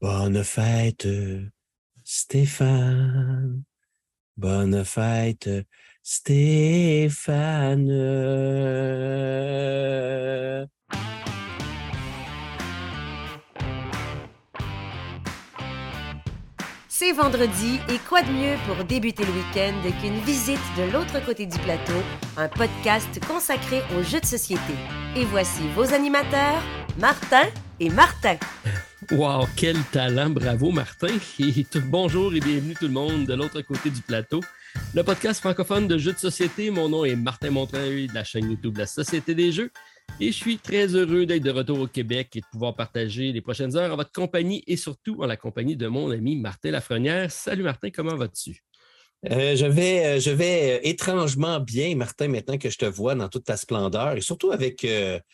Bonne fête, Stéphane. Bonne fête, Stéphane. C'est vendredi et quoi de mieux pour débuter le week-end qu'une visite de l'autre côté du plateau, un podcast consacré aux jeux de société. Et voici vos animateurs, Martin et Martin. Wow, quel talent! Bravo, Martin! Et bonjour et bienvenue tout le monde de l'autre côté du plateau. Le podcast francophone de jeux de société. Mon nom est Martin Montreuil de la chaîne YouTube de la Société des Jeux. Et je suis très heureux d'être de retour au Québec et de pouvoir partager les prochaines heures en votre compagnie et surtout en la compagnie de mon ami Martin Lafrenière. Salut Martin, comment vas-tu? Euh, je vais, euh, je vais euh, étrangement bien, Martin, maintenant que je te vois dans toute ta splendeur et surtout avec,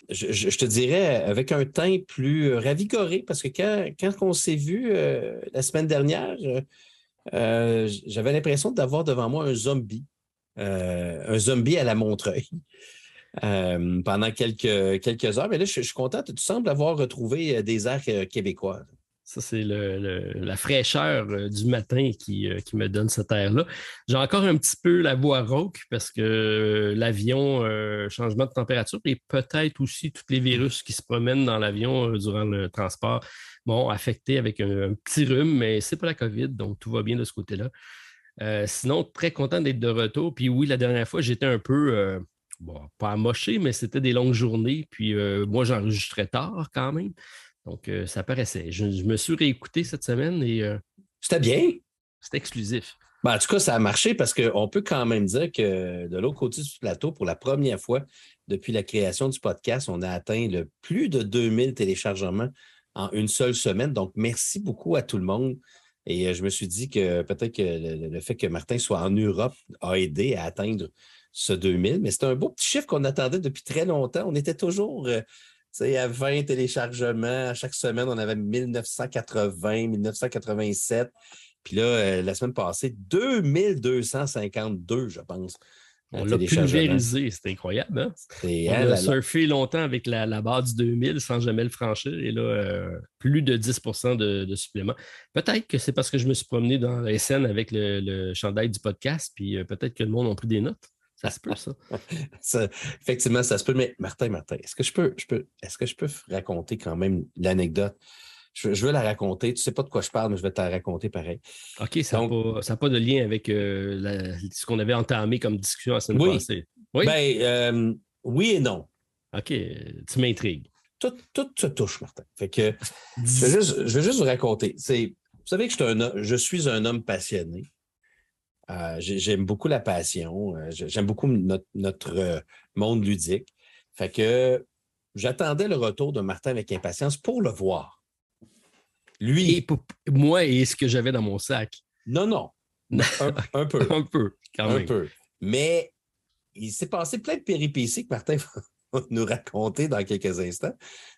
je, te dirais, avec un teint plus ravigoré parce que quand, quand on s'est vu la semaine dernière, j'avais l'impression d'avoir devant moi un zombie, un zombie à la Montreuil. pendant quelques, quelques heures. Mais là, je, je suis content. Tu sembles avoir retrouvé des airs québécois. Ça, c'est la fraîcheur euh, du matin qui, euh, qui me donne cette air-là. J'ai encore un petit peu la voix rauque parce que euh, l'avion, changement de température et peut-être aussi tous les virus qui se promènent dans l'avion durant le transport m'ont affecté avec un, petit rhume, mais c'est pas la COVID, donc tout va bien de ce côté-là. sinon, très content d'être de retour. Puis oui, la dernière fois, j'étais un peu, bon, pas amoché, mais c'était des longues journées. Puis moi, j'enregistrais tard quand même. Donc, euh, ça paraissait. Je, me suis réécouté cette semaine et. Euh, C'était bien. C'était exclusif. Ben, en tout cas, ça a marché parce qu'on peut quand même dire que de l'autre côté du plateau, pour la première fois depuis la création du podcast, on a atteint le plus de 2000 téléchargements en une seule semaine. Donc, merci beaucoup à tout le monde. Et euh, je me suis dit que peut-être que le, fait que Martin soit en Europe a aidé à atteindre ce 2000. Mais c'est un beau petit chiffre qu'on attendait depuis très longtemps. On était toujours à 20 téléchargements. À chaque semaine, on avait 1980, 1987. Puis là, euh, la semaine passée, 2252, je pense. On l'a pulvérisé, c'est incroyable. Hein? On a surfé longtemps avec la, la, barre du 2000 sans jamais le franchir. Et là, euh, plus de 10 de, de supplément. Peut-être que c'est parce que je me suis promené dans la scène avec le, le chandail du podcast, puis euh, peut-être que le monde a pris des notes. Ça se peut, ça. effectivement, ça se peut. Mais Martin, Martin, est-ce que je peux, je peux, est-ce que je peux raconter quand même l'anecdote? Je, veux la raconter. Tu ne sais pas de quoi je parle, mais je vais te la raconter pareil. OK, ça n'a pas, de lien avec euh, ce qu'on avait entamé comme discussion à semaine oui. passée. Oui? Ben, euh, oui et non. OK, tu m'intrigues. Tout, tout se touche, Martin. Fait que je vais juste, je vais juste vous raconter. vous savez que je suis, un, je suis un homme passionné. Euh, j'aime beaucoup la passion. Euh, j'aime beaucoup notre, euh, monde ludique. Fait que j'attendais le retour de Martin avec impatience pour le voir. Lui. Et moi et ce que j'avais dans mon sac. Non, non. Un, peu. un peu, quand même. Un peu. Mais il s'est passé plein de péripéties que Martin va nous raconter dans quelques instants.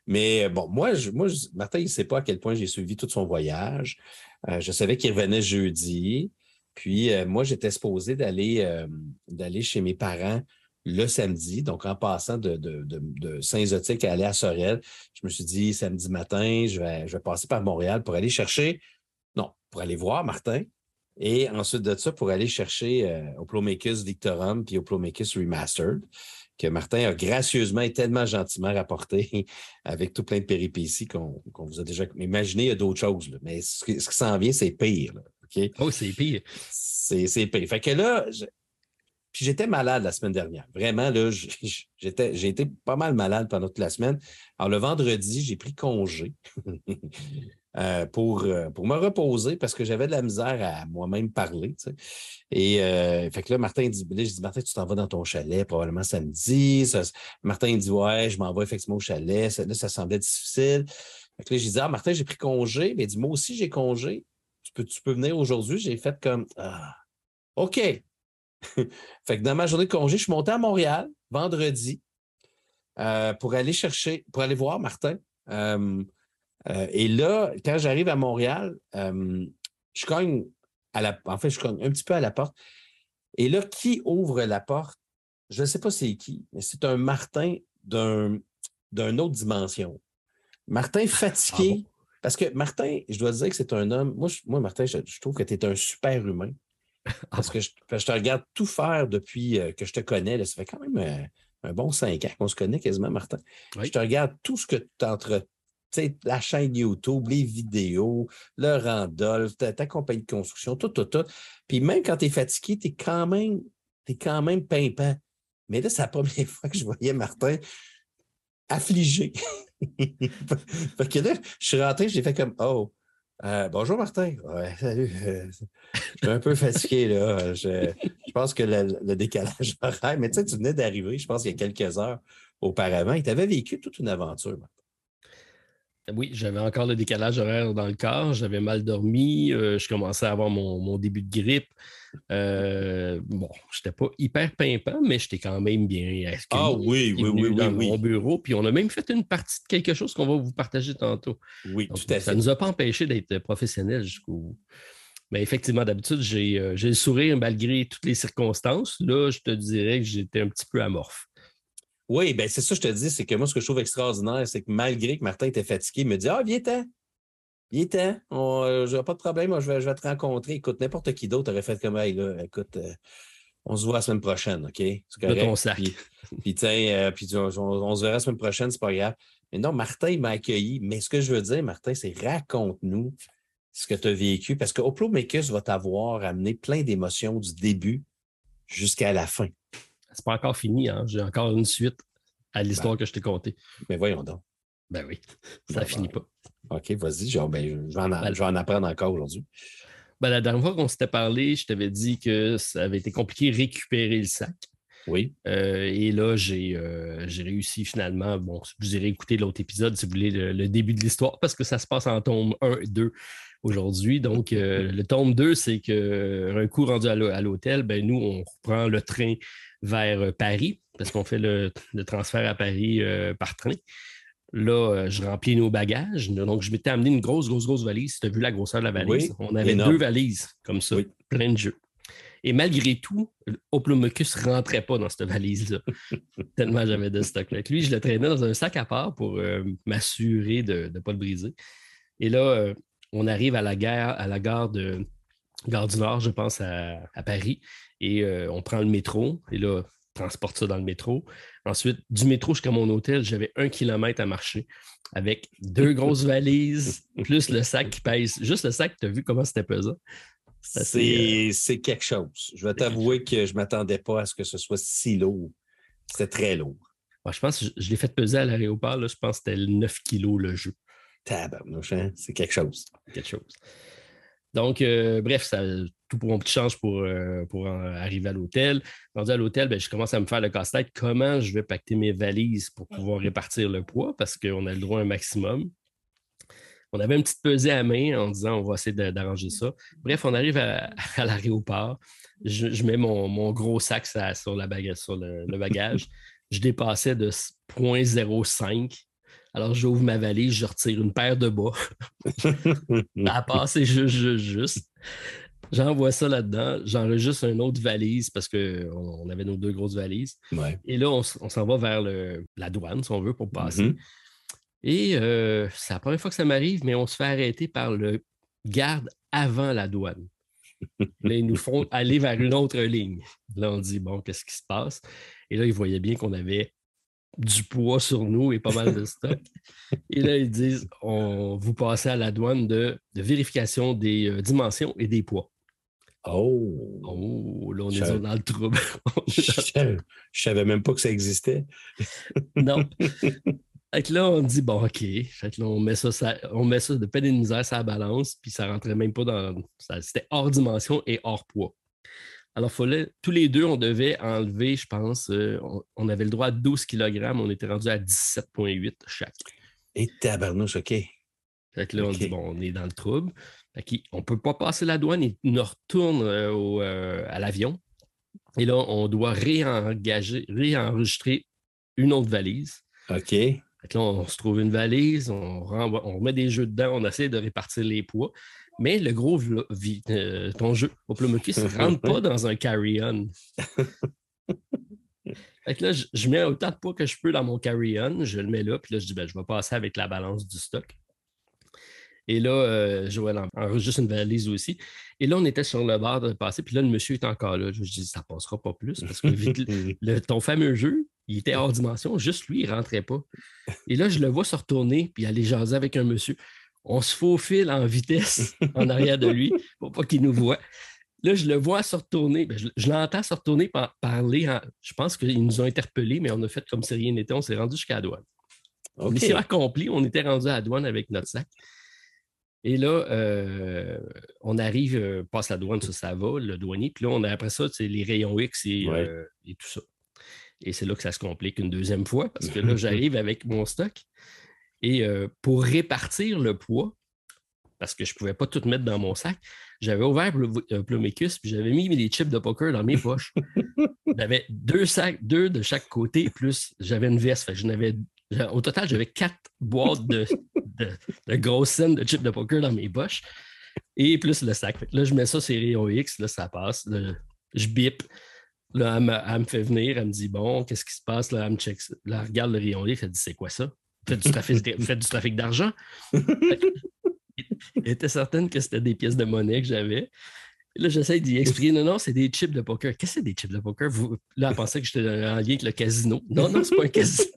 Mais bon, moi, je, moi Martin, il ne sait pas à quel point j'ai suivi tout son voyage. je savais qu'il revenait jeudi. Puis euh, moi, j'étais supposé d'aller euh, d'aller chez mes parents le samedi. Donc, en passant de, Saint-Zotique à aller à Sorel, je me suis dit samedi matin, je vais, passer par Montréal pour aller chercher, non, pour aller voir Martin. Et ensuite de ça, pour aller chercher euh, Victorum puis Oplomachus Remastered, que Martin a gracieusement et tellement gentiment rapporté avec tout plein de péripéties qu'on vous a déjà imaginé. Il y a d'autres choses, mais ce, qui s'en vient, c'est pire. Oh, c'est pire. C'est pire. Fait que là, puis j'étais malade la semaine dernière. Vraiment, là, j'étais, j'ai été pas mal malade pendant toute la semaine. Alors, le vendredi, j'ai pris congé euh, pour, euh, pour me reposer parce que j'avais de la misère à moi-même parler. Et euh, fait que là, Martin dit, là, je dis, Martin, tu t'en vas dans ton chalet probablement samedi. Martin dit, ouais, je m'en vais effectivement au chalet. Ça, là, ça semblait difficile. Fait que là, j'ai dit, ah, Martin, j'ai pris congé. Mais il dit, moi aussi, j'ai congé tu peux, venir aujourd'hui? J'ai fait comme, ah, OK. fait que dans ma journée de congé, je suis monté à Montréal vendredi euh, pour aller chercher, pour aller voir Martin. Euh, euh, et là, quand j'arrive à Montréal, je cogne à la, en fait, je cogne un petit peu à la porte. Et là, qui ouvre la porte? Je ne sais pas c'est qui, mais c'est un Martin d'une autre dimension. Martin fatigué, Parce que Martin, je dois dire que c'est un homme. Moi, moi Martin, je, trouve que tu es un super humain. Parce que je, te regarde tout faire depuis euh, que je te connais. ça fait quand même euh, un bon cinq ans qu'on se connaît quasiment, Martin. Je te regarde tout ce que tu entre la chaîne YouTube, les vidéos, le Randolph, ta, compagnie de construction, tout, tout, tout. Puis même quand tu es fatigué, tu es quand même, es quand même pimpant. Mais là, c'est la première fois que je voyais Martin affligé. fait que là, je suis rentré, j'ai fait comme Oh, euh, bonjour Martin. Ouais, salut. je suis un peu fatigué, là. Je, pense que le, décalage horaire, mais tu sais, tu venais d'arriver, je pense, il y a quelques heures auparavant. Et tu avais vécu toute une aventure. Oui, j'avais encore le décalage horaire dans le corps, j'avais mal dormi, euh, je commençais à avoir mon, début de grippe. Euh, bon, je n'étais pas hyper pimpant, mais j'étais quand même bien Ah oui, oui, oui, dans oui, mon bureau. Puis on a même fait une partie de quelque chose qu'on va vous partager tantôt. Oui, tout à fait. Ça ne nous a pas empêché d'être professionnels jusqu'au. Mais effectivement, d'habitude, euh, j'ai le sourire malgré toutes les circonstances. Là, je te dirais que j'étais un petit peu amorphe. Oui, ben c'est ça que je te dis, c'est que moi, ce que je trouve extraordinaire, c'est que malgré que Martin était fatigué, il me dit Ah, viens-t'en, viens-t'en, euh, je n'ai pas de problème, je vais, je vais te rencontrer. Écoute, n'importe qui d'autre aurait fait comme hey, là, écoute, euh, on se voit la semaine prochaine, OK? C'est correct. ton sac. Puis, tiens, euh, puis on, se verra la semaine prochaine, c'est pas grave. Mais non, Martin m'a accueilli. Mais ce que je veux dire, Martin, c'est raconte-nous ce que tu as vécu, parce que Makers va t'avoir amené plein d'émotions du début jusqu'à la fin c'est pas encore fini. Hein? J'ai encore une suite à l'histoire ben. que je t'ai contée. Mais voyons donc. Ben oui, ça ne finit pas. OK, vas-y, ben, je, vais en, apprendre encore aujourd'hui. Ben, la dernière fois qu'on s'était parlé, je t'avais dit que ça avait été compliqué de récupérer le sac. Oui. Euh, et là, euh, j'ai réussi finalement. Bon, vous irez écouter l'autre épisode si vous voulez le, début de l'histoire, parce que ça se passe en tome 1 et 2 aujourd'hui. Donc, euh, le tome 2, c'est qu'un coup rendu à l'hôtel, ben, nous, on reprend le train vers euh, Paris, parce qu'on fait le, transfert à Paris euh, par train. Là, euh, je remplis nos bagages. Donc, je m'étais amené une grosse, grosse, grosse valise. Tu as vu la grosseur de la valise? On avait deux valises comme ça, plein de jeux. Et malgré tout, Oplomachus ne rentrait pas dans cette valise-là, tellement j'avais de stock. Lui, je le traînais dans un sac à part pour m'assurer de ne pas le briser. Et là, on arrive à la, gare, à la gare de Gare du Nord, je pense, à Paris et euh, on prend le métro. Et là, transporte ça dans le métro. Ensuite, du métro jusqu'à mon hôtel, j'avais un kilomètre à marcher avec deux grosses valises, plus le sac qui pèse. Juste le sac, tu as vu comment c'était pesant? Euh, c'est quelque chose. Je vais t'avouer que je ne m'attendais pas à ce que ce soit si lourd. C'était très lourd. je pense que je, l'ai fait peser à l'aéroport. Je pense que c'était 9 kilos le jeu. Tabarnouche, hein? c'est quelque chose. Quelque chose. Donc, euh, bref, ça, tout pour mon petit change pour, euh, pour arriver à l'hôtel. Rendu à l'hôtel, ben, je commence à me faire le casse-tête. Comment je vais pacter mes valises pour pouvoir répartir le poids? Parce qu'on a le droit à un maximum. On avait une petite pesée à main en disant on va essayer d'arranger ça. Bref, on arrive à, l'aéroport. Je, mets mon, gros sac sur, la bagage, sur le, le bagage. je dépassais de 0.05 alors, j'ouvre ma valise, je retire une paire de bas. à passer juste, juste, juste. J'envoie ça là-dedans. J'enregistre une autre valise parce qu'on avait nos deux grosses valises. Et là, on, s'en va vers la douane, si on veut, pour passer. Mm-hmm. Et euh, c'est la première fois que ça m'arrive, mais on se fait arrêter par le garde avant la douane. Là, ils nous font aller vers une autre ligne. Là, on dit, bon, qu'est-ce qui se passe? Et là, ils voyaient bien qu'on avait du poids sur nous et pas mal de stock. et là, ils disent on vous passez à la douane de, vérification des euh, dimensions et des poids. Oh! Oh, là, on est dans le trouble. je, ne savais même pas que ça existait. non. Fait là, on dit bon, OK. Fait là, on met ça, on met ça de peine et de misère la balance, puis ça rentrait même pas dans. C'était hors dimension et hors poids. Alors, fallait, tous les deux, on devait enlever, je pense, euh, on, avait le droit à 12 kg, on était rendu à 17,8 chaque. Et tabarnouche, OK. Fait que là, on dit, bon, on est dans le trouble. on ne peut pas passer la douane, il nous retourne euh, euh, à l'avion. Et là, on doit réengager, réenregistrer une autre valise. OK. Fait là, on se trouve une valise, on, on remet des jeux dedans, on essaie de répartir les poids. Mais le gros, euh, ton jeu, Oplomachus, ne rentre pas dans un carry-on. fait là, je, mets autant de poids que je peux dans mon carry-on, je le mets là, puis là, je dis, ben, je vais passer avec la balance du stock. Et là, euh, Joël enregistre une valise aussi. Et là, on était sur le bord de passer. Puis là, le monsieur est encore là. Je dis, ça passera pas plus parce que le, ton fameux jeu, il était hors dimension. Juste lui, il rentrait pas. Et là, je le vois se retourner puis aller jaser avec un monsieur. On se faufile en vitesse en arrière de lui pour pas qu'il nous voit. Là, je le vois se retourner. Ben, je, l'entends se retourner parler. je pense qu'ils nous ont interpellés, mais on a fait comme si rien n'était. On s'est rendu jusqu'à la douane. Okay. accompli. On était rendu à la douane avec notre sac. Et là, euh, on arrive, euh, passe la douane, ça, ça va, le douanier. Puis là, on a, après ça, c'est les rayons X euh, et, tout ça. Et c'est là que ça se complique une deuxième fois parce que là, j'arrive avec mon stock. Et pour répartir le poids, parce que je ne pouvais pas tout mettre dans mon sac, j'avais ouvert le Plomicus puis j'avais mis les chips de poker dans mes poches. j'avais deux sacs, deux de chaque côté, plus j'avais une veste. je n'avais au total, j'avais quatre boîtes de, de, grosses scènes de chips de poker dans mes poches et plus le sac. Là, je mets ça sur Rayon X, là, ça passe. je bip. Là, elle me, fait venir, elle me dit Bon, qu'est-ce qui se passe? Là, elle me check. Là, elle regarde le rayon X, elle dit C'est quoi ça? Faites du trafic, du trafic d'argent. elle était certaine que c'était des pièces de monnaie que j'avais. Là, j'essaie d'y expliquer. Non, non, c'est des chips de poker. Qu'est-ce que c'est des chips de poker? là, elle pensait que j'étais en lien avec le casino. Non, non, c'est pas un casino.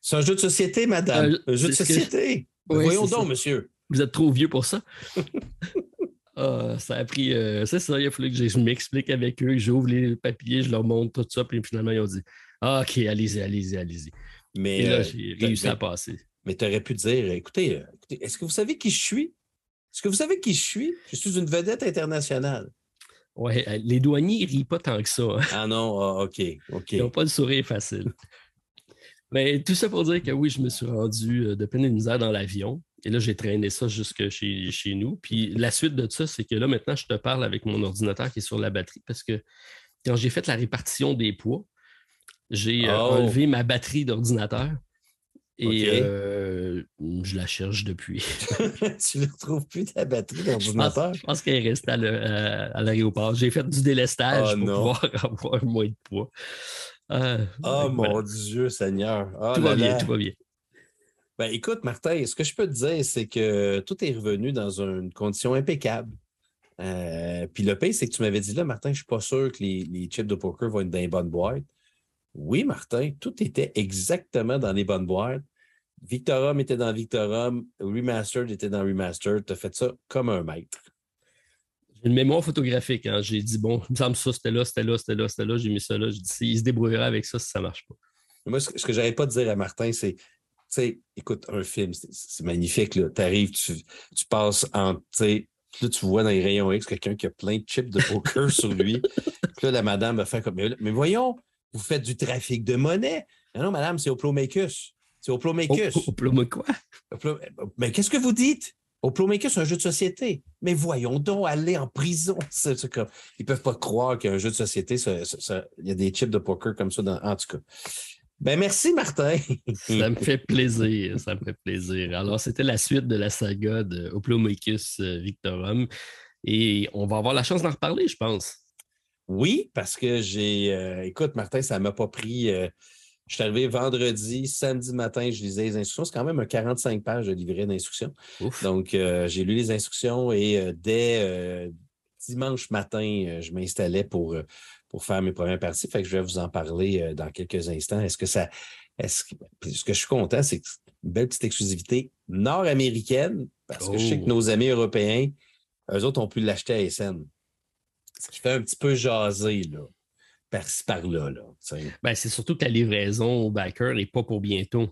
C'est un jeu de société, madame. un jeu de société. Voyons donc, monsieur. Vous êtes trop vieux pour ça. Ah, ça a pris. Euh, c'est ça, il a fallu que je m'explique avec eux, j'ouvre les papiers, je leur montre tout ça, puis finalement, ils ont dit ah, OK, allez-y, allez-y, allez-y. Mais Et là, euh, j'ai réussi à passer. Mais tu aurais pu dire euh, écoutez, est-ce que vous savez qui je suis? Est-ce que vous savez qui je suis? Je suis une vedette internationale. Oui, les douaniers, ne rient pas tant que ça. Hein. Ah non, ah, OK, OK. Ils n'ont pas le sourire facile. Mais tout ça pour dire que oui, je me suis rendu euh, de peine et de misère dans l'avion. Et là, j'ai traîné ça jusque chez, chez nous. Puis la suite de ça, c'est que là, maintenant, je te parle avec mon ordinateur qui est sur la batterie parce que quand j'ai fait la répartition des poids, j'ai euh, oh! enlevé ma batterie d'ordinateur. Et euh, je la cherche depuis. tu ne retrouves plus ta batterie d'ordinateur? Je pense, qu'elle reste à l'aéroport. J'ai fait du délestage oh pour pouvoir avoir moins de poids. Euh, oh mon Dieu, Seigneur. Ah tout va bien, tout va bien. Ben, écoute, Martin, ce que je peux te dire, c'est que tout est revenu dans une condition impeccable. Euh, puis le pire, c'est que tu m'avais dit là, Martin, je ne suis pas sûr que les, chips de poker vont être dans les bonnes boîtes. Oui, Martin, tout était exactement dans les bonnes boîtes. Victorum était dans Victorum, Remastered était dans Remastered. Tu as fait ça comme un maître. J'ai une mémoire photographique. Hein. J'ai dit, bon, il me semble ça, c'était là, c'était là, c'était là, c'était là. J'ai mis ça là. J'ai dit, il se débrouillera avec ça si ça ne marche pas. Moi, ce que, je n'avais pas de dire à Martin, c'est, tu sais, écoute, un film, c'est magnifique. Tu arrives, tu, tu passes en, tu sais, là, tu vois dans les rayons X quelqu'un qui a plein de chips de poker sur lui. Puis là, la madame va faire comme, mais, voyons, vous faites du trafic de monnaie. Non, non, madame, c'est au. C'est au au, quoi? Mais qu'est-ce que vous dites? Au c'est un jeu de société. Mais voyons donc, aller en prison. Comme... Ils ne peuvent pas croire qu'un jeu de société, il y a des chips de poker comme ça, dans... en tout cas. Ben merci, Martin. ça me fait plaisir. Ça me fait plaisir. Alors, c'était la suite de la saga de Oplomachus euh, Victorum. Et on va avoir la chance d'en reparler, je pense. Oui, parce que j'ai. Euh, écoute, Martin, ça ne m'a pas pris. Euh, je suis arrivé vendredi, samedi matin, je lisais les instructions. C'est quand même un 45 pages de livret d'instructions. Donc, euh, j'ai lu les instructions et dès dimanche matin, je m'installais pour, pour faire mes premières parties. Fait que je vais vous en parler dans quelques instants. Est-ce que ça. Est-ce que, ce que je suis content, c'est une belle petite exclusivité nord-américaine, parce que je sais que oh! nos amis européens, eux autres ont pu l'acheter à SN. Ce qui fait un petit peu jaser, là par-ci par-là. ben, c'est surtout que la livraison au backer n'est pas pour bientôt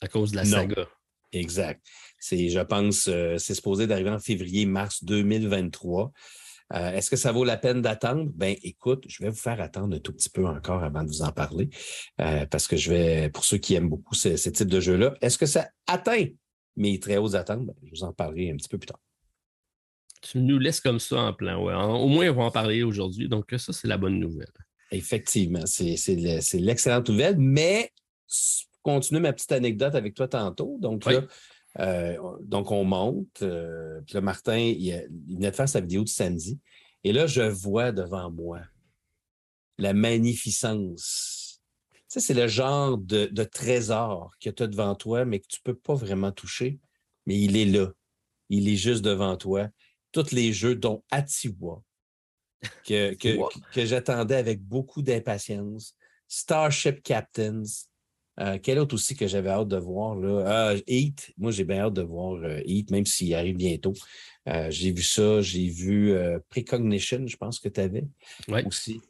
à cause de la saga. Exact. C'est, je pense, euh, c'est supposé d'arriver en février-mars 2023. Euh, est-ce que ça vaut la peine d'attendre? Ben, écoute, je vais vous faire attendre un tout petit peu encore avant de vous en parler, euh, parce que je vais, pour ceux qui aiment beaucoup ce, type de jeu-là, est-ce que ça atteint mes très hautes attentes? Ben, je vous en parlerai un petit peu plus tard. Tu nous laisses comme ça en plan. Ouais. Au moins, on va en parler aujourd'hui. Donc, ça, c'est la bonne nouvelle. Effectivement, c'est l'excellente nouvelle, mais continuer ma petite anecdote avec toi tantôt. Donc là, euh, donc on monte. Euh, puis là, Martin, il, venait de faire sa vidéo de samedi. Et là, je vois devant moi la magnificence. Tu sais, c'est le genre de, de trésor que tu as devant toi, mais que tu ne peux pas vraiment toucher. Mais il est là. il est juste devant toi. Tous les jeux, dont Atiwa, que, que, que j'attendais avec beaucoup d'impatience. Starship Captains. Euh, quel autre aussi que j'avais hâte de voir? Là? Euh, Heat. Moi, j'ai bien hâte de voir euh, Heat, même s'il arrive bientôt. Euh, j'ai vu ça. J'ai vu Precognition, je pense que tu avais aussi.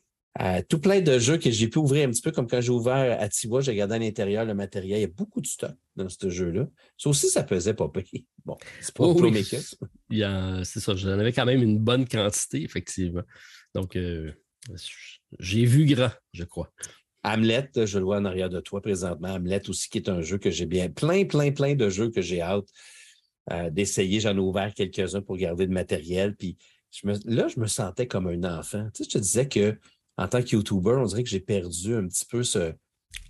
Tout plein de jeux que j'ai pu ouvrir un petit peu comme quand j'ai ouvert Atiwa, j'ai regardé à l'intérieur le matériel. Il y a beaucoup de stock dans ce jeu-là. Ça aussi, ça pesait pas pire. Bon, c'est pas oh, oui. C'est ça, j'en avais quand même une bonne quantité, effectivement. Donc, j'ai vu grand, je crois. Hamlet, je le vois en arrière de toi présentement. Hamlet aussi, qui est un jeu que j'ai bien. Plein, plein, plein de jeux que j'ai hâte euh, d'essayer. J'en ai ouvert quelques-uns pour garder le matériel. Puis je me... là, je me sentais comme un enfant. Tu sais, je te disais que en tant que YouTuber, on dirait que j'ai perdu un petit peu ce,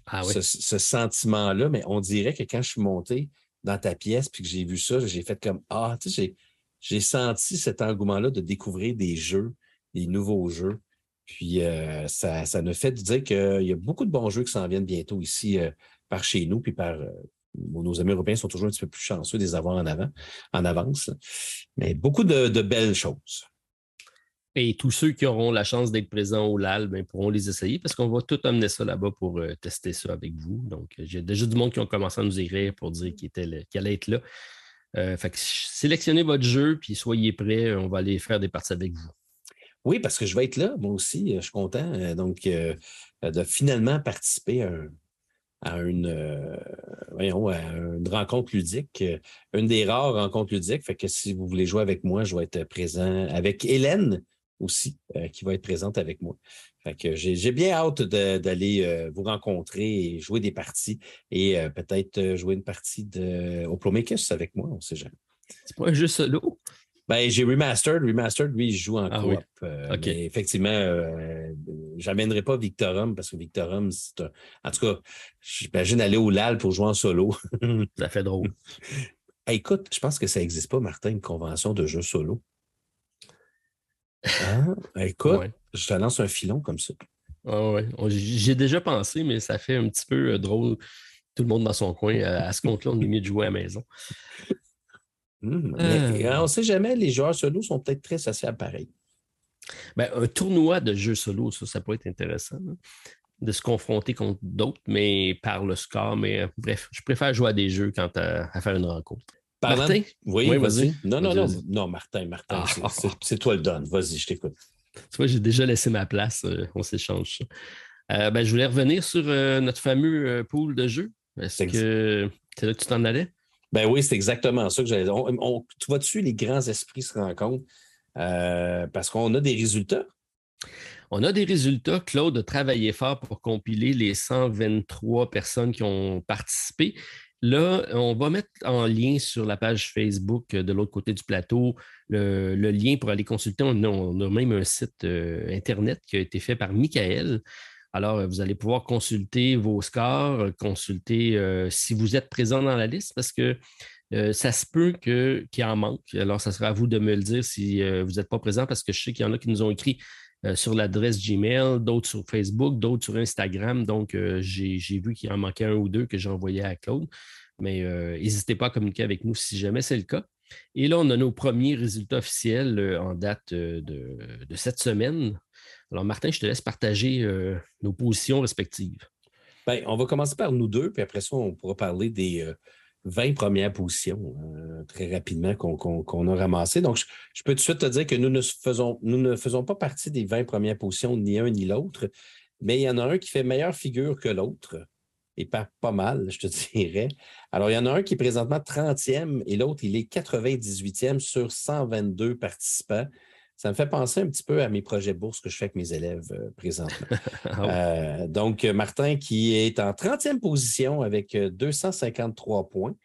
ah ce, sentiment-là, mais on dirait que quand je suis monté dans ta pièce puis que j'ai vu ça, j'ai fait comme Ah, tu sais, j'ai senti cet engouement-là de découvrir des jeux, des nouveaux jeux. Puis euh, ça, ça nous fait dire qu'il y a beaucoup de bons jeux qui s'en viennent bientôt ici euh, par chez nous, puis par euh, nos amis européens sont toujours un petit peu plus chanceux de les avoir en avant, en avance. Mais beaucoup de, belles choses. Et tous ceux qui auront la chance d'être présents au LAL ben, pourront les essayer parce qu'on va tout amener ça là-bas pour tester ça avec vous. Donc, j'ai déjà du monde qui ont commencé à nous écrire pour dire qu'il allait être là. fait que sélectionnez votre jeu, puis soyez prêts. On va aller faire des parties avec vous. Oui, parce que je vais être là, moi aussi. Euh, je suis content euh, donc euh, de finalement participer à, une, voyons, une rencontre ludique, une des rares rencontres ludiques. Fait que si vous voulez jouer avec moi, je vais être présent avec Hélène aussi, qui va être présente avec moi. Fait que j'ai bien hâte d'aller vous rencontrer et jouer des parties et peut-être jouer une partie de Oplomakers avec moi, on ne sait jamais. C'est pas un jeu solo? Ben, j'ai Remastered. Remastered, lui, il joue en ah coop. Euh, effectivement, euh, je n'amènerai pas Victorum parce que Victorum, c'est un... En tout cas, j'imagine aller au LAL pour jouer en solo. ça fait drôle. écoute, je pense que ça n'existe pas, Martin, une convention de jeu solo. Hein? Écoute, je te lance un filon comme ça. Ah ouais. J'ai déjà pensé, mais ça fait un petit peu euh, drôle. Tout le monde dans son coin. À ce compte-là, on est mieux de jouer à la maison. Mmh, euh. on ne sait jamais, les joueurs solo sont peut-être très sociables pareil. Ben, un tournoi de jeux solo, ça, ça peut être intéressant. de se confronter contre d'autres, mais par le score. Mais euh, bref, je préfère jouer à des jeux quand à, faire une rencontre. Martin? Oui, vas-y. non, non, non, non, Martin, Martin, ah. c'est toi le don. Vas-y, je t'écoute. Tu vois, j'ai déjà laissé ma place. Euh, on s'échange ça. ben, je voulais revenir sur notre fameux pool de jeux. Est-ce que c'est là que tu t'en allais? Ben oui, c'est exactement ça que j'allais dire. tu vois dessus, les grands esprits se rencontrent euh, parce qu'on a des résultats. On a des résultats. Claude a travaillé fort pour compiler les 123 personnes qui ont participé. Là, on va mettre en lien sur la page Facebook de l'autre côté du plateau le, lien pour aller consulter. On a, même un site euh, Internet qui a été fait par Michael. Alors, euh, vous allez pouvoir consulter vos scores, euh, consulter euh, si vous êtes présent dans la liste parce que ça se peut qu'il en manque. Alors, ça sera à vous de me le dire si vous n'êtes pas présent parce que je sais qu'il y en a qui nous ont écrit sur l'adresse Gmail, d'autres sur Facebook, d'autres sur Instagram. Donc, j'ai vu qu'il en manquait un ou deux que j'ai envoyé à Claude. Mais n'hésitez pas à communiquer avec nous si jamais c'est le cas. Et là, on a nos premiers résultats officiels en date de cette semaine. Alors, Martin, je te laisse partager euh, nos positions respectives. Bien, on va commencer par nous deux, puis après ça, on pourra parler des 20 euh, premières positions euh, très rapidement qu'on a ramassées. Donc, je, peux tout de suite te dire que nous ne, faisons, nous ne faisons pas partie des 20 premières positions, ni un ni l'autre, mais il y en a un qui fait meilleure figure que l'autre, et pas, pas mal, je te dirais. Alors, il y en a un qui est présentement 30e et l'autre, il est 98e sur 122 participants. Ça me fait penser un petit peu à mes projets bourses que je fais avec mes élèves euh, présentement. Ah euh, donc, Martin qui est en 30e position avec 253 euh, points.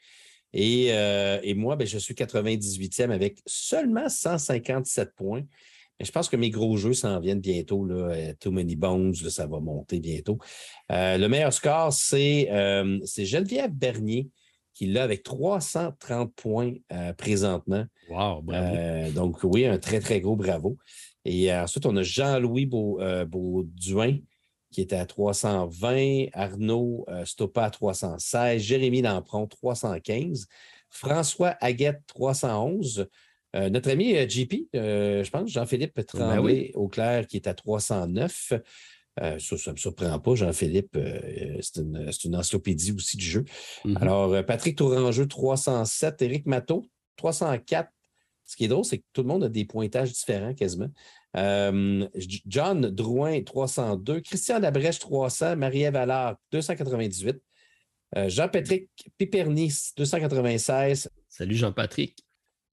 Et, moi, ben, je suis 98e avec seulement 157 points. je pense que mes gros jeux s'en viennent bientôt. Là. Too Many Bones, ça va monter bientôt. le meilleur score, c'est Geneviève Bernier qui l'a avec 330 points euh, présentement. Wow, bravo. Euh, donc, oui, un très, très gros bravo. Et ensuite, on a Jean-Louis euh, Bauduin qui était à 320, Arnaud Stoppa à 316, Jérémy Lampron 315. François Aguette 311. Euh, notre ami euh, JP, je pense, Jean-Philippe ben Tremblay au clair, qui est à 309. Ça, ça ne me surprend pas, Jean-Philippe. c'est une, une, encyclopédie aussi du jeu. Mm-hmm. Alors, Patrick Tourangeux, 307. Éric Matteau, 304. Ce qui est drôle, c'est que tout le monde a des pointages différents quasiment. Euh, John Drouin, 302. Christian Labrèche, 300. Marie-Ève Allard, 298. Euh, Jean-Patrick Pipernis, 296. Salut Jean-Patrick.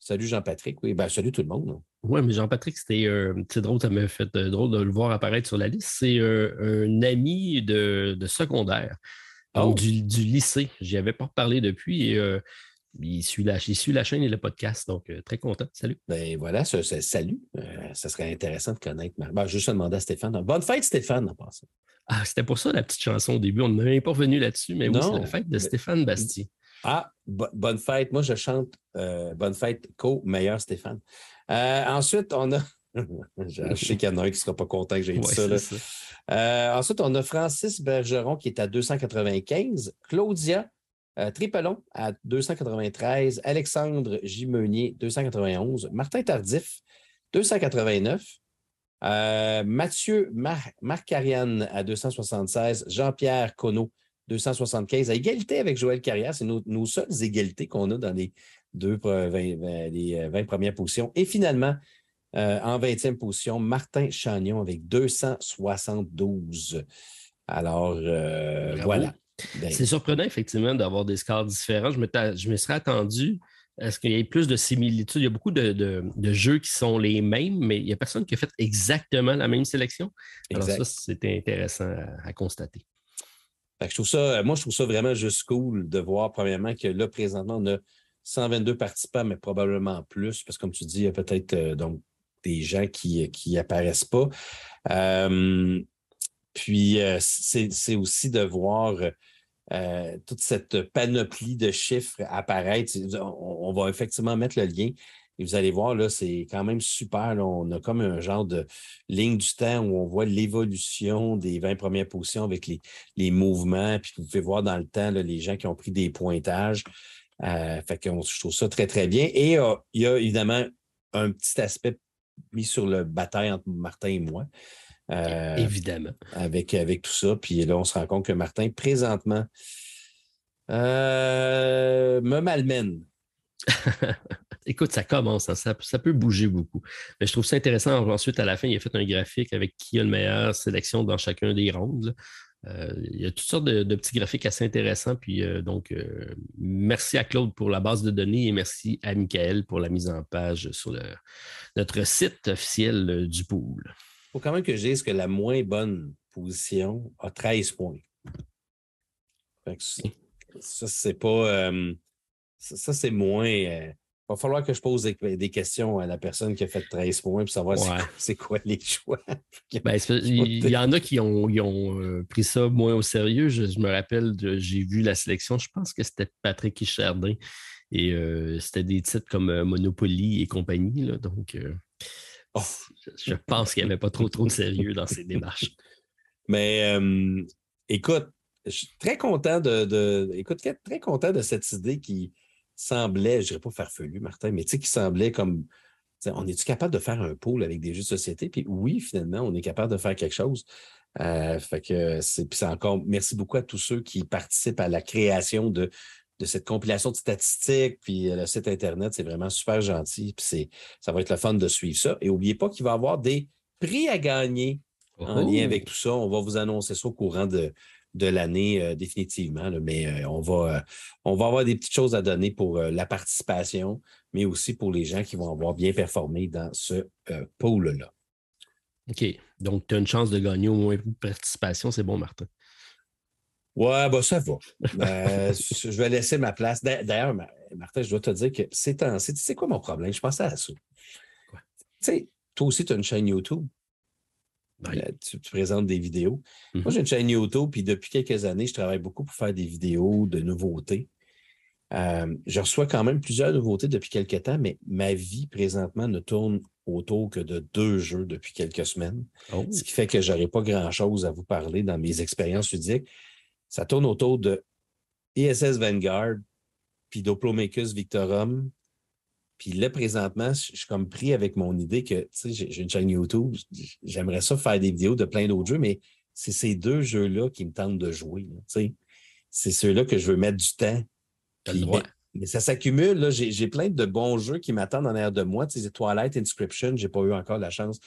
Salut Jean-Patrick. Oui, ben, salut tout le monde. Oui, mais Jean-Patrick, c'était euh, drôle, ça m'a fait drôle de le voir apparaître sur la liste. C'est un ami de, secondaire, oh. du, lycée. J'y avais pas parlé depuis. Et, il suit, la, la chaîne et le podcast, donc euh, très content. Salut. Ben voilà, salut. Euh, ça serait intéressant de connaître. Ben, juste demander à Stéphane. Bonne fête, Stéphane, en passant. Ah, c'était pour ça la petite chanson au début. On n'est pas revenu là-dessus, mais oui, c'est la fête de Stéphane Bastien. Ah, bonne fête. Moi, je chante euh, Bonne fête, Co, meilleur Stéphane. ensuite, on a. je sais qu'il y en a un qui ne sera pas content que j'ai dit ça. ça. ensuite, on a Francis Bergeron qui est à 295. Claudia euh, Tripelon à 293, Alexandre J. 291, Martin Tardif, 289, euh, Mathieu Mar Marcarian à 276, Jean-Pierre Conneau, 275, à égalité avec Joël Carrière. C'est nos, seules égalités qu'on a dans les deux 20, les 20 premières positions. Et finalement, euh, en 20e position, Martin Chagnon avec 272. Alors, voilà. Ben c'est surprenant, effectivement, d'avoir des scores différents. Je me, je me serais attendu à ce qu'il y ait plus de similitudes. Il y a beaucoup de, jeux qui sont les mêmes, mais il n'y a personne qui a fait exactement la même sélection. Alors, ça, c'était intéressant à, constater. Je trouve ça, moi, je trouve ça vraiment juste cool de voir, premièrement, que là, présentement, on a 122 participants, mais probablement plus, parce que comme tu dis, il y a peut-être euh, donc des gens qui n'apparaissent pas. Euh, puis, euh, c'est aussi de voir euh, toute cette panoplie de chiffres apparaître. On, va effectivement mettre le lien. Et vous allez voir, là, c'est quand même super. On a comme un genre de ligne du temps où on voit l'évolution des 20 premières positions avec les, mouvements. Puis vous pouvez voir dans le temps les gens qui ont pris des pointages. Euh, fait que je trouve ça très, très bien. Et il y a évidemment un petit aspect mis sur le bataille entre Martin et moi. Euh, Évidemment. Avec, avec tout ça. Puis là, on se rend compte que Martin, présentement, euh, me malmène. Écoute, ça commence, hein. ça, peut bouger beaucoup. Mais je trouve ça intéressant. Ensuite, à la fin, il a fait un graphique avec qui a le meilleure sélection dans chacun des rondes. Euh, il y a toutes sortes de, petits graphiques assez intéressants. Puis donc, merci à Claude pour la base de données et merci à Michael pour la mise en page sur notre site officiel du pool faut quand même que je dise que la moins bonne position a 13 points. ça, c'est pas. Euh, ça, c'est moins. Il euh, va falloir que je pose des, questions à la personne qui a fait 13 points pour savoir c'est quoi, les choix. Ben, il y, en a qui ont, ont euh, pris ça moins au sérieux. Je, me rappelle, j'ai vu la sélection, je pense que c'était Patrick Hichardin. Et c'était des titres comme Monopoly et compagnie. Là, donc, Oh, je pense qu'il n'y avait pas trop, trop de sérieux dans ces démarches. Mais euh, écoute, je suis très content de, écoute, très content de cette idée qui semblait, je ne dirais pas farfelu, Martin, mais tu sais, qui semblait comme on est-tu capable de faire un pôle avec des jeux de société? Puis oui, finalement, on est capable de faire quelque chose. Euh, fait que c'est encore merci beaucoup à tous ceux qui participent à la création de, de cette compilation de statistiques, puis euh, le site Internet, c'est vraiment super gentil. Puis ça va être le fun de suivre ça. Et n'oubliez pas qu'il va y avoir des prix à gagner en lien oh! avec tout ça. On va vous annoncer ça au courant de, de l'année euh, définitivement. mais euh, on, va, on va avoir des petites choses à donner pour la participation, mais aussi pour les gens qui vont avoir bien performé dans ce pôle-là. OK. Donc, tu as une chance de gagner au moins une participation. C'est bon, Martin. Ouais, bah ça va. Je vais laisser ma place. D'ailleurs, Martin, je dois te dire que c'est c'est quoi mon problème? Je pensais à ça. Tu sais, toi aussi, tu as une chaîne YouTube. Tu, présentes des vidéos. Moi, mm-hmm. j'ai une chaîne YouTube, puis depuis quelques années, je travaille beaucoup pour faire des vidéos de nouveautés. Euh, je reçois quand même plusieurs nouveautés depuis quelques temps, mais ma vie présentement ne tourne autour que de deux jeux depuis quelques semaines. Oh. Ce qui fait que je n'aurai pas grand-chose à vous parler dans mes expériences ludiques ça tourne autour de ISS Vanguard puis Doplomacus Victorum. Puis là, présentement, je suis comme pris avec mon idée que, tu sais, j'ai une chaîne YouTube, j'aimerais ça faire des vidéos de plein d'autres jeux, mais c'est ces deux jeux-là qui me tentent de jouer. Tu sais. C'est ceux-là que je veux mettre du temps. mais, ça s'accumule. J'ai plein de bons jeux qui m'attendent en arrière de moi. Tu sais, Twilight Inscription, je n'ai pas eu encore la chance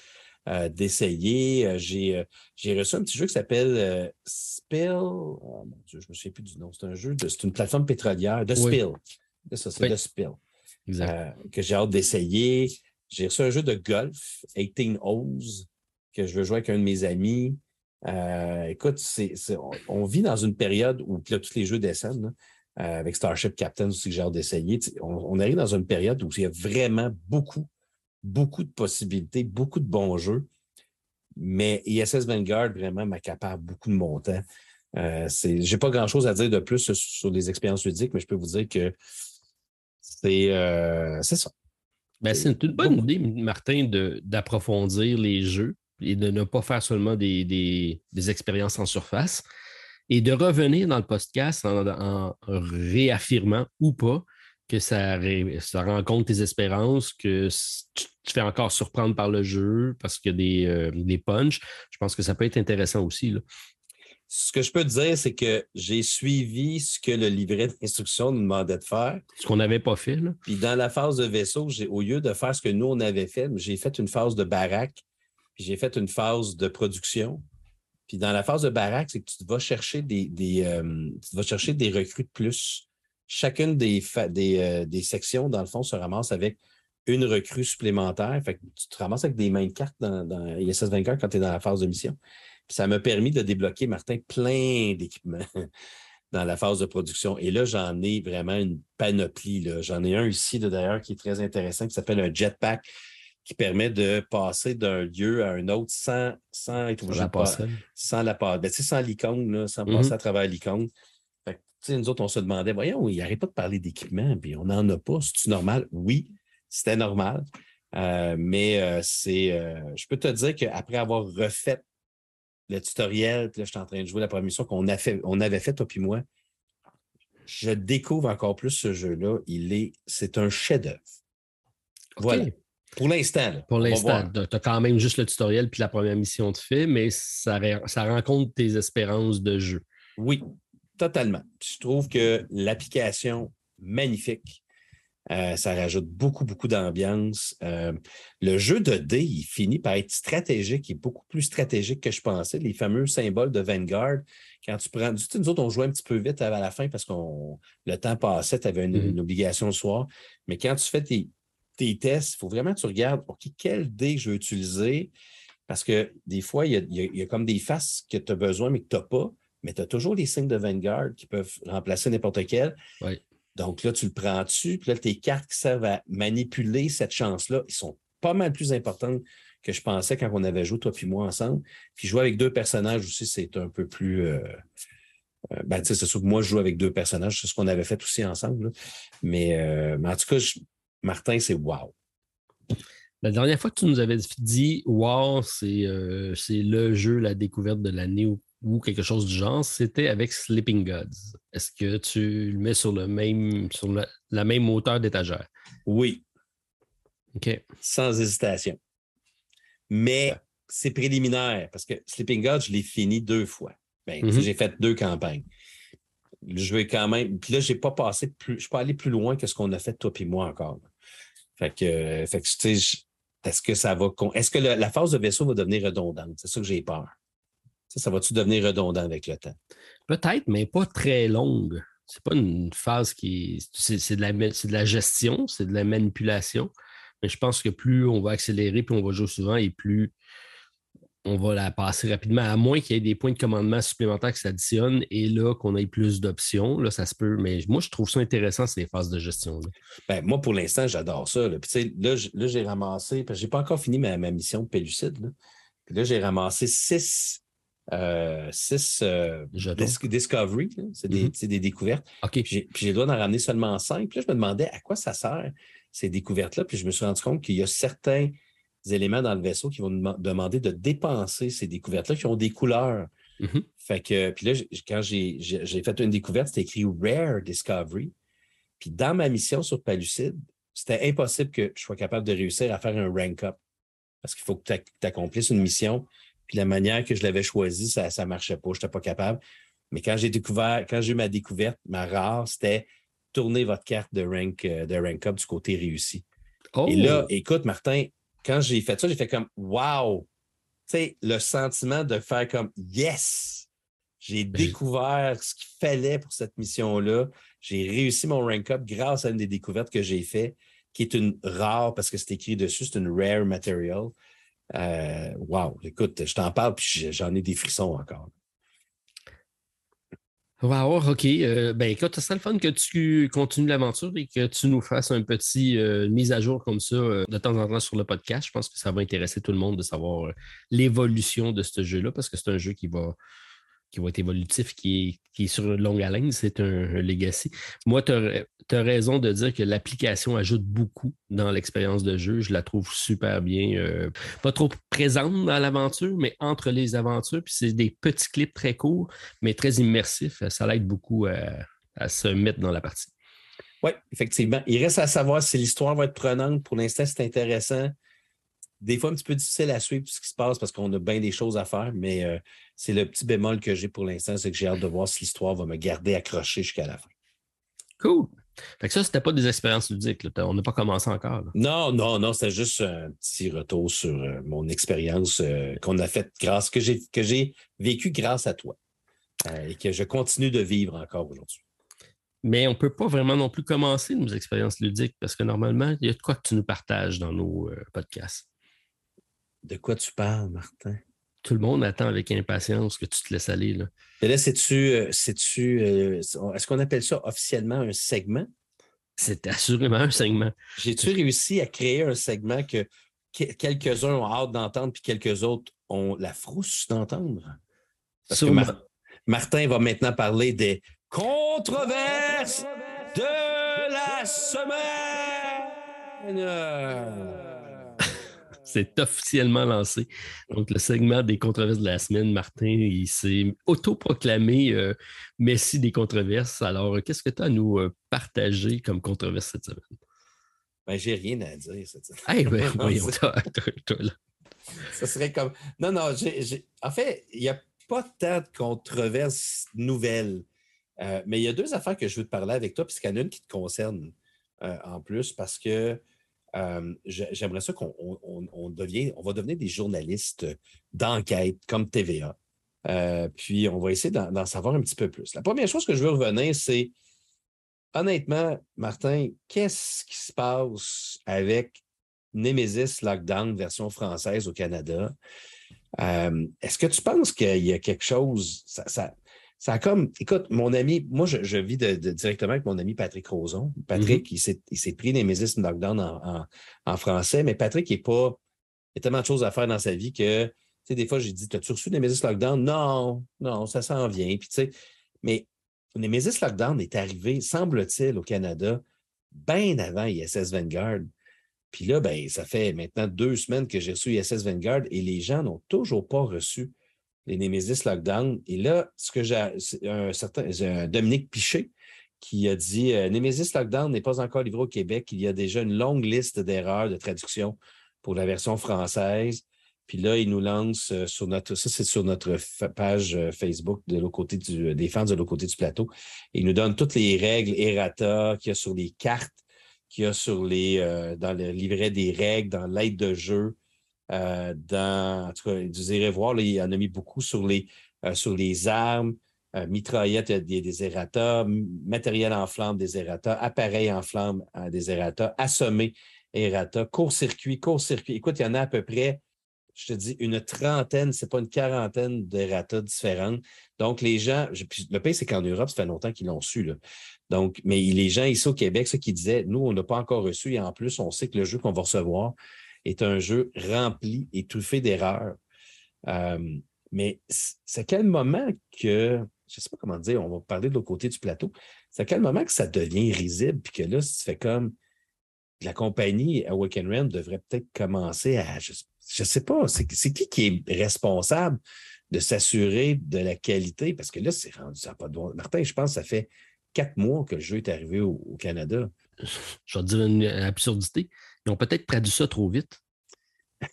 euh, d'essayer. Euh, euh, j'ai reçu un petit jeu qui s'appelle Spill. Oh, mon Dieu, je ne me souviens plus du nom. C'est un jeu, c'est une plateforme pétrolière. De Spill. Ça, c'est de Spill. Que j'ai hâte d'essayer. J'ai reçu un jeu de golf, 18 Holes, que je veux jouer avec un de mes amis. écoute, on, vit dans une période où là, tous les jeux descendent. avec Starship Captain aussi que j'ai hâte d'essayer. on, arrive dans une période où il y a vraiment beaucoup beaucoup de possibilités, beaucoup de bons jeux. Mais ISS Vanguard, vraiment, m'accapare beaucoup de mon temps. Euh, je n'ai pas grand-chose à dire de plus sur les expériences ludiques, mais je peux vous dire que c'est euh, ça. Ben, c'est une bonne idée, Martin, d'approfondir les jeux et de ne pas faire seulement des, des, expériences en surface et de revenir dans le podcast en réaffirmant ou pas que ça, ça rencontre tes espérances, que tu te fais encore surprendre par le jeu parce qu'il y a des, euh, des punchs. Je pense que ça peut être intéressant aussi. Là. Ce que je peux te dire, c'est que j'ai suivi ce que le livret d'instruction nous demandait de faire. Ce qu'on n'avait pas fait. Là. Puis dans la phase de vaisseau, au lieu de faire ce que nous, on avait fait, j'ai fait une phase de baraque, puis j'ai fait une phase de production. Puis dans la phase de baraque, c'est que tu vas chercher des, des euh, tu vas chercher des recrues de plus chacune des, euh, des, sections, dans le fond, se ramasse avec une recrue supplémentaire. Fait que tu te ramasses avec des mains de cartes dans, dans ISS 24 quand tu es dans la phase de mission. Ça m'a permis de débloquer, Martin, plein d'équipements dans la phase de production. Et là, j'en ai vraiment une panoplie. J'en ai un ici, d'ailleurs, qui est très intéressant, qui s'appelle un jetpack qui permet de passer d'un lieu à un autre sans, sans être obligé de passer. Sans la ben, sans l'icône, sans passer mm-hmm. à travers l'icône nous autres, on se demandait, voyons, il n'arrête pas de parler d'équipement, puis on n'en a pas. C'est-tu normal? Oui, c'était normal. Euh, mais euh, c'est, euh, je peux te dire qu'après avoir refait le tutoriel, puis là, je suis en train de jouer la première mission qu'on a fait, on avait fait, toi puis moi, je découvre encore plus ce jeu-là. Il est, c'est un chef-d'œuvre. Voilà. Pour l'instant. Pour l'instant, tu as quand même juste le tutoriel puis la première mission de fait, mais ça, ça rencontre tes espérances de jeu. Oui, Totalement. je trouve que l'application, magnifique. Euh, ça rajoute beaucoup, beaucoup d'ambiance. Euh, le jeu de dés, il finit par être stratégique, il est beaucoup plus stratégique que je pensais. Les fameux symboles de Vanguard, quand tu prends. Tu sais, nous autres, on jouait un petit peu vite à la fin parce que le temps passait, tu avais une, mm-hmm. obligation le soir. Mais quand tu fais tes, tests, il faut vraiment que tu regardes, OK, quel dé je veux utiliser? Parce que des fois, il y a, il y a comme des faces que tu as besoin, mais que tu n'as pas mais tu as toujours les signes de Vanguard qui peuvent remplacer n'importe quel. Donc là, tu le prends dessus, puis là, tes cartes qui servent à manipuler cette chance-là, ils sont pas mal plus importantes que je pensais quand on avait joué, toi puis moi, ensemble. Puis jouer avec deux personnages aussi, c'est un peu plus. Euh, euh, ben, c'est sûr que moi, je joue avec deux personnages, c'est ce qu'on avait fait aussi ensemble. Mais, euh, mais, en tout cas, Martin, c'est wow. La dernière fois que tu nous avais dit Wow, c'est le jeu, la découverte de l'année ou ou quelque chose du genre, c'était avec Sleeping Gods. Est-ce que tu le mets sur le même sur la, même hauteur d'étagère? Oui. OK. Sans hésitation. Mais c'est préliminaire parce que Sleeping Gods, je l'ai fini deux fois. Ben, mm-hmm. J'ai fait deux campagnes. Je vais quand même. Puis là, je n'ai pas passé plus. Je ne suis pas allé plus loin que ce qu'on a fait, toi et moi encore. Fait que, fait que tu sais, est-ce que ça va. Est-ce que la phase de vaisseau va devenir redondante? C'est ça que j'ai peur. Ça, va-tu devenir redondant avec le temps? Peut-être, mais pas très longue. C'est pas une phase qui. C'est de, la, de la gestion, c'est de la manipulation. Mais je pense que plus on va accélérer, plus on va jouer souvent et plus on va la passer rapidement, à moins qu'il y ait des points de commandement supplémentaires qui s'additionnent et là, qu'on ait plus d'options. Là, ça se peut. Mais moi, je trouve ça intéressant, ces phases de gestion. Là. Ben, moi, pour l'instant, j'adore ça. Là, là, j'ai ramassé, parce que je n'ai pas encore fini ma, mission de Pellucide. Là, Puis là j'ai ramassé six euh, six euh, Discovery, c'est des, mm-hmm. des, découvertes. Puis j'ai le droit d'en ramener seulement cinq. Puis là, je me demandais à quoi ça sert, ces découvertes-là. Puis je me suis rendu compte qu'il y a certains éléments dans le vaisseau qui vont nous demander de dépenser ces découvertes-là qui ont des couleurs. Mm-hmm. Fait que, puis là, quand j'ai fait une découverte, c'était écrit Rare Discovery. Puis dans ma mission sur Palucide, c'était impossible que je sois capable de réussir à faire un rank-up. Parce qu'il faut que tu accomplisses une mission. Puis la manière que je l'avais choisie, ça ne marchait pas. Je n'étais pas capable. Mais quand j'ai découvert, quand j'ai eu ma découverte, ma rare, c'était tourner votre carte de rank, euh, de rank up du côté réussi. Et là, oh! écoute, Martin, quand j'ai fait ça, j'ai fait comme Wow! Tu sais, le sentiment de faire comme Yes! J'ai ben, découvert ce qu'il fallait pour cette mission-là. J'ai réussi mon rank up grâce à une des découvertes que j'ai fait, qui est une rare parce que c'est écrit dessus, c'est une rare material. Euh, wow! Écoute, je t'en parle, puis j'en ai des frissons encore. Wow, OK. Euh, ben écoute, ça serait le fun que tu continues l'aventure et que tu nous fasses un petit euh, mise à jour comme ça de temps en temps sur le podcast. Je pense que ça va intéresser tout le monde de savoir l'évolution de ce jeu-là parce que c'est un jeu qui va qui va être évolutif, qui est, qui est sur longue haleine, c'est un, legacy. Moi, tu as, raison de dire que l'application ajoute beaucoup dans l'expérience de jeu. Je la trouve super bien. Euh, pas trop présente dans l'aventure, mais entre les aventures. Puis c'est des petits clips très courts, mais très immersifs. Ça l'aide beaucoup à, se mettre dans la partie. Oui, effectivement. Il reste à savoir si l'histoire va être prenante. Pour l'instant, c'est intéressant des fois un petit peu difficile à suivre ce qui se passe parce qu'on a bien des choses à faire, mais euh, c'est le petit bémol que j'ai pour l'instant, c'est que j'ai hâte de voir si l'histoire va me garder accroché jusqu'à la fin. Cool. Fait que ça, c'était pas des expériences ludiques. On n'a pas commencé encore. Non, non, non, c'était juste un petit retour sur euh, mon expérience euh, qu'on a faite grâce, que j'ai, que j'ai vécu grâce à toi et que je continue de vivre encore aujourd'hui. Mais on ne peut pas vraiment non plus commencer nos expériences ludiques parce que normalement, il y a de quoi que tu nous partages dans nos podcasts. De quoi tu parles, Martin? Tout le monde attend avec impatience que tu te laisses aller. Là. Et là, c'est-tu, euh, tu euh, est-ce qu'on appelle ça officiellement un segment? C'est assurément un segment. J'ai-tu réussi à créer un segment que quelques-uns ont hâte d'entendre, puis quelques autres ont la frousse d'entendre? Parce que Martin va maintenant parler des controverses de la semaine c'est officiellement lancé. Donc, le segment des controverses de la semaine, Martin, il s'est autoproclamé euh, Messi des controverses. Alors, qu'est-ce que tu as à nous euh, partager comme controverse cette semaine? Ben, j'ai rien à dire cette semaine. Eh ben, voyons, toi, là. Ça serait comme. Non, non, en fait, il n'y a pas tant de controverses nouvelles. Euh, mais il y a deux affaires que je veux te parler avec toi, puisqu'il y en a une qui te concerne en plus, parce que euh, j'aimerais ça qu'on on, devient, on va devenir des journalistes d'enquête comme TVA. Euh, puis on va essayer d'en savoir un petit peu plus. La première chose que je veux revenir, c'est honnêtement, Martin, qu'est-ce qui se passe avec Nemesis Lockdown version française au Canada? Euh, est-ce que tu penses qu'il y a quelque chose, a comme, écoute, mon ami, moi, je, vis directement avec mon ami Patrick Roson. Patrick, mm-hmm. il s'est pris Nemesis Lockdown en, en, français, mais Patrick, il est pas, il a tellement de choses à faire dans sa vie que, tu sais, des fois, j'ai dit, t'as-tu reçu Nemesis Lockdown? Non, non, ça s'en vient. Puis, tu sais, mais Nemesis Lockdown est arrivé, semble-t-il, au Canada, bien avant ISS Vanguard. Puis là, ben, ça fait maintenant deux semaines que j'ai reçu ISS Vanguard et les gens n'ont toujours pas reçu les Nemesis Lockdown. Et là, ce que j'ai, un certain Dominique Piché qui a dit euh, Nemesis Lockdown n'est pas encore livré au Québec. Il y a déjà une longue liste d'erreurs de traduction pour la version française. Puis là, il nous lance euh, sur notre, ça c'est sur notre page euh, Facebook de l'autre côté du, des fans de l'autre côté du plateau. Il nous donne toutes les règles errata qu'il y a sur les cartes, qu'il y a sur les, dans le livret des règles, dans l'aide de jeu, euh, dans, en tout cas, vous irez voir, il en a mis beaucoup sur les, euh, sur les armes, euh, mitraillettes, des, errata, matériel en flamme, des errata, appareil en flamme, des errata, assommé, errata, court-circuit, court-circuit. Écoute, il y en a à peu près, je te dis, une trentaine, c'est pas une quarantaine d'errata différentes. Donc, les gens, le pays, c'est qu'en Europe, ça fait longtemps qu'ils l'ont su. Là. Donc, mais les gens ici au Québec, ceux qui disaient, nous, on n'a pas encore reçu, et en plus, on sait que le jeu qu'on va recevoir, est un jeu rempli, étouffé d'erreurs. Euh, mais c'est à quel moment que, je ne sais pas comment dire, on va parler de l'autre côté du plateau, c'est à quel moment que ça devient risible, puis que là, tu fais comme la compagnie Awaken Realm devrait peut-être commencer à, je ne sais pas, c'est qui qui est responsable de s'assurer de la qualité? Parce que là, c'est rendu, ça pas de Martin, je pense que ça fait quatre mois que le jeu est arrivé au, Canada. Je vais te dire une absurdité. Ils ont peut-être traduit ça trop vite.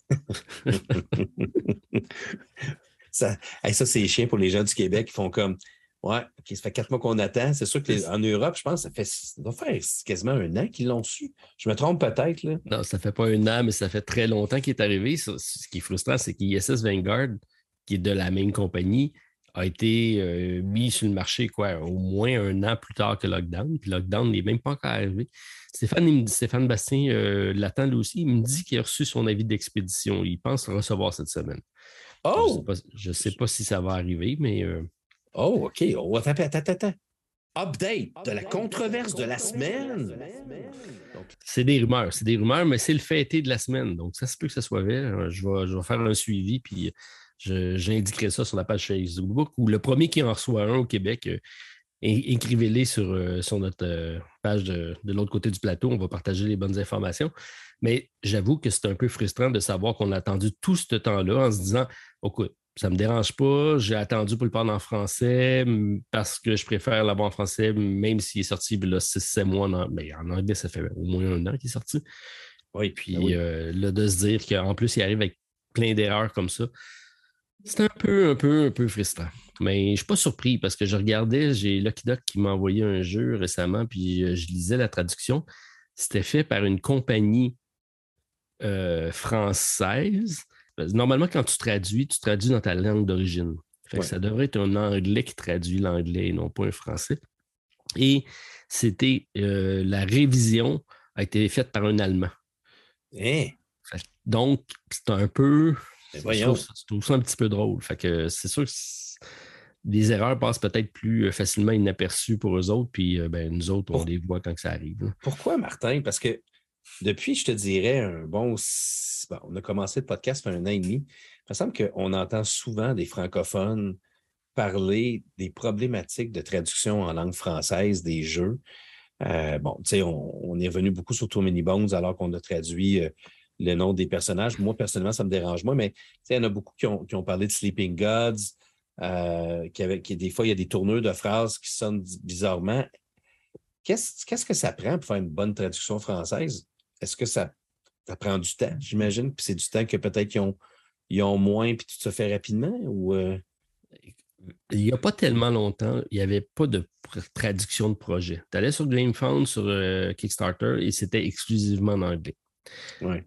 ça, ça c'est chiant pour les gens du Québec qui font comme Ouais, ça fait quatre mois qu'on attend. C'est sûr qu'en Europe, je pense, ça fait ça doit faire quasiment un an qu'ils l'ont su. Je me trompe peut-être. Non, ça fait pas un an, mais ça fait très longtemps qu'il est arrivé. Ce qui est frustrant, c'est qu'ISS Vanguard, qui est de la même compagnie, a été euh, mis sur le marché quoi, au moins un an plus tard que Lockdown. Puis Lockdown n'est même pas encore arrivé. Stéphane, Stéphane Bastien euh, l'attend lui aussi. Il me dit qu'il a reçu son avis d'expédition. Il pense le recevoir cette semaine. Oh! Je ne sais, pas si ça va arriver, mais. Euh, Oh, OK. Oh, attends, attends, attends. Update de la controverse de la semaine. C'est des rumeurs, c'est des rumeurs, mais c'est le fêté de la semaine. Donc, ça se peut que ça soit vrai. Je vais, je vais faire un suivi, puis j'indiquerai ça sur la page Facebook ou le premier qui en reçoit un au Québec, euh, écrivez-les sur, euh, sur notre page de, de l'autre côté du plateau. On va partager les bonnes informations. Mais j'avoue que c'est un peu frustrant de savoir qu'on a attendu tout ce temps-là en se disant, écoute, ça ne me dérange pas. J'ai attendu pour le parler en français parce que je préfère l'avoir en français, même s'il est sorti 6-7 mois. En, mais en anglais, ça fait au moins un an qu'il est sorti. Oui, puis ben euh, là, de se dire qu'en plus, il arrive avec plein d'erreurs comme ça, c'est un peu, un peu, un peu frustrant. Mais je ne suis pas surpris parce que je regardais, j'ai Lucky Duck qui m'a envoyé un jeu récemment, puis euh, je lisais la traduction. C'était fait par une compagnie euh, française Normalement, quand tu traduis, tu traduis dans ta langue d'origine. Ça devrait être un anglais qui traduit l'anglais et non pas un français. Et c'était euh, la révision a été faite par un Allemand. Hein? Donc, c'est un peu. C'est ça un petit peu drôle. Fait que c'est sûr que des erreurs passent peut-être plus euh, facilement inaperçues pour eux autres, puis euh, ben, nous autres, on les voit quand ça arrive. Pourquoi, Martin? Parce que depuis, je te dirais, un bon. on a commencé le podcast il y a un an et demi. Il me semble qu'on entend souvent des francophones parler des problématiques de traduction en langue française des jeux. Euh, bon, tu sais, on, est revenu beaucoup sur Too Many Bones alors qu'on a traduit euh, le nom des personnages. Moi, personnellement, ça me dérange moins, mais il y en a beaucoup qui ont, parlé de Sleeping Gods, euh, qui, qui, des fois, il y a des tourneurs de phrases qui sonnent bizarrement. Qu'est-ce que ça prend pour faire une bonne traduction française? est-ce que ça, prend du temps, j'imagine? Puis c'est du temps que peut-être ont, ont moins, puis tout se fait rapidement? Euh? Il n'y a pas tellement longtemps, il n'y avait pas de traduction de projet. Tu allais sur GameFound, sur euh, Kickstarter, et c'était exclusivement en anglais.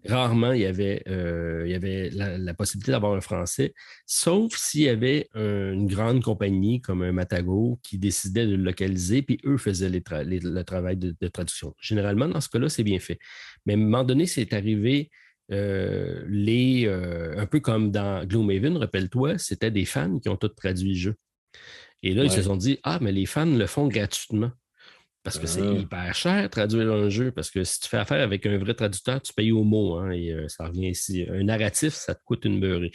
Rarement, il y avait, euh, il y avait la, possibilité d'avoir un français, sauf s'il y avait une grande compagnie comme un Matago qui décidait de le localiser, puis eux faisaient le travail de, traduction. Généralement, dans ce cas-là, c'est bien fait. Mais à un moment donné, c'est arrivé euh, les, euh, un peu comme dans Gloomhaven, rappelle-toi, c'était des fans qui ont tout traduit le jeu. Et là, ils se sont dit Ah, mais les fans le font gratuitement. Parce que c'est ah. hyper cher traduire un jeu, parce que si tu fais affaire avec un vrai traducteur, tu payes au mot, hein, et euh, ça revient ici. Un narratif, ça te coûte une beurrée.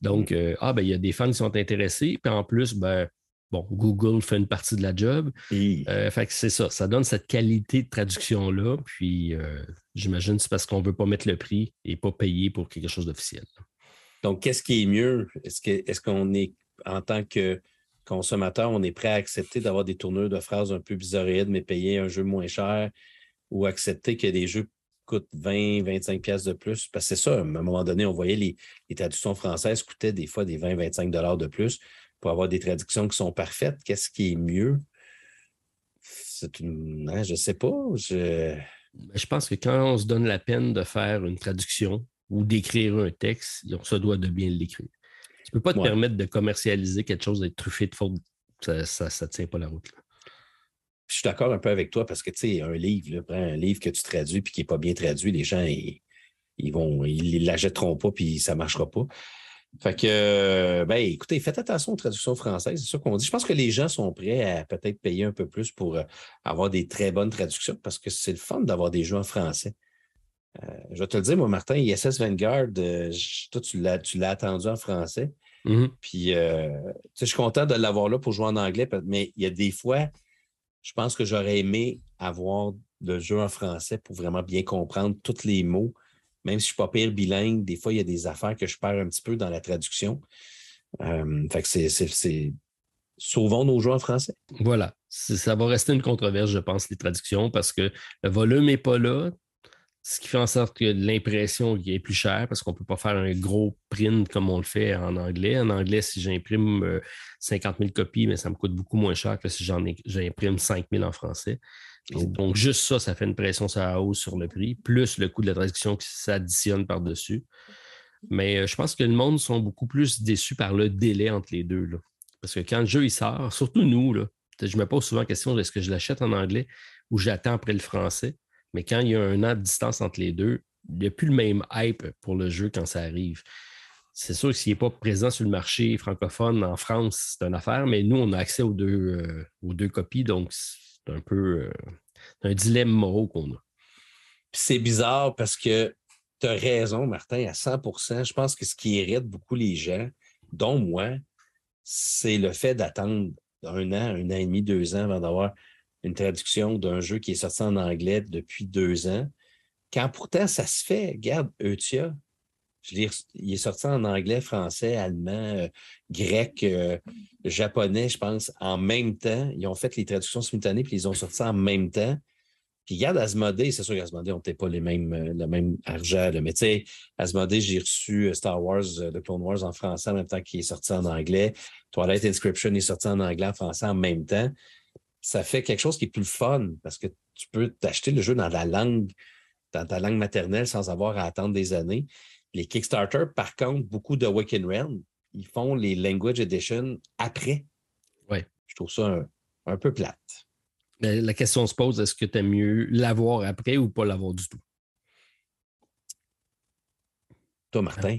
Donc, mm. euh, ah, ben, il y a des fans qui sont intéressés, puis en plus, ben, bon, Google fait une partie de la job. Euh, fait que c'est ça, ça donne cette qualité de traduction-là, puis j'imagine que c'est parce qu'on ne veut pas mettre le prix et pas payer pour quelque chose d'officiel. Donc, qu'est-ce qui est mieux? Est-ce qu'on est, est, en tant que consommateur, on est prêt à accepter d'avoir des tourneurs de phrases un peu bizarroïdes, mais payer un jeu moins cher ou accepter que des jeux coûtent 20, 25 pièces de plus. Parce que c'est ça, à un moment donné, on voyait les, traductions françaises coûtaient des fois des 20, 25 dollars de plus pour avoir des traductions qui sont parfaites. Qu'est-ce qui est mieux? C'est une. Hein, je ne sais pas. Je... Ben, je pense que quand on se donne la peine de faire une traduction ou d'écrire un texte, on se doit de bien l'écrire. Tu ne peux pas te permettre de commercialiser quelque chose d'être truffé de faute. Ça ne tient pas la route. Je suis d'accord un peu avec toi parce que, tu sais, un livre, un livre que tu traduis puis qui n'est pas bien traduit, les gens, ils, ils vont, ils l'achèteront pas puis ça ne marchera pas. Fait que, ben, écoutez, faites attention aux traductions françaises, c'est ça qu'on dit. Je pense que les gens sont prêts à peut-être payer un peu plus pour euh, avoir des très bonnes traductions parce que c'est le fun d'avoir des jeux en français. Euh, je vais te le dire, moi, Martin, ISS Vanguard, euh, toi, tu l'as attendu en français. Mm-hmm. Puis, euh, je suis content de l'avoir là pour jouer en anglais, mais il y a des fois, je pense que j'aurais aimé avoir le jeu en français pour vraiment bien comprendre tous les mots. Même si je ne suis pas pire bilingue, des fois, il y a des affaires que je perds un petit peu dans la traduction. fait que c'est sauvons nos jeux en français. Voilà. Ça va rester une controverse, je pense, les traductions, parce que le volume n'est pas là. Ce qui fait en sorte que l'impression est plus chère parce qu'on ne peut pas faire un gros print comme on le fait en anglais. En anglais, si j'imprime 50 euh, 000 copies, mais ça me coûte beaucoup moins cher que si j'imprime 5 000 en français. Oh. Donc, juste ça, ça fait une pression sur la hausse sur le prix, plus le coût de la traduction qui s'additionne par-dessus. Mais euh, je pense que le monde sont beaucoup plus déçus par le délai entre les deux. Parce que quand le jeu il sort, surtout nous, là, je me pose souvent la question est-ce que je l'achète en anglais ou j'attends après le français? Mais quand il y a un an de distance entre les deux, il n'y a plus le même hype pour le jeu quand ça arrive. C'est sûr que s'il n'est pas présent sur le marché francophone en France, c'est une affaire, mais nous, on a accès aux deux, euh, aux deux copies, donc c'est un peu euh, un dilemme moraux qu'on a. C'est bizarre parce que tu as raison, Martin, à 100% Je pense que ce qui irrite beaucoup les gens, dont moi, c'est le fait d'attendre un an, un an et demi, deux ans avant d'avoir une traduction d'un jeu qui est sorti en anglais depuis deux ans, quand pourtant ça se fait. Regarde, Eutia, je veux il est sorti en anglais, français, allemand, euh, grec, euh, japonais, je pense, en même temps. Ils ont fait les traductions simultanées, puis ils ont sorti en même temps. Puis regarde Asmodée, c'est sûr qu'Asmodée, on n'était pas les mêmes, euh, le même argent. Mais tu sais, Asmodée, j'ai reçu Star Wars, The Clone Wars en français en même temps qu'il est sorti en anglais. Twilight Inscription est sorti en anglais, en français en même temps ça fait quelque chose qui est plus fun parce que tu peux t'acheter le jeu dans la langue, dans ta langue maternelle sans avoir à attendre des années. Les Kickstarter, par contre, beaucoup de Waken Realm, ils font les Language Edition après. Oui. Je trouve ça un, peu plate. la question se pose, est-ce que tu aimes mieux l'avoir après ou pas l'avoir du tout? Toi, Martin.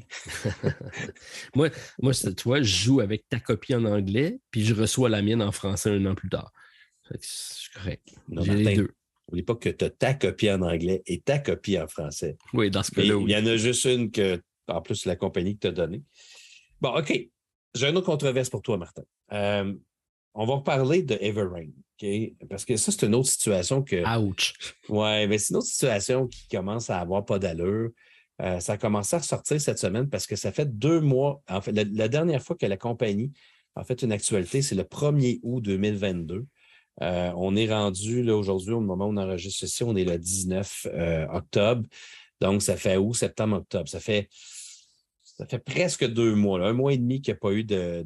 moi, moi, tu vois, je joue avec ta copie en anglais, puis je reçois la mienne en français un an plus tard. C'est correct. J'ai les deux. N'oublie pas que tu as ta copie en anglais et ta copie en français. Oui, dans ce cas-là. Il y en a juste une que, en plus, la compagnie t'a donnée. Bon, OK. J'ai une autre controverse pour toi, Martin. Euh, on va reparler de Everrain, OK? Parce que ça, c'est une autre situation que. Ouch! Oui, mais c'est une autre situation qui commence à avoir pas d'allure. Euh, ça a commencé à ressortir cette semaine parce que ça fait deux mois. En fait, la dernière fois que la compagnie a fait une actualité, c'est le 1er août 2022. Euh, on est rendu aujourd'hui, au moment où on enregistre ceci, on est le 19 euh, octobre. Donc, ça fait août, septembre, octobre. Ça fait, presque deux mois, un mois et demi qu'il n'y a pas eu de,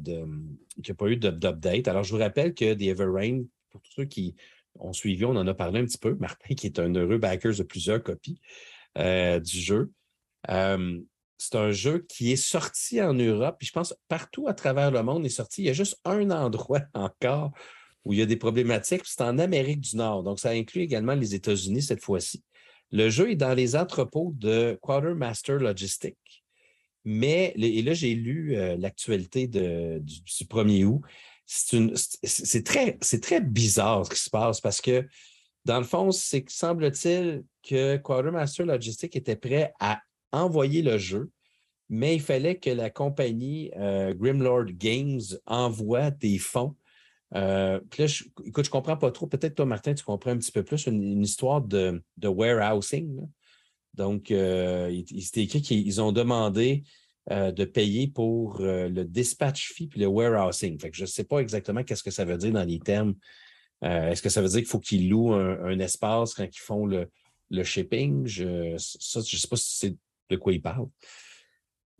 pas eu d'update. Alors, je vous rappelle que The Everrain, pour tous ceux qui ont suivi, on en a parlé un petit peu. Martin, qui est un heureux backer de plusieurs copies euh, du jeu. c'est un jeu qui est sorti en Europe, puis je pense partout à travers le monde est sorti. Il y a juste un endroit encore où il y a des problématiques, c'est en Amérique du Nord. Donc, ça inclut également les États-Unis cette fois-ci. Le jeu est dans les entrepôts de Quartermaster Logistics. Mais, et là, j'ai lu euh, l'actualité du, du, 1er août. C'est très, très bizarre ce qui se passe parce que, dans le fond, c'est que semble-t-il que Quartermaster Logistics était prêt à envoyer le jeu, mais il fallait que la compagnie euh, Grimlord Games envoie des fonds euh, puis là, je, écoute, je comprends pas trop. Peut-être toi, Martin, tu comprends un petit peu plus une, histoire de, warehousing. Donc, euh, il, s'est écrit qu'ils ont demandé euh, de payer pour le dispatch fee puis le warehousing. Je ne sais pas exactement qu'est-ce que ça veut dire dans les termes. Est-ce que ça veut dire qu'il faut qu'ils louent un, espace quand ils font le, shipping? Je ne sais pas si c'est de quoi ils parlent.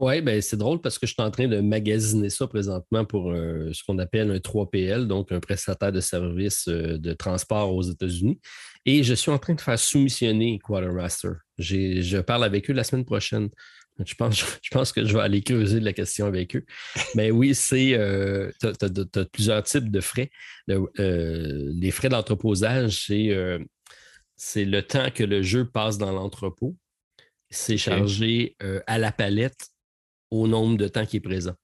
Oui, ben c'est drôle parce que je suis en train de magasiner ça présentement pour euh, ce qu'on appelle un 3PL, donc un prestataire de services euh, de transport aux États-Unis. Et je suis en train de faire soumissionner Quartermaster. Je parle avec eux la semaine prochaine. Je pense, je pense que je vais aller creuser la question avec eux. Mais oui, c'est euh, tu as, plusieurs types de frais. les frais d'entreposage, c'est le temps que le jeu passe dans l'entrepôt. C'est chargé à la palette au nombre de temps qui est présent.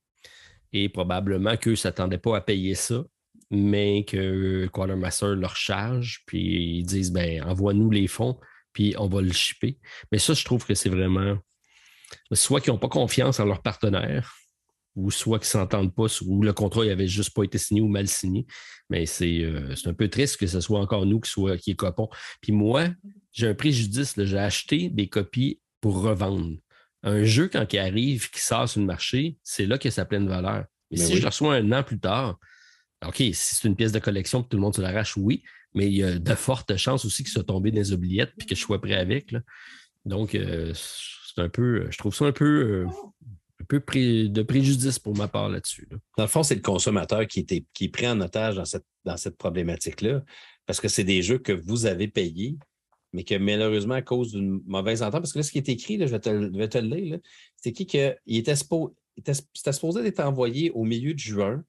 Et probablement qu'eux ne s'attendaient pas à payer ça, mais que Quartermaster leur charge, puis ils disent ben envoie-nous les fonds, puis on va le shipper. Mais ça, je trouve que c'est vraiment soit qu'ils n'ont pas confiance en leur partenaire, ou soit qu'ils ne s'entendent pas, ou le contrat n'avait juste pas été signé ou mal signé. Mais euh, c'est un peu triste que ce soit encore nous qui, soit, qui est copons. Puis moi, j'ai un préjudice. J'ai acheté des copies pour revendre un jeu, quand il arrive, qui sort sur le marché, c'est là qu'il a sa pleine valeur. Mais, si je le reçois un an plus tard, OK, si c'est une pièce de collection que tout le monde se l'arrache, oui, mais il y a de fortes chances aussi qu'il soit tombé dans les oubliettes puis que je sois prêt avec. Donc, euh, c'est un peu, je trouve ça un peu, euh, un peu de préjudice pour ma part là-dessus. Dans le fond, c'est le consommateur qui, était, qui est pris en otage dans cette, dans cette problématique-là parce que c'est des jeux que vous avez payés, mais que malheureusement, à cause d'une mauvaise entente, parce que là, ce qui est écrit, je, vais te, le lire, c'est qui qu'il était, c'était supposé être envoyé au milieu de juin.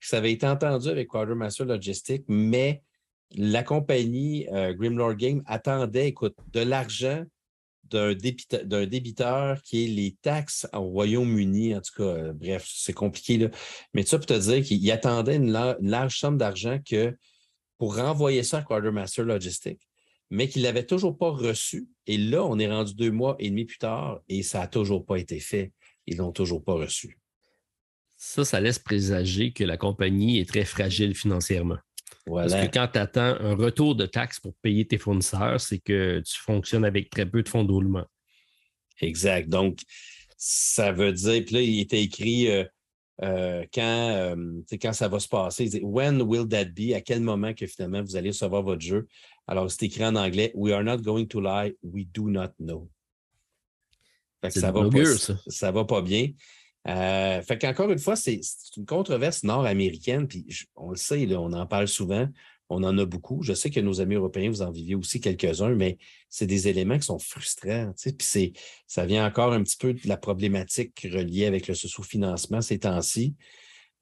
Ça avait été entendu avec Quartermaster Logistics, mais la compagnie euh, Grimlord Game attendait, écoute, de l'argent d'un débiteur, qui est les taxes au Royaume-Uni. En tout cas, euh, bref, c'est compliqué. Là. Mais ça pour te dire qu'il attendait une, large somme d'argent que pour renvoyer ça à Quartermaster Logistics, mais qu'il ne l'avait toujours pas reçu. Et là, on est rendu deux mois et demi plus tard et ça n'a toujours pas été fait. Ils ne l'ont toujours pas reçu. Ça, ça laisse présager que la compagnie est très fragile financièrement. Parce que quand tu attends un retour de taxes pour payer tes fournisseurs, c'est que tu fonctionnes avec très peu de fonds d'oulement. Exact. Donc, ça veut dire, puis là, il était écrit euh, euh, quand, euh, quand ça va se passer. Dit, When will that be? À quel moment que finalement vous allez recevoir votre jeu? Alors, c'est écrit en anglais We are not going to lie, we do not know. ça, va pas, ça. va pas bien. Euh, fait qu'encore une fois, c'est une controverse nord-américaine, puis on le sait, on en parle souvent, on en a beaucoup. Je sais que nos amis européens, vous en vivez aussi quelques-uns, mais c'est des éléments qui sont frustrants. Puis ça vient encore un petit peu de la problématique reliée avec le sous-financement ces temps-ci.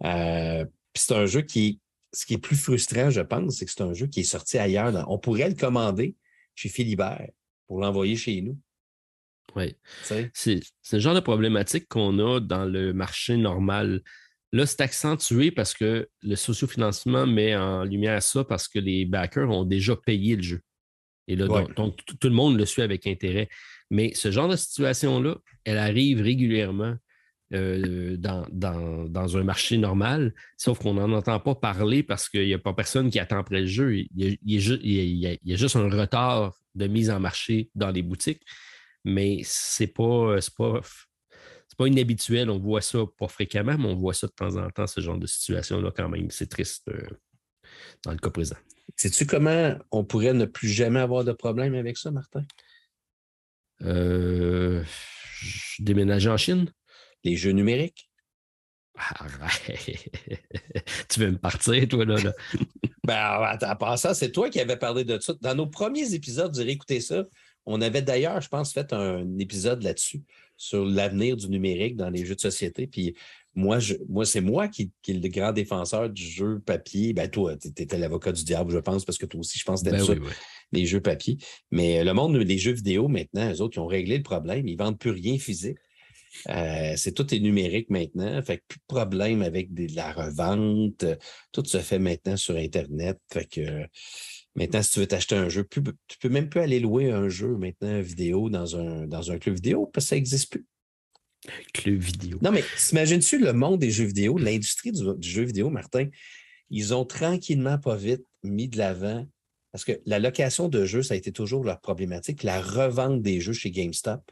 Euh, puis c'est un jeu qui ce qui est plus frustrant, je pense, c'est que c'est un jeu qui est sorti ailleurs. On pourrait le commander chez Philibert pour l'envoyer chez nous. Oui. C'est le genre de problématique qu'on a dans le marché normal. Là, c'est accentué parce que le sociofinancement met en lumière ça parce que les backers ont déjà payé le jeu. Et là, donc, tout le monde le suit avec intérêt. Mais ce genre de situation-là, elle arrive régulièrement euh, dans, un marché normal, sauf qu'on n'en entend pas parler parce qu'il n'y a pas personne qui attend après le jeu. il y a juste un retard de mise en marché dans les boutiques mais c'est pas, pas, pas inhabituel. On voit ça pas fréquemment, mais on voit ça de temps en temps, ce genre de situation-là quand même. C'est triste euh, dans le cas présent. Sais-tu comment on pourrait ne plus jamais avoir de problème avec ça, Martin? Euh, déménager en Chine? Les jeux numériques? tu veux me partir, toi, là? là. ben, à part ça, c'est toi qui avais parlé de ça. Dans nos premiers épisodes, vous aurez écouté ça. On avait d'ailleurs, je pense, fait un épisode là-dessus, sur l'avenir du numérique dans les jeux de société. Puis moi, moi c'est moi qui, qui est le grand défenseur du jeu papier. Ben, toi, tu étais l'avocat du diable, je pense, parce que toi aussi, je pense, ben ça, les jeux papier. Mais le monde des jeux vidéo, maintenant, eux autres, ils ont réglé le problème. Ils ne vendent plus rien physique. Euh, c'est tout est numérique maintenant. Fait que plus de problème avec de la revente. Tout se fait maintenant sur Internet. Fait que Maintenant, si tu veux t'acheter un jeu, tu ne peux même plus aller louer un jeu maintenant vidéo dans un, dans un club vidéo parce que ça n'existe plus. Un club vidéo. Non, mais t'imagines-tu le monde des jeux vidéo, l'industrie du, jeu vidéo, Martin? Ils ont tranquillement, pas vite, mis de l'avant parce que la location de jeux, ça a été toujours leur problématique. La revente des jeux chez GameStop,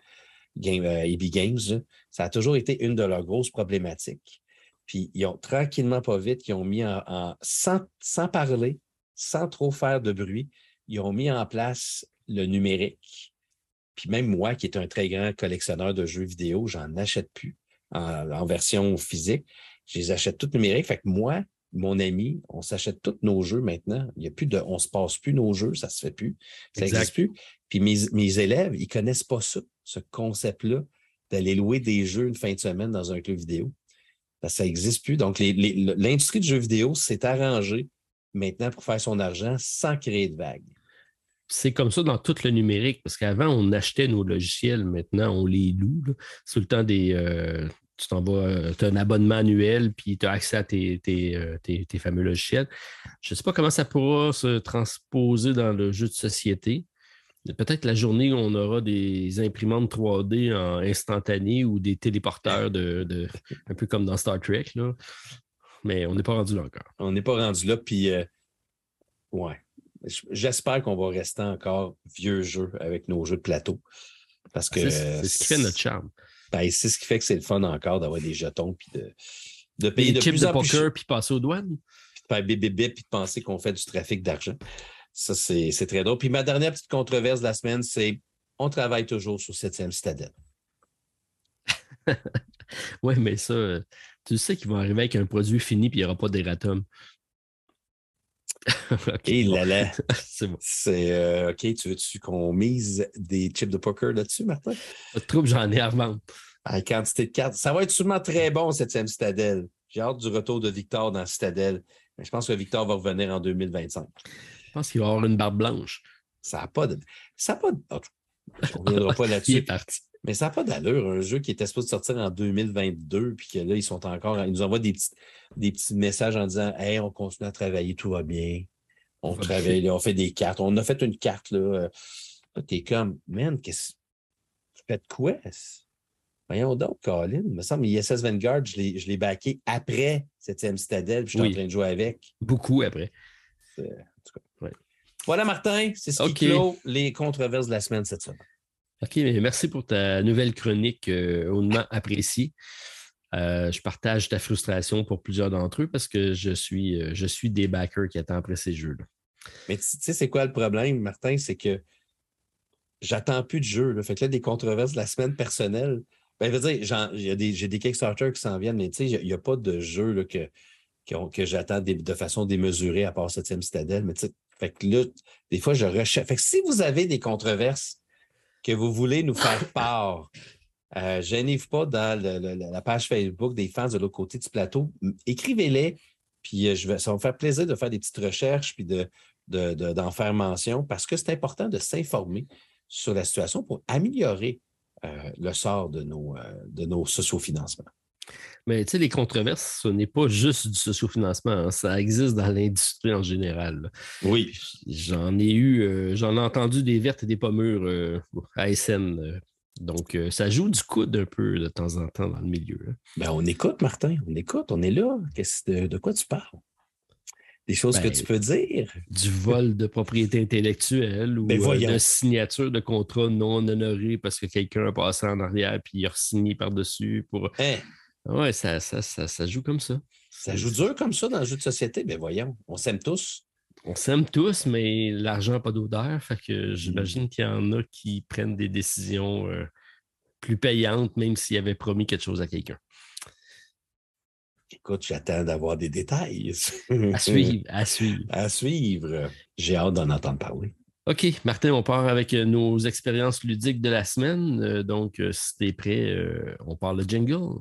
Game, euh, Games, ça a toujours été une de leurs grosses problématiques. Puis ils ont tranquillement, pas vite, ils ont mis en, sans, sans parler, sans trop faire de bruit, ils ont mis en place le numérique. Puis même moi, qui est un très grand collectionneur de jeux vidéo, j'en achète plus en, version physique. Je les achète toutes numériques. Fait moi, mon ami, on s'achète tous nos jeux maintenant. Il y a plus de, on se passe plus nos jeux, ça se fait plus. Ça n'existe plus. Puis mes, élèves, ils connaissent pas ça, ce concept-là, d'aller louer des jeux une fin de semaine dans un club vidéo. Ça n'existe plus. Donc, l'industrie du jeu vidéo s'est arrangée maintenant pour faire son argent sans créer de vagues. C'est comme ça dans tout le numérique, parce qu'avant, on achetait nos logiciels, maintenant, on les loue. C'est le temps des. Euh, tu t'en vas, euh, tu as un abonnement annuel, puis tu as accès à tes, euh, tes, tes, fameux logiciels. Je ne sais pas comment ça pourra se transposer dans le jeu de société. Peut-être la journée où on aura des imprimantes 3D en instantané ou des téléporteurs de, de un peu comme dans Star Trek. Là mais on n'est pas rendu là encore. On n'est pas rendu là, puis euh, ouais. J'espère qu'on va rester encore vieux jeu avec nos jeux de plateau. Parce que. C'est ce qui fait notre charme. Ben, c'est ce qui fait que c'est le fun encore d'avoir des jetons puis de, de payer de plus de poker puis passer aux douanes. faire bip bip et de penser qu'on fait du trafic d'argent. Ça, c'est très drôle. Puis ma dernière petite controverse de la semaine, c'est on travaille toujours sur 7e citadelle. oui, mais ça, euh, tu sais qu'ils vont arriver avec un produit fini puis il n'y aura pas d'erratum. OK, là là. c'est bon. C'est euh, OK, tu veux-tu qu'on mise des chips de poker là-dessus, Martin? Pas de trouble, j'en ai à revendre. À quantité de cartes. Ça va être sûrement très bon, 7e Citadelle. J'ai hâte du retour de Victor dans Citadelle. Mais je pense que Victor va revenir en 2025. Je pense qu'il va avoir une barbe blanche. Ça n'a pas de. Ça n'a pas de. On ne reviendra pas là-dessus. Mais ça n'a pas d'allure, un jeu qui était supposé sortir en 2022, puis que là, ils sont encore. Ils nous envoient des petits, des petits messages en disant Hey, on continue à travailler, tout va bien. On travaille, on fait des cartes. On a fait une carte, là. T'es comme, man, qu'est-ce. Tu fais de quoi? Voyons donc, Colin. Il me semble ISS Vanguard, je l'ai backé après 7e Citadelle, puis je suis en train de jouer avec. Beaucoup après. Voilà, Martin, c'est ce qui clôt les controverses de la semaine cette semaine. OK, merci pour ta nouvelle chronique euh, hautement appréciée. Euh, je partage ta frustration pour plusieurs d'entre eux parce que je suis, euh, je suis des backers qui attendent après ces jeux-là. Mais tu sais, c'est quoi le problème, Martin? C'est que j'attends plus de jeux. Fait que là, des controverses de la semaine personnelle. Ben, je veux dire, j'ai des, des Kickstarter qui s'en viennent, mais tu sais, il n'y a, pas de jeu que, que, j'attends de façon démesurée à part 7e Citadelle. Mais tu sais, fait que là, des fois, je recherche. Fait que si vous avez des controverses que vous voulez nous faire part, euh, gênez-vous pas dans la page Facebook des fans de l'autre côté du plateau. Écrivez-les, puis euh, je vais, ça va me faire plaisir de faire des petites recherches puis d'en de, faire mention parce que c'est important de s'informer sur la situation pour améliorer euh, le sort de nos, de nos sociofinancements. Mais tu sais, les controverses, ce n'est pas juste du sociofinancement, hein, ça existe dans l'industrie en général. Oui. J'en ai eu, euh, j'en ai entendu des vertes et des pommures euh, à SN. Euh. donc, ça joue du coude un peu de temps en temps dans le milieu. Hein. Ben, on écoute, Martin, on écoute, on est là. De, de, quoi tu parles? Des choses que ben, tu peux dire? Du vol de propriété intellectuelle ou ben, de signature de contrat non honoré parce que quelqu'un a passé en arrière puis il a signé par-dessus pour. Hein? Oui, ça, ça, ça, joue comme ça. Ça joue dur comme ça dans le jeu de société. Ben voyons, on s'aime tous. On s'aime tous, mais l'argent n'a pas d'odeur. Fait que mmh. j'imagine qu'il y en a qui prennent des décisions euh, plus payantes, même s'ils avaient promis quelque chose à quelqu'un. Écoute, j'attends d'avoir des détails. à suivre, à suivre. À suivre. J'ai hâte d'en entendre parler. OK, Martin, on part avec euh, nos expériences ludiques de la semaine. Euh, donc, si tu es prêt, on parle de jingle.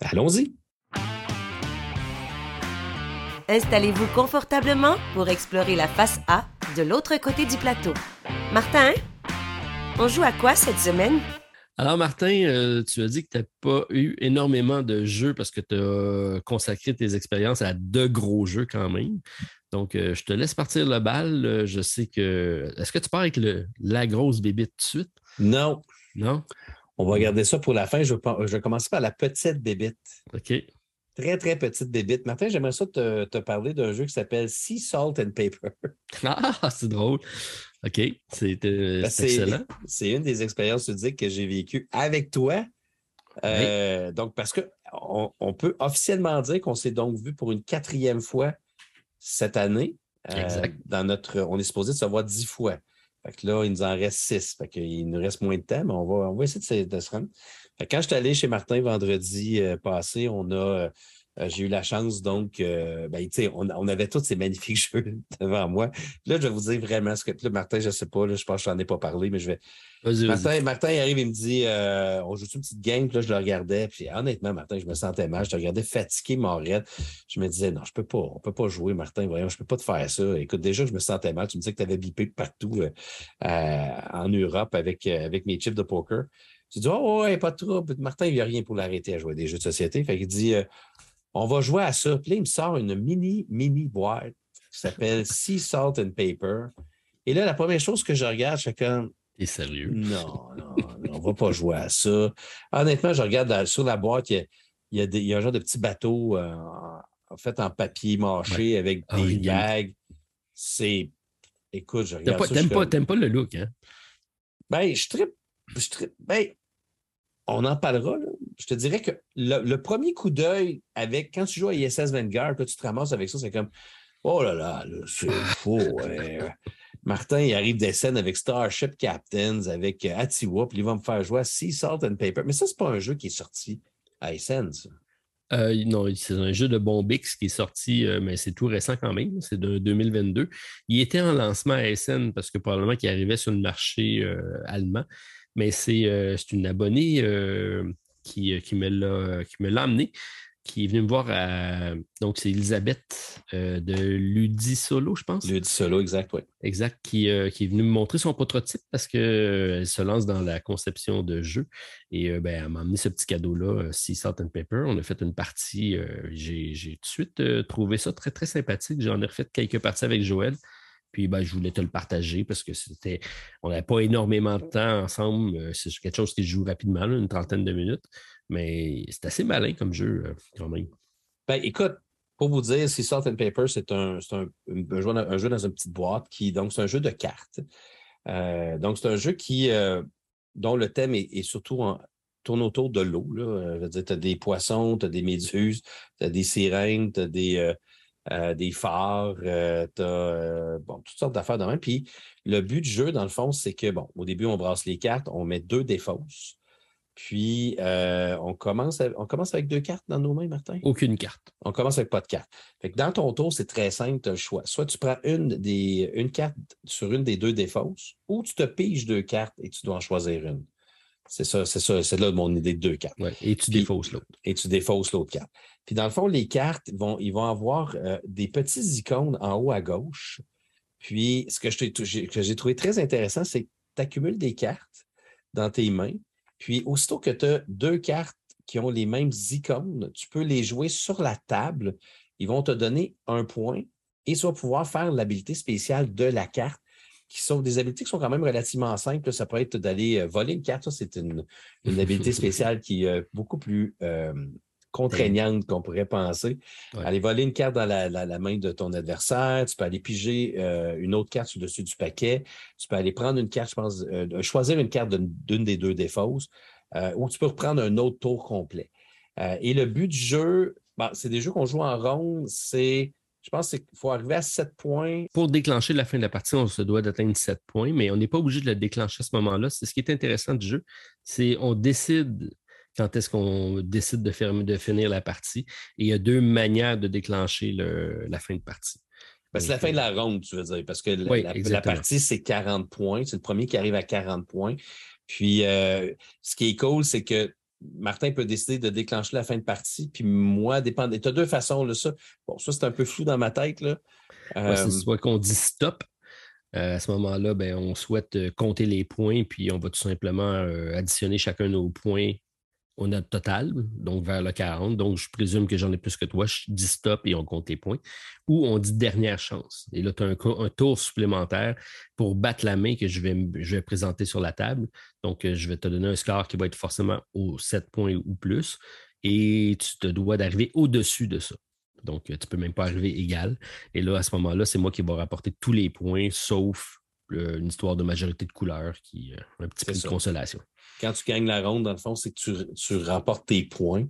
Allons-y. Installez-vous confortablement pour explorer la face A de l'autre côté du plateau. Martin, on joue à quoi cette semaine? Alors, Martin, euh, tu as dit que tu n'as pas eu énormément de jeux parce que tu as consacré tes expériences à deux gros jeux quand même. Donc, euh, je te laisse partir le bal. Je sais que. Est-ce que tu pars avec le, la grosse bébé tout de suite? Non. Non? On va garder ça pour la fin. Je vais, commencer par la petite bébite. OK. Très, très petite bébite. Martin, j'aimerais ça te, parler d'un jeu qui s'appelle Sea Salt and Paper. Ah, c'est drôle. OK. C'est euh, ben, excellent. C'est une des expériences ludiques que j'ai vécues avec toi. Euh, donc, parce qu'on on peut officiellement dire qu'on s'est donc vu pour une quatrième fois cette année. Euh, exact. Dans notre, on est supposé se voir dix fois. Fait que là, il nous en reste six. Fait qu'il nous reste moins de temps, mais on va, on va essayer de, se rendre. Quand je suis allé chez Martin vendredi euh, passé, on a. Euh, euh, j'ai eu la chance, donc, ben, on, on, avait tous ces magnifiques jeux devant moi. Là, je vais vous dire vraiment ce que. Là, Martin, je ne sais pas, là, je pense que je n'en ai pas parlé, mais je vais, Martin, Martin il arrive, il me dit euh, on joue une petite game, puis là, je le regardais. Puis honnêtement, Martin, je me sentais mal. Je te regardais fatigué, raide. Je me disais non, je peux pas, on peut pas jouer, Martin, voyons, je peux pas te faire ça. Écoute, déjà, je me sentais mal. Tu me disais que tu avais bipé partout euh, en Europe avec, euh, avec mes chips de poker. Tu dis Oh ouais, pas de trouble. Martin, il n'y a rien pour l'arrêter à jouer des jeux de société. Fait qu'il dit On va jouer à ça. Puis là, il me sort une mini, mini boîte qui s'appelle Sea Salt and Paper. Et là, la première chose que je regarde, c'est comme T'es sérieux? Non, non, on ne va pas jouer à ça. Honnêtement, je regarde sur la boîte, il y a, il un genre de petit bateau euh, en fait en papier mâché avec des gags. C'est. Écoute, je regarde. T'aimes pas, pas, le look, hein? Ben, je tripe. Je Ben, on en parlera. Là. Je te dirais que le, premier coup d'œil avec quand tu joues à ISS Vanguard, que tu te ramasses avec ça, c'est comme Oh là là, c'est faux. Martin, il arrive des scènes avec Starship Captains, avec euh, Atiwa, puis il va me faire jouer à Sea Salt and Paper. Mais ça, c'est pas un jeu qui est sorti à Essence. Euh, non, c'est un jeu de Bombix qui est sorti, euh, mais c'est tout récent quand même. C'est de 2022. Il était en lancement à SN parce que probablement qu'il arrivait sur le marché allemand. Mais c'est une abonnée qui, qui me l'a amené qui est venue me voir à. Donc, c'est Elisabeth euh, de Ludisolo, je pense. Ludisolo, exact, oui. Exact, qui, euh, qui, est venue me montrer son prototype parce qu'elle euh, se lance dans la conception de jeu. Et ben, elle m'a amené ce petit cadeau-là, Sea Salt and Paper. On a fait une partie. J'ai tout de suite trouvé ça très, très sympathique. J'en ai refait quelques parties avec Joël. Puis ben, je voulais te le partager parce que c'était. On n'avait pas énormément de temps ensemble. C'est quelque chose qui se joue rapidement, une trentaine de minutes. Mais c'est assez malin comme jeu, euh, quand même. Ben, écoute, pour vous dire, si Salt and Paper, c'est un, un, jeu, dans une petite boîte qui, donc, c'est un jeu de cartes. Euh, donc, c'est un jeu qui, euh, dont le thème est, surtout en, tourne autour de l'eau. tu as des poissons, tu as des méduses, tu as des sirènes, tu as des, des phares, tu as bon, toutes sortes d'affaires de même. Puis le but du jeu, dans le fond, c'est que, bon, au début, on brasse les cartes, on met deux défausses. Puis, euh, on, commence on commence avec deux cartes dans nos mains, Martin? Aucune carte. On commence avec pas de carte. Fait que dans ton tour, c'est très simple, tu as le choix. Soit tu prends une, des, une carte sur une des deux défausses, ou tu te piges deux cartes et tu dois en choisir une. C'est ça, c'est ça, c'est là mon idée de deux cartes. et tu défausses l'autre. Et tu défausses l'autre carte. Puis dans le fond, les cartes vont, ils vont avoir euh, des petits icônes en haut à gauche. Puis ce que j'ai trouvé très intéressant, c'est que tu accumules des cartes dans tes mains puis, aussitôt que tu as deux cartes qui ont les mêmes icônes, tu peux les jouer sur la table. Ils vont te donner un point et tu vas pouvoir faire l'habilité spéciale de la carte, qui sont des habilités qui sont quand même relativement simples. Ça peut être d'aller euh, voler une carte. Ça, c'est une, une, habilité spéciale qui est euh, beaucoup plus contraignante qu'on pourrait penser. Aller voler une carte dans la, main de ton adversaire, tu peux aller piger une autre carte sur dessus du paquet, tu peux aller prendre une carte, je pense, choisir une carte d'une des deux défausses, ou tu peux reprendre un autre tour complet. et le but du jeu, c'est des jeux qu'on joue en ronde, c'est je pense qu'il faut arriver à 7 points. Pour déclencher la fin de la partie, on se doit d'atteindre 7 points, mais on n'est pas obligé de le déclencher à ce moment-là. C'est ce qui est intéressant du jeu. C'est on décide quand est-ce qu'on décide de, de, finir la partie. Et il y a deux manières de déclencher la fin de partie. C'est la fin de la ronde, tu veux dire, parce que la, partie, c'est 40 points. C'est le premier qui arrive à 40 points. Puis, euh, ce qui est cool, c'est que Martin peut décider de déclencher la fin de partie, puis moi, dépend. Tu as deux façons, là, ça. Bon, ça, c'est un peu flou dans ma tête. Là. c'est euh, soit qu'on dit stop. Euh, à ce moment-là, ben, on souhaite compter les points, puis on va tout simplement additionner chacun nos points on a le total, donc vers le 40. Donc, je présume que j'en ai plus que toi. Je dis stop et on compte les points. Ou on dit dernière chance. Et là, tu as un, tour supplémentaire pour battre la main que je vais, je vais présenter sur la table. Donc, euh, je vais te donner un score qui va être forcément aux 7 points ou plus. Et tu te dois d'arriver au-dessus de ça. Donc, euh, tu ne peux même pas arriver égal. Et là, à ce moment-là, c'est moi qui vais rapporter tous les points, sauf euh, une histoire de majorité de couleurs qui est un petit peu de consolation quand tu gagnes la ronde, dans le fond, c'est que tu, remportes tes points.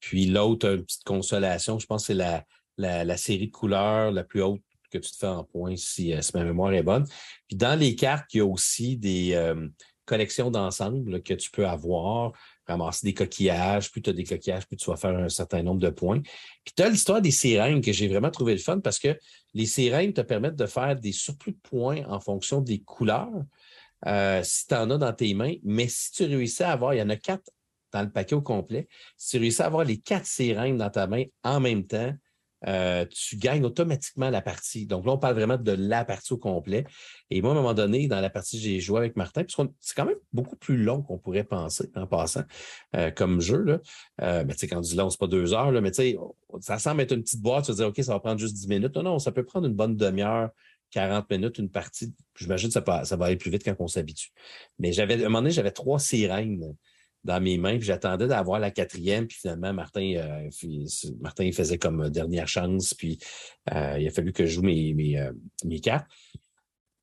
Puis l'autre, une petite consolation, je pense que c'est la, série de couleurs la plus haute que tu te fais en points si, euh, ma mémoire est bonne. Puis dans les cartes, il y a aussi des euh, collections d'ensemble que tu peux avoir, ramasser des coquillages. Plus tu as des coquillages, plus tu vas faire un certain nombre de points. Puis tu as l'histoire des sirènes que j'ai vraiment trouvé le fun parce que les sirènes te permettent de faire des surplus de points en fonction des couleurs. Euh, si tu en as dans tes mains. Mais si tu réussis à avoir, il y en a quatre dans le paquet au complet, si tu réussis à avoir les quatre sirènes dans ta main en même temps, euh, tu gagnes automatiquement la partie. Donc là, on parle vraiment de la partie au complet. Et moi, à un moment donné, dans la partie j'ai joué avec Martin, puisque c'est quand même beaucoup plus long qu'on pourrait penser en passant euh, comme jeu. Là. mais tu sais, quand on dit long, c'est pas deux heures, là, mais tu sais, ça semble être une petite boîte, tu vas dire, OK, ça va prendre juste dix minutes. Non, non, ça peut prendre une bonne demi-heure, 40 minutes, une partie. J'imagine que ça, ça va aller plus vite quand on s'habitue. Mais j'avais, à un moment donné, j'avais trois sirènes dans mes mains, puis j'attendais d'avoir la quatrième, puis finalement, Martin, euh, Martin il faisait comme dernière chance, puis euh, il a fallu que je joue mes, mes, euh, mes cartes.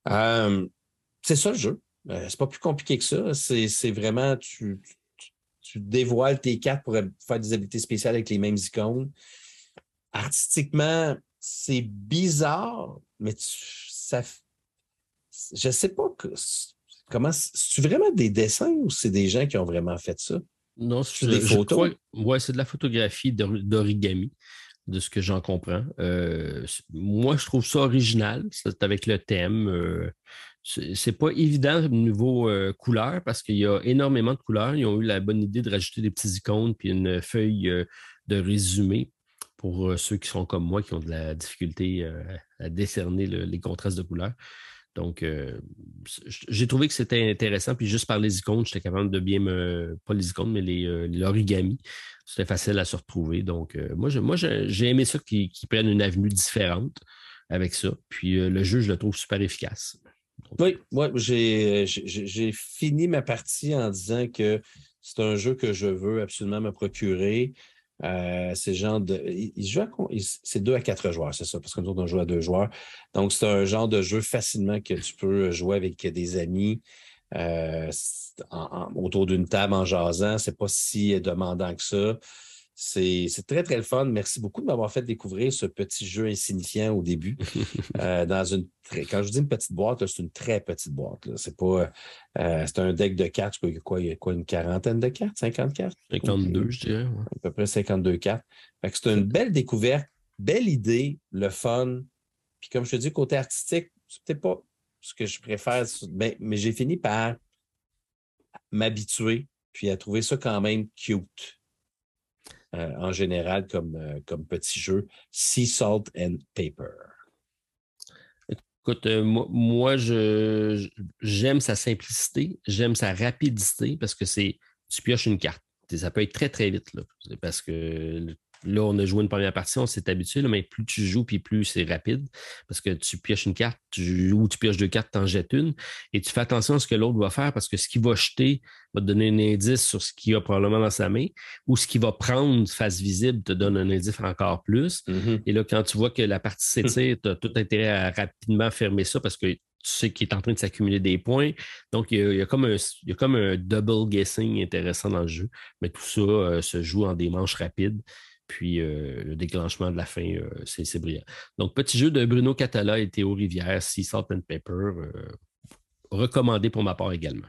c'est ça le jeu. c'est pas plus compliqué que ça. C'est vraiment, tu, tu, tu, dévoiles tes cartes pour faire des habiletés spéciales avec les mêmes icônes. Artistiquement, c'est bizarre, mais tu, ça, je sais pas que, comment, c'est vraiment des dessins ou c'est des gens qui ont vraiment fait ça? Non, c'est des photos? Oui, c'est de la photographie d'origami, de ce que j'en comprends. Euh, moi, je trouve ça original. C'est avec le thème. Euh, c'est pas évident au niveau euh, couleur parce qu'il y a énormément de couleurs. Ils ont eu la bonne idée de rajouter des petits icônes puis une feuille de résumé pour ceux qui sont comme moi qui ont de la difficulté à décerner les contrastes de couleurs. Donc, euh, j'ai trouvé que c'était intéressant. Puis juste par les icônes, j'étais capable de bien me. Pas les icônes, mais euh, l'origami. C'était facile à se retrouver. Donc, euh, moi, moi j'ai aimé ça qu'ils prennent une avenue différente avec ça. Puis le jeu, je le trouve super efficace. oui, moi, j'ai fini ma partie en disant que c'est un jeu que je veux absolument me procurer. Euh, c'est genre de. c'est deux à quatre joueurs, c'est ça, parce que nous autres, on joue à deux joueurs. Donc, c'est un genre de jeu facilement que tu peux jouer avec des amis euh, autour d'une table en jasant. C'est pas si demandant que ça. C'est très, très le fun. Merci beaucoup de m'avoir fait découvrir ce petit jeu insignifiant au début. Euh, dans une Quand je dis une petite boîte, c'est une très petite boîte. C'est pas. Euh, c'est un deck de cartes. Quoi, il y a quoi, une quarantaine de cartes? 50 cartes? 52, je dirais. À peu près 52 cartes. c'est une belle découverte, belle idée, le fun. Puis comme je te dis, côté artistique, c'est peut-être pas ce que je préfère, mais, mais j'ai fini par m'habituer puis à trouver ça quand même cute. Euh, en général comme, euh, comme petit jeu. Sea Salt and Paper. Écoute, euh, moi, j'aime sa simplicité, j'aime sa rapidité parce que c'est tu pioches une carte. Ça peut être très, très vite. Là, parce que Là, on a joué une première partie, on s'est habitué, mais plus tu joues, puis plus c'est rapide, parce que tu pioches une carte, tu, ou tu pioches deux cartes, tu en jettes une, et tu fais attention à ce que l'autre va faire, parce que ce qu'il va jeter va te donner un indice sur ce qu'il a probablement dans sa main, ou ce qu'il va prendre face visible te donne un indice encore plus. Mm-hmm. Et là, quand tu vois que la partie s'étire, tu as tout intérêt à rapidement fermer ça, parce que tu sais qu'il est en train de s'accumuler des points. Donc, il y, a, comme un, il y a comme un double guessing intéressant dans le jeu. Mais tout ça euh, se joue en des manches rapides. Puis euh, le déclenchement de la fin, euh, c'est brillant. Donc, petit jeu de Bruno Catala et Théo Rivière, Sea Salt and Pepper, euh, recommandé pour ma part également.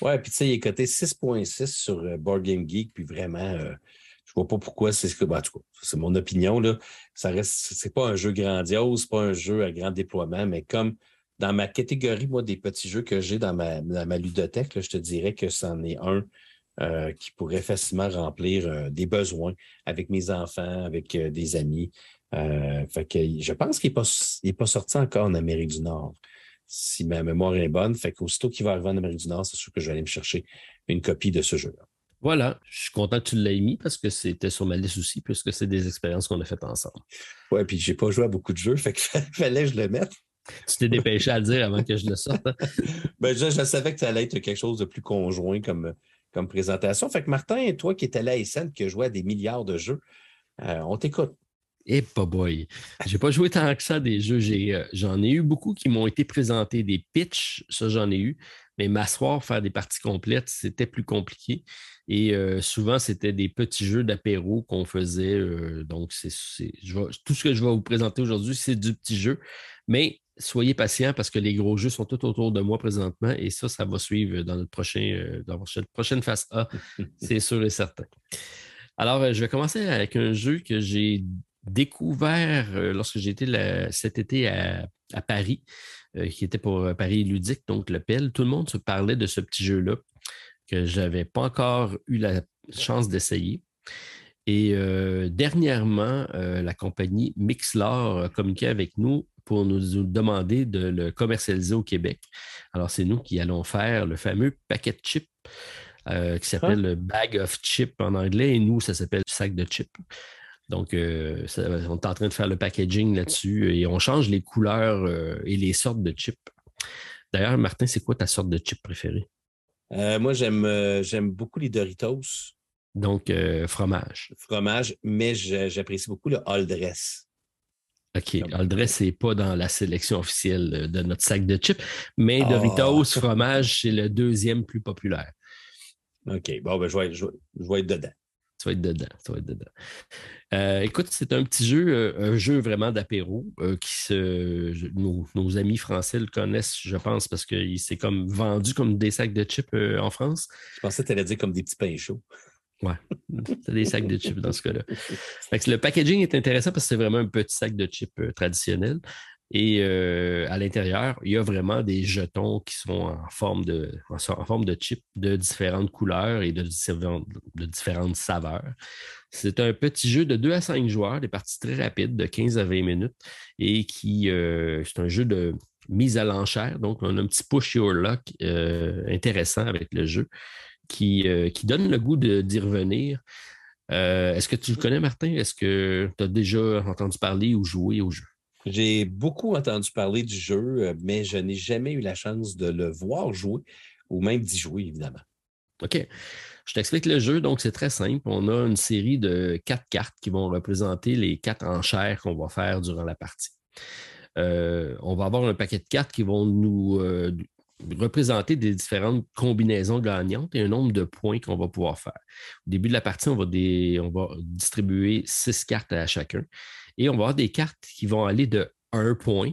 Ouais, puis tu sais, il est coté 6.6 sur Board Game Geek, puis vraiment, je ne vois pas pourquoi c'est ce que. Ben, c'est mon opinion, là. Ça reste. C'est pas un jeu grandiose, pas un jeu à grand déploiement, mais comme dans ma catégorie, moi, des petits jeux que j'ai dans ma, ma ludothèque, je te dirais que c'en est un euh, qui pourrait facilement remplir euh, des besoins avec mes enfants, avec euh, des amis. fait que je pense qu'il n'est pas, sorti encore en Amérique du Nord, si ma mémoire est bonne. Fait qu'aussitôt qu'il va arriver en Amérique du Nord, c'est sûr que je vais aller me chercher une copie de ce jeu-là. Voilà, je suis content que tu l'aies mis parce que c'était sur ma liste aussi, puisque c'est des expériences qu'on a faites ensemble. Oui, puis j'ai pas joué à beaucoup de jeux, fait qu'il fallait que je le mette. Tu t'es dépêché à le dire avant que je le sorte. Hein? ben, je, je, savais que ça allait être quelque chose de plus conjoint comme, comme présentation. Fait que Martin, toi qui étais là à Essen, qui joué à des milliards de jeux, euh, on t'écoute. Eh, pas boy. J'ai pas joué tant que ça des jeux. Euh, j'en ai, eu beaucoup qui m'ont été présentés, des pitchs, ça j'en ai eu. Mais m'asseoir, faire des parties complètes, c'était plus compliqué. Et euh, souvent, c'était des petits jeux d'apéro qu'on faisait. donc, c'est, tout ce que je vais vous présenter aujourd'hui, c'est du petit jeu. Mais soyez patient parce que les gros jeux sont tout autour de moi présentement et ça, ça va suivre dans notre prochain, euh, dans la prochaine phase A, c'est sûr et certain. Alors, euh, je vais commencer avec un jeu que j'ai découvert euh, lorsque j'étais cet été à, Paris, qui était pour Paris ludique, donc le PEL. Tout le monde se parlait de ce petit jeu-là que je n'avais pas encore eu la chance d'essayer. Et dernièrement, la compagnie Mixlar a communiqué avec nous pour nous demander de le commercialiser au Québec. Alors, c'est nous qui allons faire le fameux paquet de chips euh, qui s'appelle le bag of chips en anglais et nous, ça s'appelle sac de chips. Donc, euh, on est en train de faire le packaging là-dessus et on change les couleurs euh, et les sortes de chips. D'ailleurs, Martin, c'est quoi ta sorte de chip préférée? moi, j'aime, j'aime beaucoup les Doritos. Donc, fromage. Fromage, mais j'apprécie beaucoup le all dress. OK. Aldress n'est pas dans la sélection officielle de notre sac de chips, mais ah. Doritos fromage, c'est le deuxième plus populaire. OK. Bon, ben, je, vais, être dedans. tu vas être dedans. Tu vas être dedans. Euh, écoute, c'est un petit jeu, euh, un jeu vraiment d'apéro euh, qui se, nos, amis français le connaissent, je pense, parce qu'il s'est comme vendu comme des sacs de chips en France. Je pensais que tu allais dire comme des petits pains chauds. Ouais, c'est des sacs de chips dans ce cas-là. Le packaging est intéressant parce que c'est vraiment un petit sac de chips traditionnel. Et à l'intérieur, il y a vraiment des jetons qui sont en forme de, en forme de chips de différentes couleurs et de, de différentes saveurs. C'est un petit jeu de 2 à 5 joueurs, des parties très rapides de 15 à 20 minutes et qui euh, c'est un jeu de mise à l'enchère. Donc, on a un petit push your luck euh, intéressant avec le jeu qui, euh, qui donne le goût d'y revenir. Est-ce que tu le connais, Martin? Est-ce que tu as déjà entendu parler ou joué au jeu? J'ai beaucoup entendu parler du jeu, mais je n'ai jamais eu la chance de le voir jouer ou même d'y jouer, évidemment. OK. Je t'explique le jeu. Donc, c'est très simple. On a une série de quatre cartes qui vont représenter les quatre enchères qu'on va faire durant la partie. Euh, on va avoir un paquet de cartes qui vont nous euh, représenter des différentes combinaisons gagnantes et un nombre de points qu'on va pouvoir faire. Au début de la partie, on va, on va distribuer six cartes à chacun et on va avoir des cartes qui vont aller de 1 point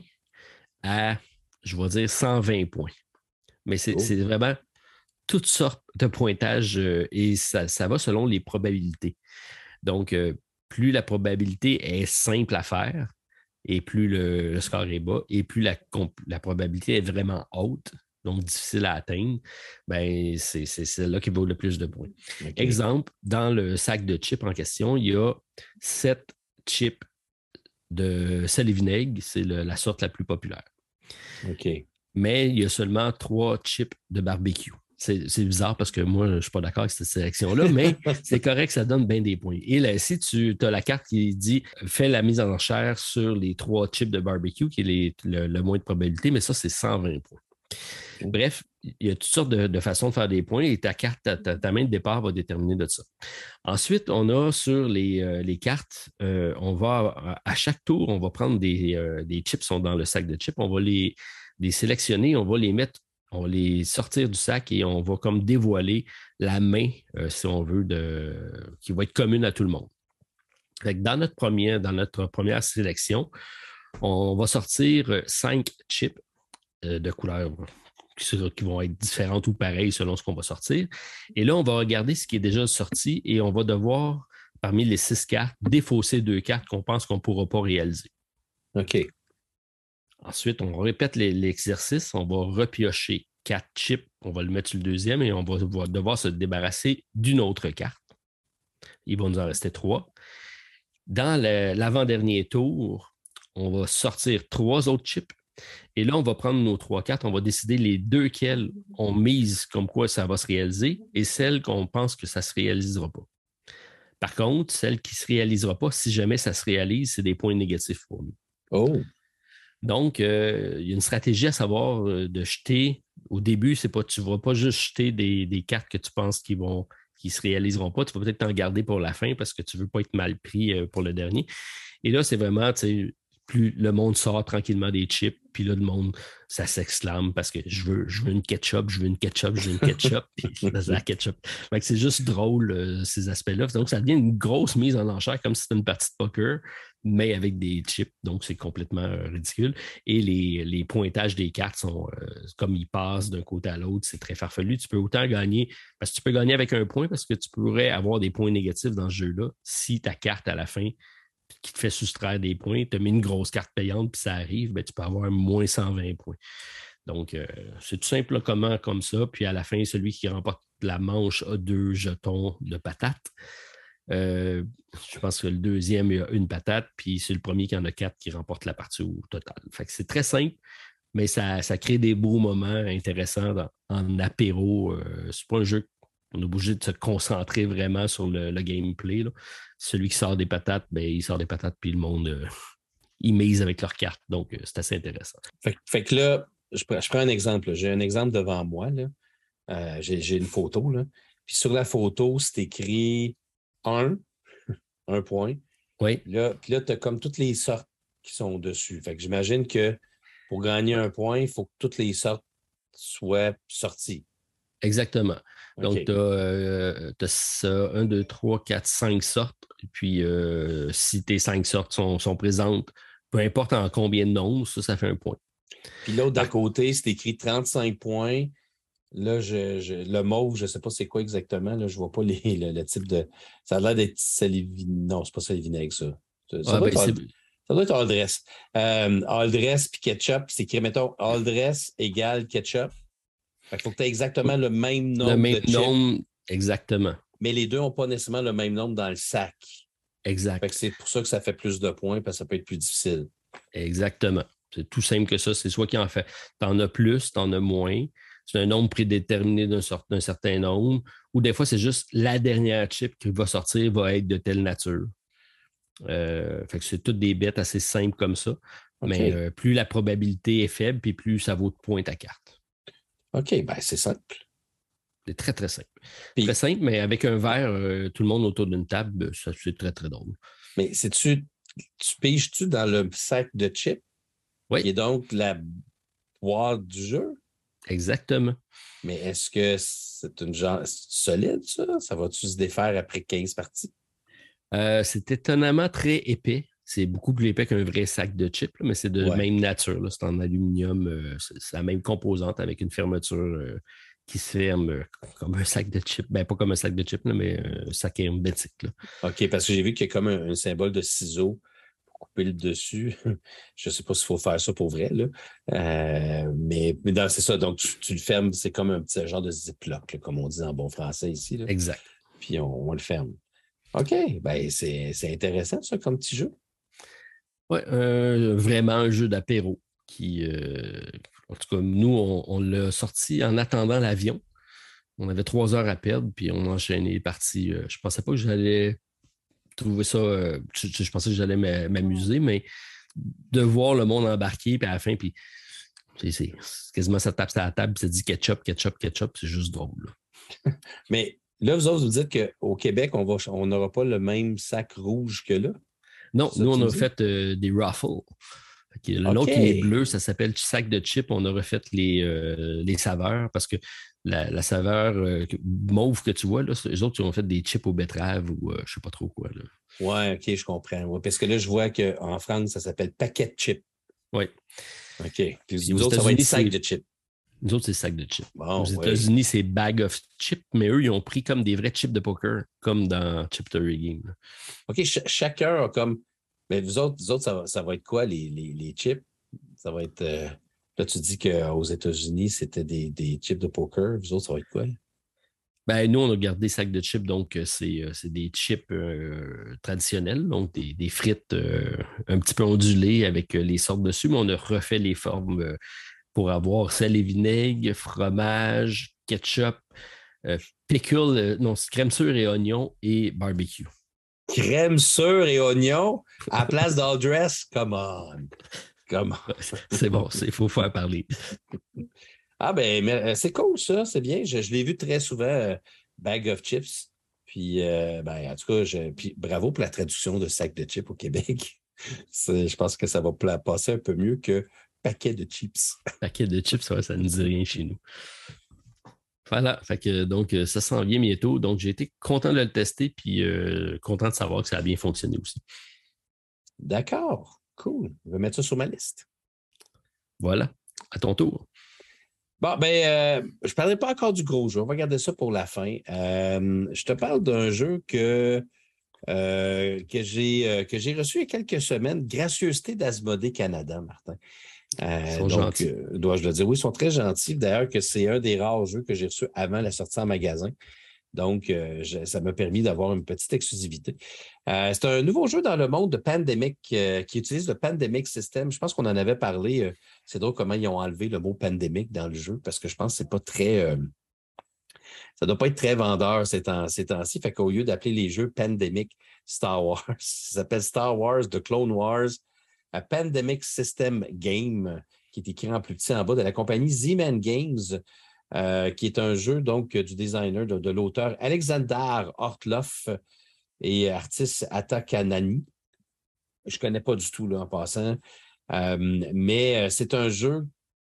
à, je vais dire, 120 points. Mais c'est oh. vraiment toutes sortes de pointages euh, et ça, va selon les probabilités. Donc, euh, plus la probabilité est simple à faire et plus le, score est bas et plus la, probabilité est vraiment haute, donc difficile à atteindre, ben c'est celle-là qui vaut le plus de points. Exemple, dans le sac de chips en question, il y a sept chips de sel et vinaigre, c'est la sorte la plus populaire. OK. Mais il y a seulement trois chips de barbecue. C'est bizarre parce que moi, je ne suis pas d'accord avec cette sélection-là, mais c'est correct, ça donne bien des points. Et là, si tu as la carte qui dit fais la mise en enchère sur les trois chips de barbecue, qui est le, moins de probabilité, mais ça, c'est 120 points. Bref, il y a toutes sortes de, façons de faire des points et ta carte, ta, main de départ va déterminer de ça. Ensuite, on a sur les, euh, cartes, euh, on va à chaque tour, on va prendre des, euh, des chips sont dans le sac de chips, on va les, sélectionner, on va les mettre on va les sortir du sac et on va comme dévoiler la main, euh, si on veut, qui va être commune à tout le monde. dans, notre première, dans notre première sélection, on va sortir cinq chips de couleurs qui, vont être différentes ou pareilles selon ce qu'on va sortir. Et là, on va regarder ce qui est déjà sorti et on va devoir, parmi les six cartes, défausser deux cartes qu'on pense qu'on ne pourra pas réaliser. OK. Ensuite, on répète l'exercice, on va repiocher quatre chips, on va le mettre sur le deuxième et on va devoir se débarrasser d'une autre carte. Il va nous en rester trois. Dans l'avant-dernier tour, on va sortir trois autres chips. Et là, on va prendre nos trois cartes, on va décider les deux quelles on mise comme quoi ça va se réaliser et celles qu'on pense que ça ne se réalisera pas. Par contre, celle qui ne se réalisera pas, si jamais ça se réalise, c'est des points négatifs pour nous. Oh! Donc, euh, il y a une stratégie à savoir euh, de jeter. Au début, c'est pas, tu ne vas pas juste jeter des, cartes que tu penses qui vont qui se réaliseront pas. Tu vas peut-être t'en garder pour la fin parce que tu ne veux pas être mal pris euh, pour le dernier. Et là, c'est vraiment, plus le monde sort tranquillement des chips, puis là, le monde, ça s'exclame parce que je veux, je veux une ketchup, je veux une ketchup, je veux une ketchup, puis c'est la ketchup. c'est juste drôle, ces aspects-là. Donc, ça devient une grosse mise en enchère, comme si c'était une partie de poker, mais avec des chips, donc c'est complètement euh, ridicule. Et les, pointages des cartes sont euh, comme ils passent d'un côté à l'autre, c'est très farfelu. Tu peux autant gagner, parce que tu peux gagner avec un point parce que tu pourrais avoir des points négatifs dans ce jeu-là si ta carte à la fin qui te fait soustraire des points, te met une grosse carte payante, puis ça arrive, ben, tu peux avoir moins 120 points. Donc, euh, c'est tout simple comment comme ça. Puis à la fin, celui qui remporte la manche a deux jetons de patates. Euh, je pense que le deuxième, a une patate, puis c'est le premier qui en a quatre qui remporte la partie au total. C'est très simple, mais ça, crée des beaux moments intéressants en apéro. Euh, c'est pas un jeu qu'on est obligé de se concentrer vraiment sur le, gameplay. Celui qui sort des patates, ben, il sort des patates, puis le monde, euh, il mise avec leurs cartes. Donc, c'est assez intéressant. Fait, que là, je, prends un exemple. J'ai un exemple devant moi. j'ai, une photo. Là. Puis sur la photo, c'est écrit un, un point. Oui. Là, puis là, tu as comme toutes les sortes qui sont dessus. Fait que j'imagine que pour gagner un point, il faut que toutes les sortes soient sorties. Exactement. Donc, tu as, ça, 1, 2, 3, 4, 5 sortes. Et puis, euh, si tes cinq sortes sont, sont, présentes, peu importe en combien de nombres, ça, ça fait un point. Puis l'autre d'à côté, c'est écrit 35 points. Là, je, le mauve, je ne sais pas c'est quoi exactement. Là, je ne vois pas les, le, type de. Ça a l'air d'être salivi... Non, c'est pas salivinaire ça. Ça, ah, doit ben, ça, doit être all dress. Euh, all dress puis ketchup, c'est écrit, mettons, all dress égale ketchup. Il faut que tu aies exactement le même nombre. Le même nombre, exactement. Mais les deux n'ont pas nécessairement le même nombre dans le sac. Exact. C'est pour ça que ça fait plus de points, parce que ça peut être plus difficile. Exactement. C'est tout simple que ça. C'est soit qui en fait. Tu en as plus, tu en as moins. C'est un nombre prédéterminé d'un certain nombre. Ou des fois, c'est juste la dernière chip qui va sortir va être de telle nature. Euh, fait que c'est toutes des bêtes assez simples comme ça. Mais euh, plus la probabilité est faible, puis plus ça vaut de points ta carte. OK, ben c'est simple. C'est très, très simple. très simple, mais avec un verre, euh, tout le monde autour d'une table, ça c'est très, très drôle. Mais tu tu piges-tu dans le sac de chips? Oui. Qui est donc la boîte du jeu? Exactement. Mais est-ce que c'est une genre solide, ça? Ça va-tu se défaire après 15 parties? Euh, c'est étonnamment très épais. C'est beaucoup plus épais qu'un vrai sac de chips, mais c'est de même nature. C'est en aluminium. Euh, c'est la même composante avec une fermeture qui se ferme comme un sac de chips. Ben, pas comme un sac de chips, mais un sac hermétique. OK, parce que j'ai vu qu'il y a comme un, symbole de ciseau pour couper le dessus. Je ne sais pas s'il faut faire ça pour vrai, là. Euh, mais mais c'est ça. Donc, tu, le fermes, c'est comme un petit genre de ziploc, comme on dit en bon français ici. Exact. Puis on, le ferme. OK, ben c'est intéressant, ça, comme petit jeu. Oui, vraiment un jeu d'apéro qui, euh, en tout cas, nous, on, l'a sorti en attendant l'avion. On avait trois heures à perdre, puis on enchaînait les parties. Euh, je ne pensais pas que j'allais trouver ça. Euh, je, pensais que j'allais m'amuser, mais de voir le monde embarquer, puis à la fin, puis quasiment ça tape sur la table, puis ça dit ketchup, ketchup, ketchup, c'est juste drôle. mais là, vous autres, vous dites qu'au Québec, on n'aura pas le même sac rouge que là? Non, nous, on a fait euh, des raffles. Le nom qui est bleu, ça s'appelle sac de chip. On a refait les, euh, les saveurs parce que la, saveur euh, mauve que tu vois, là, les autres, ils ont fait des chips aux betteraves ou je ne sais pas trop quoi. Oui, OK, je comprends. parce que là, je vois qu'en France, ça s'appelle paquet de chips. Oui. OK. Puis, aux autres, ça va être sac de chips. Nous autres, c'est sac de chips. aux États-Unis, c'est bag of chips, mais eux, ils ont pris comme des vrais chips de poker, comme dans Chip Game. OK, chacun a comme mais vous autres, autres ça, va, être quoi, les, les, chips? Ça va être. Euh, là, tu dis qu'aux États-Unis, c'était des, des, chips de poker. Vous autres, ça va être quoi? Ben, nous, on a gardé des sacs de chips, donc euh, euh, c'est des chips traditionnels, donc des, frites un petit peu ondulées avec les sortes dessus, mais on a refait les formes pour avoir sel et vinaigre, fromage, ketchup, pickle, non, crème sûre et oignon et barbecue crème sûre et oignon à place d'all dress. Come on. Come C'est bon, il faut faire parler. Ah ben, euh, c'est cool ça, c'est bien. Je, l'ai vu très souvent, euh, Bag of Chips. Puis, euh, ben, en tout cas, je, puis, bravo pour la traduction de sac de chips au Québec. je pense que ça va passer un peu mieux que paquet de chips. Paquet de chips, ça ne dit rien chez nous. Voilà, fait que, donc euh, ça s'en vient bientôt. Donc j'ai été content de le tester puis euh, content de savoir que ça a bien fonctionné aussi. D'accord, cool. Je vais mettre ça sur ma liste. Voilà, à ton tour. Bon, ben, euh, je ne parlerai pas encore du gros jeu. On va garder ça pour la fin. je te parle d'un jeu que, que j'ai reçu il y a quelques semaines, Gracieuseté d'Asmodée Canada, Martin. Euh, donc. Euh, dois-je le dire? Oui, ils sont très gentils. D'ailleurs, que c'est un des rares jeux que j'ai reçu avant la sortie en magasin. Donc, euh, ça m'a permis d'avoir une petite exclusivité. c'est un nouveau jeu dans le monde de Pandemic qui utilise le Pandemic System. Je pense qu'on en avait parlé. c'est drôle comment ils ont enlevé le mot Pandemic dans le jeu parce que je pense que c'est pas très. ça ne doit pas être très vendeur ces temps-ci. fait qu'au lieu d'appeler les jeux Pandemic Star Wars, ça s'appelle Star Wars The Clone Wars Pandemic System Game, qui est écrit en plus petit en bas de la compagnie Z-Man Games, euh, qui est un jeu donc du designer, de, l'auteur Alexander Hortloff et artiste Atta Kanani. Je ne connais pas du tout là, en passant, euh, mais euh, c'est un jeu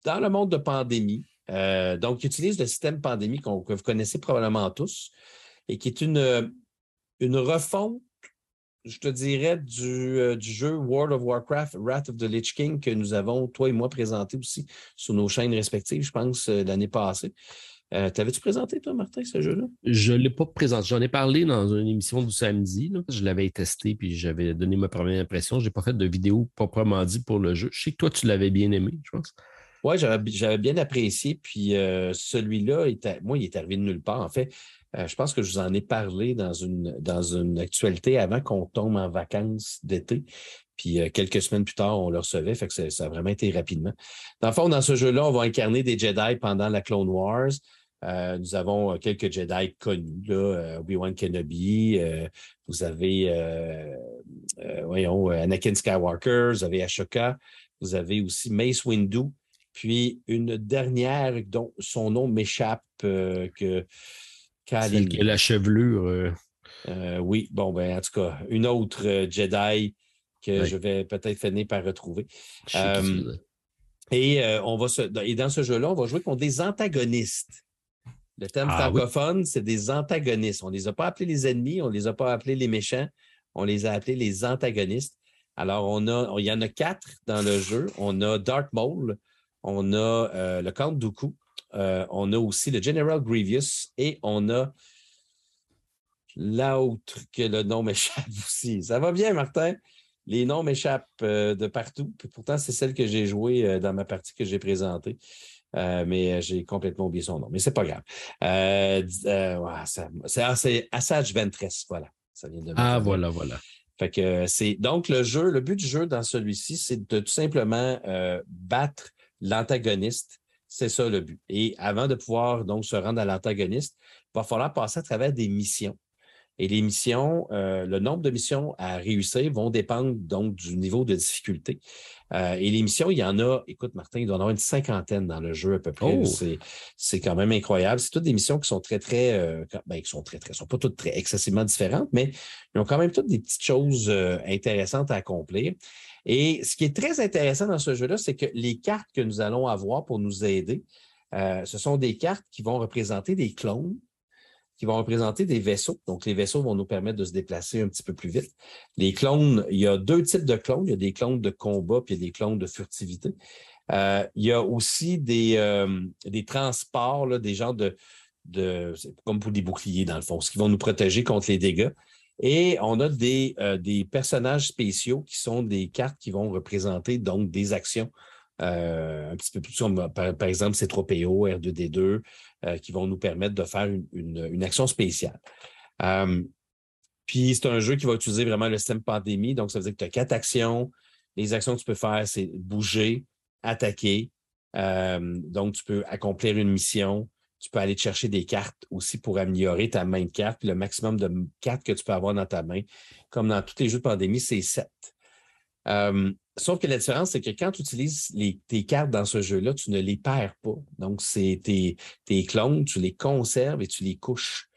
dans le monde de pandémie. donc, il utilise le système pandémie que vous connaissez probablement tous et qui est une, une refonte je te dirais, du, du, jeu World of Warcraft, Wrath of the Lich King, que nous avons, toi et moi, présenté aussi sur nos chaînes respectives, je pense, l'année passée. Euh, T'avais-tu présenté, toi, Martin, ce jeu-là? Je ne l'ai pas présenté. J'en ai parlé dans une émission du samedi. Je l'avais testé puis j'avais donné ma première impression. Je n'ai pas fait de vidéo proprement dit pour le jeu. Je sais que toi, tu l'avais bien aimé, je pense. Oui, j'avais bien apprécié. Puis euh, celui-là, moi, il est arrivé de nulle part. En fait, euh, je pense que je vous en ai parlé dans une, dans une actualité avant qu'on tombe en vacances d'été. Puis euh, quelques semaines plus tard, on le recevait. Fait que ça a vraiment été rapidement. Dans le fond, dans ce jeu-là, on va incarner des Jedi pendant la Clone Wars. Euh, nous avons euh, quelques Jedi connus, là, euh, Obi-Wan Kenobi, vous avez voyons, Anakin Skywalker, vous avez Ashoka, vous avez aussi Mace Windu, puis une dernière dont son nom m'échappe que Celle qui a la chevelure. oui, bon, ben, en tout cas, une autre Jedi que je vais peut-être finir par retrouver. et, on va se, et dans ce jeu-là, on va jouer contre des antagonistes. Le thème ah francophone, c'est des antagonistes. On ne les a pas appelés les ennemis, on ne les a pas appelés les méchants, on les a appelés les antagonistes. Alors, on a, il y en a quatre dans le jeu. On a Dark Maul, on a euh, le Count Dooku, euh, on a aussi le General Grievous et on a l'autre que le nom m'échappe aussi. Ça va bien, Martin? Les noms m'échappent euh, de partout. pourtant, c'est celle que j'ai jouée dans ma partie que j'ai présentée. Mais j'ai complètement oublié son nom. Mais c'est pas grave. C'est Assage Ventress, voilà. Ça vient de ah, voilà, voilà. Fait que c'est donc le jeu, le but du jeu dans celui-ci, c'est de tout simplement battre l'antagoniste. C'est ça le but. Et avant de pouvoir donc se rendre à l'antagoniste, il va falloir passer à travers des missions. Et les missions, euh, le nombre de missions à réussir vont dépendre donc du niveau de difficulté. Euh, et les missions, il y en a, écoute, Martin, il doit y en avoir une cinquantaine dans le jeu à peu près. Oh! C'est quand même incroyable. C'est toutes des missions qui sont très, très, euh, ben, qui sont très, très, sont pas toutes très excessivement différentes, mais ils ont quand même toutes des petites choses intéressantes à accomplir. Et ce qui est très intéressant dans ce jeu-là, c'est que les cartes que nous allons avoir pour nous aider, ce sont des cartes qui vont représenter des clones qui vont représenter des vaisseaux. Donc, les vaisseaux vont nous permettre de se déplacer un petit peu plus vite. Les clones, il y a deux types de clones. Il y a des clones de combat puis il y a des clones de furtivité. Euh, il y a aussi des, euh, des transports, des genres de, de comme pour des boucliers, dans le fond, ce qui vont nous protéger contre les dégâts. Et on a des, euh, des personnages spéciaux qui sont des cartes qui vont représenter donc des actions un petit peu plus comme par, par exemple C3PO, R2D2, euh, qui vont nous permettre de faire une, action spéciale. Euh, puis c'est un jeu qui va utiliser vraiment le système pandémie. Donc, ça veut dire que tu as quatre actions. Les actions que tu peux faire, c'est bouger, attaquer. Euh, donc, tu peux accomplir une mission. Tu peux aller te chercher des cartes aussi pour améliorer ta main de cartes. le maximum de cartes que tu peux avoir dans ta main, comme dans tous les jeux de pandémie, c'est sept. Sauf que la différence, c'est que quand tu utilises tes cartes dans ce jeu-là, tu ne les perds pas. Donc, c'est tes, clones, tu les conserves et tu les couches.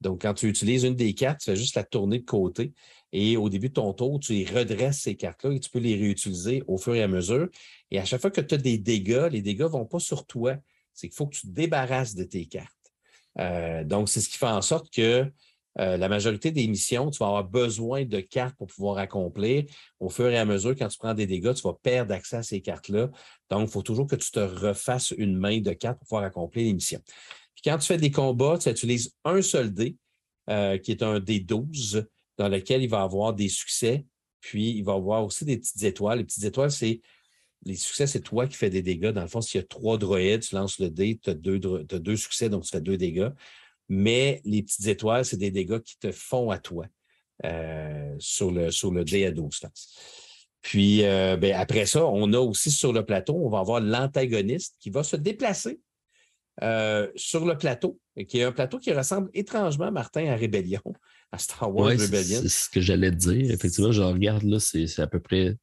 Donc, quand tu utilises une des cartes, tu fais juste la tourner de côté. Et au début de ton tour, tu les redresses ces cartes-là et tu peux les réutiliser au fur et à mesure. Et à chaque fois que tu as des dégâts, les dégâts ne vont pas sur toi. C'est qu'il faut que tu te débarrasses de tes cartes. Euh, donc, c'est ce qui fait en sorte que euh, la majorité des missions, tu vas avoir besoin de cartes pour pouvoir accomplir. Au fur et à mesure, quand tu prends des dégâts, tu vas perdre accès à ces cartes-là. Donc, il faut toujours que tu te refasses une main de cartes pour pouvoir accomplir les missions. Puis quand tu fais des combats, tu utilises un seul dé, euh, qui est un dé 12, dans lequel il va avoir des succès. Puis, il va avoir aussi des petites étoiles. Les petites étoiles, c'est les succès, c'est toi qui fais des dégâts. Dans le fond, s'il y a trois droïdes, tu lances le dé, tu as, as, deux succès, donc tu fais deux dégâts mais les petites étoiles, c'est des dégâts qui te font à toi euh, sur, le, sur le dé à 12 Puis euh, ben, après ça, on a aussi sur le plateau, on va avoir l'antagoniste qui va se déplacer euh, sur le plateau, qui est un plateau qui ressemble étrangement, Martin, à Rébellion, à Star Wars Rebellion. C'est ce que j'allais te dire. Effectivement, je regarde là, c'est à peu près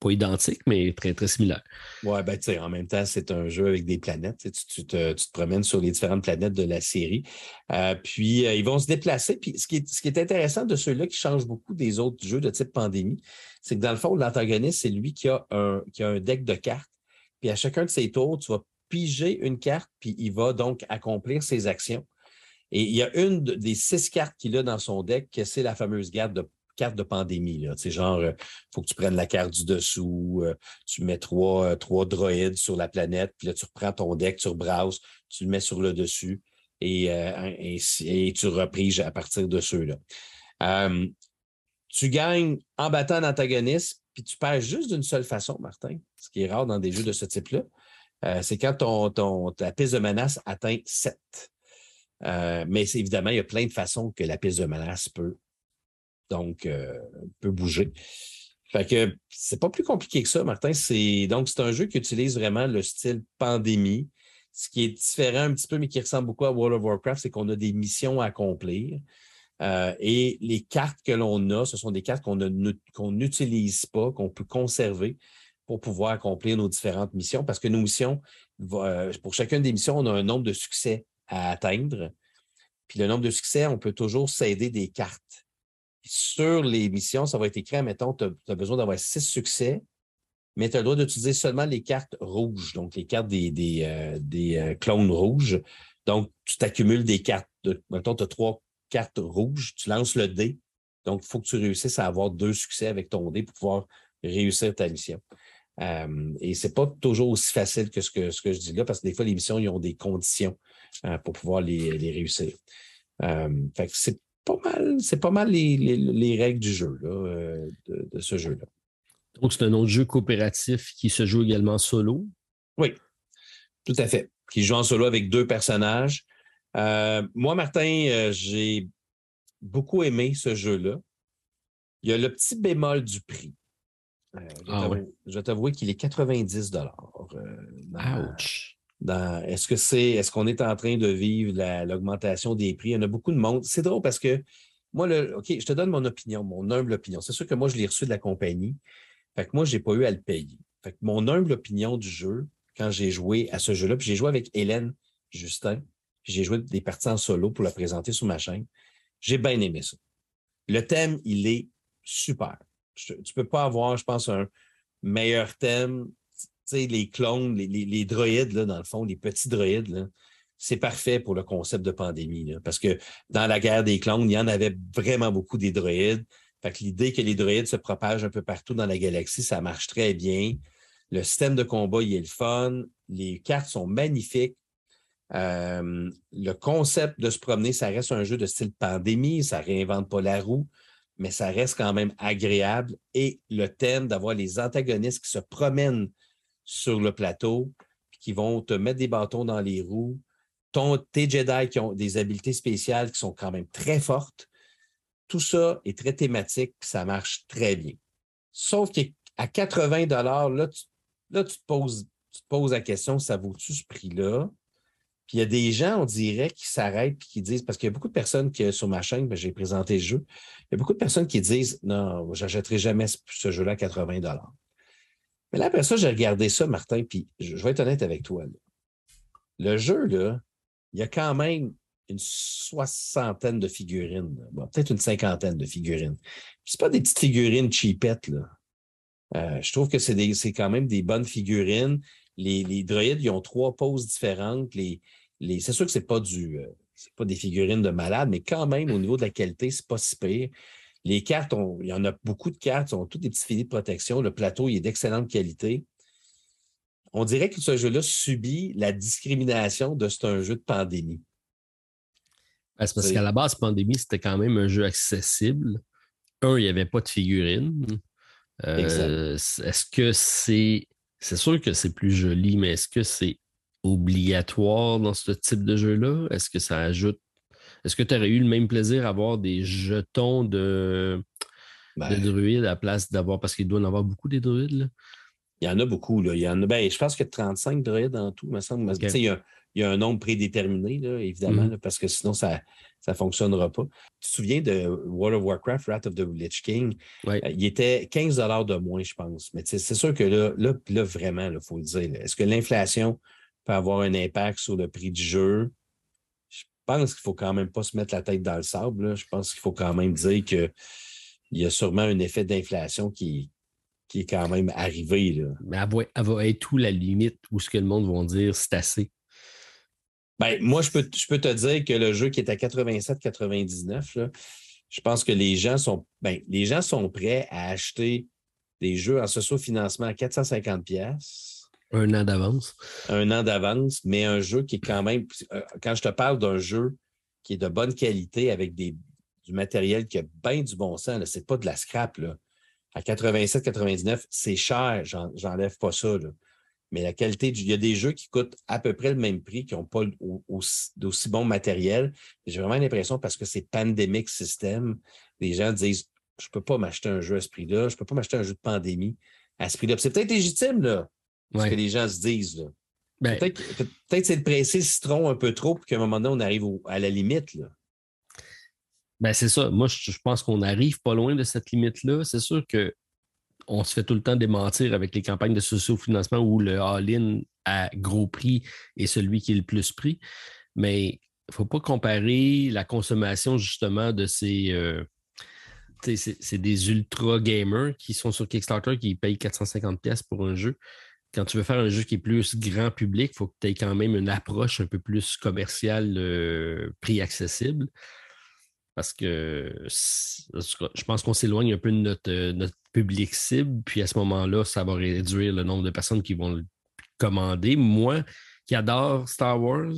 pas identique, mais très, très similaire. Oui, ben, tu sais, en même temps, c'est un jeu avec des planètes. Tu, te, promènes sur les différentes planètes de la série. Euh, puis, euh, ils vont se déplacer. Puis, ce qui est, ce qui est intéressant de ceux-là qui changent beaucoup des autres jeux de type pandémie, c'est que dans le fond, l'antagoniste, c'est lui qui a, un, qui a un deck de cartes. Puis, à chacun de ses tours, tu vas piger une carte, puis il va donc accomplir ses actions. Et il y a une des six cartes qu'il a dans son deck, que c'est la fameuse carte de, carte de pandémie. C'est genre, il euh, faut que tu prennes la carte du dessous, euh, tu mets trois, trois droïdes sur la planète, puis là, tu reprends ton deck, tu rebrowses, tu le mets sur le dessus et, tu reprises à partir de ceux-là. tu gagnes en battant un antagoniste, puis tu perds juste d'une seule façon, Martin, ce qui est rare dans des jeux de ce type-là. Euh, c'est quand ton, ton, ta piste de menace atteint 7. Euh, mais évidemment, il y a plein de façons que la piste de menace peut, donc, euh, peut bouger. Fait que c'est pas plus compliqué que ça, Martin. C'est, donc, c'est un jeu qui utilise vraiment le style pandémie. Ce qui est différent un petit peu, mais qui ressemble beaucoup à World of Warcraft, c'est qu'on a des missions à accomplir. et les cartes que l'on a, ce sont des cartes qu'on n'utilise pas, qu'on peut conserver pour pouvoir accomplir nos différentes missions parce que nos missions, euh, pour chacune des missions, on a un nombre de succès à atteindre. Puis le nombre de succès, on peut toujours s'aider des cartes. Sur les missions, ça va être écrit, mettons, tu as, besoin d'avoir six succès, mais tu as le droit d'utiliser seulement les cartes rouges, donc les cartes des, des, euh, euh, clones rouges. Donc, tu t'accumules des cartes. mettons, tu as trois cartes rouges, tu lances le dé. Donc, il faut que tu réussisses à avoir deux succès avec ton dé pour pouvoir réussir ta mission. Euh, et ce n'est pas toujours aussi facile que ce, que je dis là, parce que des fois, les missions, ils ont des conditions euh, pour pouvoir les, réussir. C'est pas mal, c'est pas mal les, règles du jeu, de, ce jeu-là. Donc, c'est un autre jeu coopératif qui se joue également solo? Oui, tout à fait. Qui joue en solo avec deux personnages. moi, Martin, j'ai beaucoup aimé ce jeu-là. Il y a le petit bémol du prix. Euh, ah je vais t'avouer qu'il est 90 dollars. Est-ce que c'est est-ce qu'on est en train de vivre l'augmentation des prix? Il y en a beaucoup de monde. C'est drôle parce que moi, OK, je te donne mon opinion, mon humble opinion. C'est sûr que moi, je l'ai reçu de la compagnie. Fait que moi, je n'ai pas eu à le payer. Fait que mon humble opinion du jeu, quand j'ai joué à ce jeu-là, puis j'ai joué avec Hélène Justin, puis j'ai joué des parties en solo pour la présenter sur ma chaîne, j'ai bien aimé ça. Le thème, il est super tu ne peux pas avoir, je pense, un meilleur thème. Les clones, les, droïdes, là, dans le fond, les petits droïdes, c'est parfait pour le concept de pandémie. parce que dans la guerre des clones, il y en avait vraiment beaucoup des droïdes. Fait que l'idée que les droïdes se propagent un peu partout dans la galaxie, ça marche très bien. Le système de combat, il est le fun. Les cartes sont magnifiques. Euh, le concept de se promener, ça reste un jeu de style pandémie, ça ne réinvente pas la roue mais ça reste quand même agréable. Et le thème d'avoir les antagonistes qui se promènent sur le plateau, qui vont te mettre des bâtons dans les roues, ton, tes Jedi qui ont des habiletés spéciales qui sont quand même très fortes, tout ça est très thématique, ça marche très bien. Sauf qu'à 80 là, tu, là, tu te poses, la question, ça vaut-tu ce prix-là? Puis il y a des gens, on dirait, qui s'arrêtent et qui disent, parce qu'il y a beaucoup de personnes qui, sur ma chaîne, ben, j'ai présenté le jeu, il y a beaucoup de personnes qui disent Non, je n'achèterai jamais ce, jeu-là à 80 Mais là, après ça, j'ai regardé ça, Martin, puis je, vais être honnête avec toi. Le jeu, là, il y a quand même une soixantaine de figurines, peut-être une cinquantaine de figurines. Ce pas des petites figurines cheapettes, là. Euh, je trouve que c'est quand même des bonnes figurines. Les, les droïdes, ils ont trois poses différentes. Les, c'est sûr que c'est pas du. Euh, pas des figurines de malade, mais quand même, au niveau de la qualité, c'est pas si pire. Les cartes, il y en a beaucoup de cartes, ont toutes des petits filets de protection. Le plateau, il est d'excellente qualité. On dirait que ce jeu-là subit la discrimination de c'est un jeu de pandémie. Ben, c'est parce qu'à la base, pandémie, c'était quand même un jeu accessible. Un, il n'y avait pas de figurines. Euh, est-ce que c'est. C'est sûr que c'est plus joli, mais est-ce que c'est obligatoire dans ce type de jeu-là? Est-ce que ça ajoute. Est-ce que tu aurais eu le même plaisir à avoir des jetons de, ben druides à la place d'avoir. Parce qu'il doit en avoir beaucoup des druides, Il y en a beaucoup, là. Il y en a, ben, je pense qu'il y a 35 druides en tout, me semble. Il, y a, un nombre prédéterminé, là, évidemment, mm-hmm. parce que sinon, ça ne fonctionnera pas. Tu te souviens de World of Warcraft, Wrath of the Lich King? Euh, il était 15 de moins, je pense. Mais c'est sûr que là, là, là vraiment, il faut le dire. Est-ce que l'inflation peut avoir un impact sur le prix du jeu? Je pense qu'il ne faut quand même pas se mettre la tête dans le sable. Je pense qu'il faut quand même dire qu'il y a sûrement un effet d'inflation qui, qui est quand même arrivé. Là. Mais elle va, être où la limite où ce que le monde va dire c'est assez? Ben, moi, je peux, je peux te dire que le jeu qui est à 87-99, je pense que les gens sont ben, les gens sont prêts à acheter des jeux en socio-financement à 450 pièces. Un an d'avance. Un an d'avance, mais un jeu qui est quand même. Euh, quand je te parle d'un jeu qui est de bonne qualité avec du matériel qui a bien du bon sens, c'est pas de la scrap. À 87-99, c'est cher, j'enlève pas ça. Mais la qualité, il y a des jeux qui coûtent à peu près le même prix, qui n'ont pas d'aussi bon matériel. J'ai vraiment l'impression, parce que c'est pandemic system, les gens disent je ne peux pas m'acheter un jeu à ce prix-là, je ne peux pas m'acheter un jeu de pandémie à ce prix-là. C'est peut-être légitime, là, ce que les gens se disent. Ben peut-être peut c'est de presser le citron un peu trop pour qu'à un moment donné, on arrive à la limite. Là. Ben, c'est ça. Moi, je, pense qu'on arrive pas loin de cette limite-là. C'est sûr qu'on se fait tout le temps démentir avec les campagnes de socio-financement où le all-in à gros prix est celui qui est le plus pris. Mais il ne faut pas comparer la consommation justement de ces. Euh, c'est des ultra gamers qui sont sur Kickstarter qui payent 450$ pour un jeu. Quand tu veux faire un jeu qui est plus grand public, il faut que tu aies quand même une approche un peu plus commerciale, euh, prix accessible. Parce que je pense qu'on s'éloigne un peu de euh, notre, public cible, puis à ce moment-là, ça va réduire le nombre de personnes qui vont le commander. Moi, qui adore Star Wars,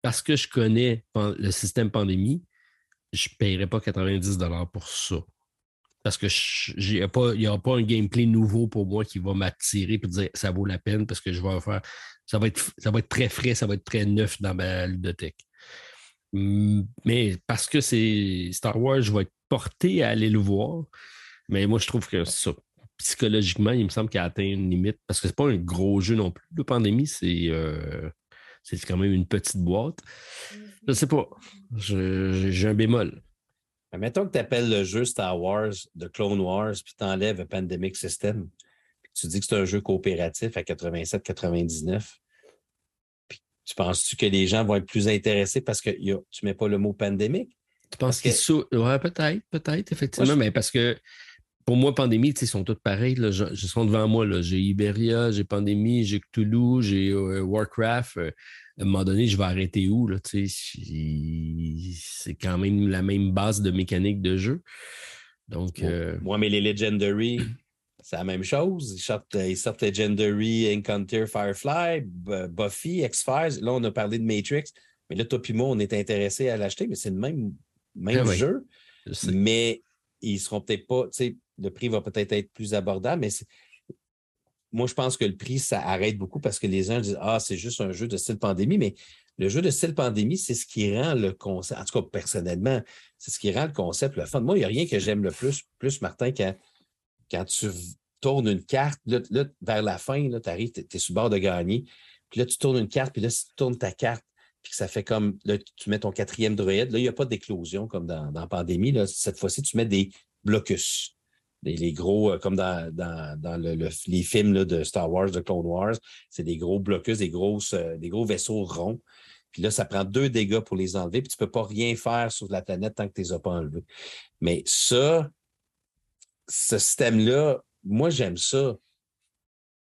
parce que je connais le système pandémie, je ne paierai pas 90 pour ça. Parce que il n'y aura pas un gameplay nouveau pour moi qui va m'attirer et dire ça vaut la peine parce que je vais faire. Ça va, être, ça va être très frais, ça va être très neuf dans ma ludothèque. Mais parce que c'est Star Wars, je vais être porté à aller le voir. Mais moi, je trouve que ça, psychologiquement, il me semble qu'il a atteint une limite parce que c'est pas un gros jeu non plus. La pandémie, c'est euh, c'est quand même une petite boîte. Je sais pas. J'ai un bémol. Mettons que tu appelles le jeu Star Wars de Clone Wars, puis tu enlèves Pandemic System, puis tu dis que c'est un jeu coopératif à 87-99. Tu penses-tu que les gens vont être plus intéressés parce que tu ne mets pas le mot pandémique? Tu penses qu'ils sont. Ouais, peut-être, peut-être, effectivement, mais parce que pour moi, pandémie, ils sont tous pareils. Là. Je, je sont devant moi. J'ai Iberia, j'ai Pandémie, j'ai Cthulhu, j'ai euh, Warcraft. Euh, à un moment donné, je vais arrêter où? C'est quand même la même base de mécanique de jeu. Donc. Euh, moi, mais les Legendary, c'est la même chose. Ils sortent, ils sortent Legendary, Encounter, Firefly, Buffy, X-Files. Là, on a parlé de Matrix. Mais là, toi et moi, on est intéressés à l'acheter, mais c'est le même, même ah jeu. Mais ils seront peut-être pas, tu sais, le prix va peut-être être plus abordable, mais moi, je pense que le prix, ça arrête beaucoup parce que les gens disent Ah, c'est juste un jeu de style pandémie, mais le jeu de style pandémie, c'est ce qui rend le concept, en tout cas personnellement, c'est ce qui rend le concept le fun. Moi, il n'y a rien que j'aime le plus, plus Martin, quand quand tu tournes une carte, là, vers la fin, tu arrives, tu es, sur le bord de gagner. Puis là, tu tournes une carte, puis là, si tu tournes ta carte, puis que ça fait comme, là, tu mets ton quatrième droïde, là, il n'y a pas d'éclosion comme dans, dans Pandémie. Là. Cette fois-ci, tu mets des blocus. Les, gros, euh, comme dans, les films de Star Wars, de Clone Wars, c'est des gros blocus, euh, des gros vaisseaux ronds. Puis là, ça prend deux dégâts pour les enlever, puis tu ne peux pas rien faire sur la planète tant que tu ne les as pas enlevés. Mais ça, ce système-là, moi, j'aime ça.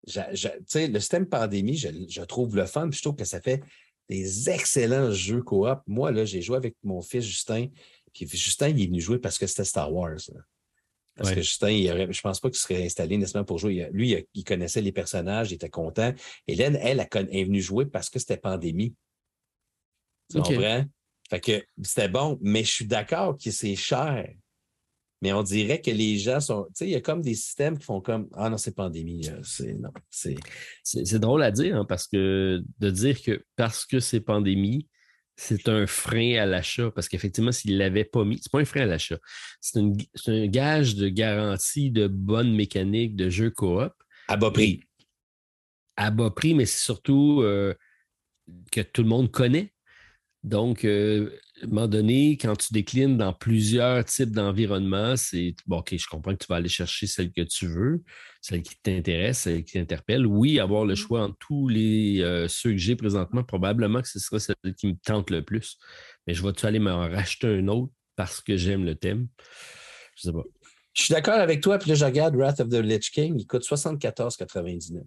le système pandémie, je, trouve le fun, puis je trouve que ça fait des excellents jeux coop. Moi, là, j'ai joué avec mon fils Justin, puis Justin, il est venu jouer parce que c'était Star Wars. Parce que Justin, il je ne pense pas qu'il serait installé nécessairement pour jouer. Lui, il, connaissait les personnages, il était content. Hélène, elle, elle, est venue jouer parce que c'était pandémie. Tu comprends? Fait que c'était bon, mais je suis d'accord que c'est cher. Mais on dirait que les gens sont. Tu sais, il y a comme des systèmes qui font comme Ah non, c'est pandémie. C'est, non, c'est... c'est, drôle à dire, hein, parce que de dire que parce que c'est pandémie, c'est un frein à l'achat. Parce qu'effectivement, s'il ne l'avait pas mis, c'est pas un frein à l'achat. C'est, un gage de garantie de bonne mécanique de jeu coop. À bas prix. à bas prix, mais c'est surtout euh, que tout le monde connaît. Donc, euh, à un moment donné, quand tu déclines dans plusieurs types d'environnements, c'est bon, OK, je comprends que tu vas aller chercher celle que tu veux, celle qui t'intéresse, celle qui t'interpelle. Oui, avoir le mmh. choix entre tous les euh, ceux que j'ai présentement, probablement que ce sera celle qui me tente le plus. Mais je vais-tu aller me racheter un autre parce que j'aime le thème? Je sais pas. Je suis d'accord avec toi, puis là, je regarde Wrath of the Lich King, il coûte 74,99.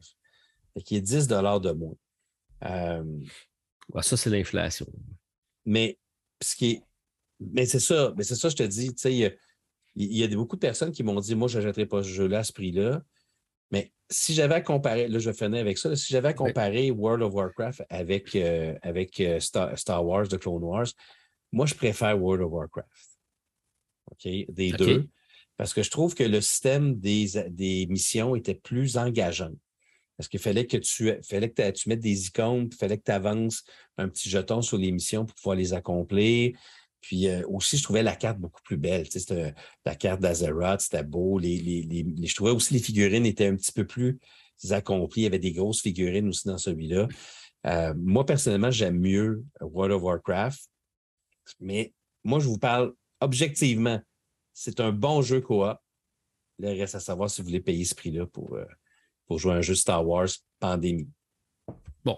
Fait qu'il est 10 de moins. Euh, ça, c'est l'inflation. Mais ce qui est. Mais c'est ça, mais c'est ça, je te dis, tu sais, il y, a, beaucoup de personnes qui m'ont dit Moi, je n'achèterai pas ce jeu-là à ce prix-là. Mais si j'avais à comparer, là, je vais avec ça, si j'avais à comparer World of Warcraft avec, euh, avec euh, Star, Wars, The Clone Wars, moi, je préfère World of Warcraft. OK? Des deux. Parce que je trouve que le système des, des missions était plus engageant. Parce qu'il fallait que tu fallait que tu mettes des icônes, il fallait que tu avances un petit jeton sur les missions pour pouvoir les accomplir. Puis euh, aussi, je trouvais la carte beaucoup plus belle. Tu sais, la carte d'Azeroth, c'était beau. Les, je trouvais aussi les figurines étaient un petit peu plus accomplies. Il y avait des grosses figurines aussi dans celui-là. Euh, moi, personnellement, j'aime mieux World of Warcraft. Mais moi, je vous parle objectivement. C'est un bon jeu coop. Il reste à savoir si vous voulez payer ce prix-là pour, euh, pour jouer un jeu Star Wars Pandémie. Bon.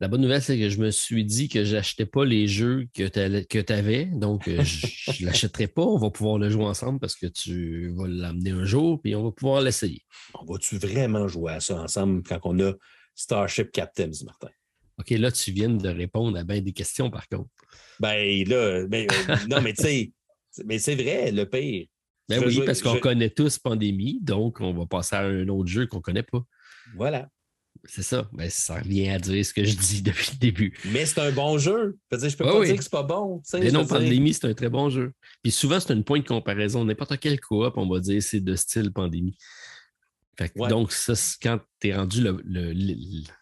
La bonne nouvelle, c'est que je me suis dit que je n'achetais pas les jeux que tu avais. Donc, euh, je ne l'achèterai pas. On va pouvoir le jouer ensemble parce que tu vas l'amener un jour puis on va pouvoir l'essayer. On va-tu vraiment jouer à ça ensemble quand on a Starship Captains, Martin? OK, là, tu viens de répondre à bien des questions, par contre. Ben là, ben, euh, non, mais tu sais, mais c'est vrai, le pire. Ben oui, parce qu'on connaît tous Pandémie, donc on va passer à un autre jeu qu'on ne connaît pas. Voilà. C'est ça. Ben, ça revient à dire ce que je dis depuis le début. Mais c'est un bon jeu. Je ne peux pas dire que c'est pas bon. Mais non, Pandémie, c'est un très bon jeu. Puis souvent, c'est une point de comparaison. N'importe quel coop, on va dire c'est de style Pandémie. Donc, ça, quand tu es rendu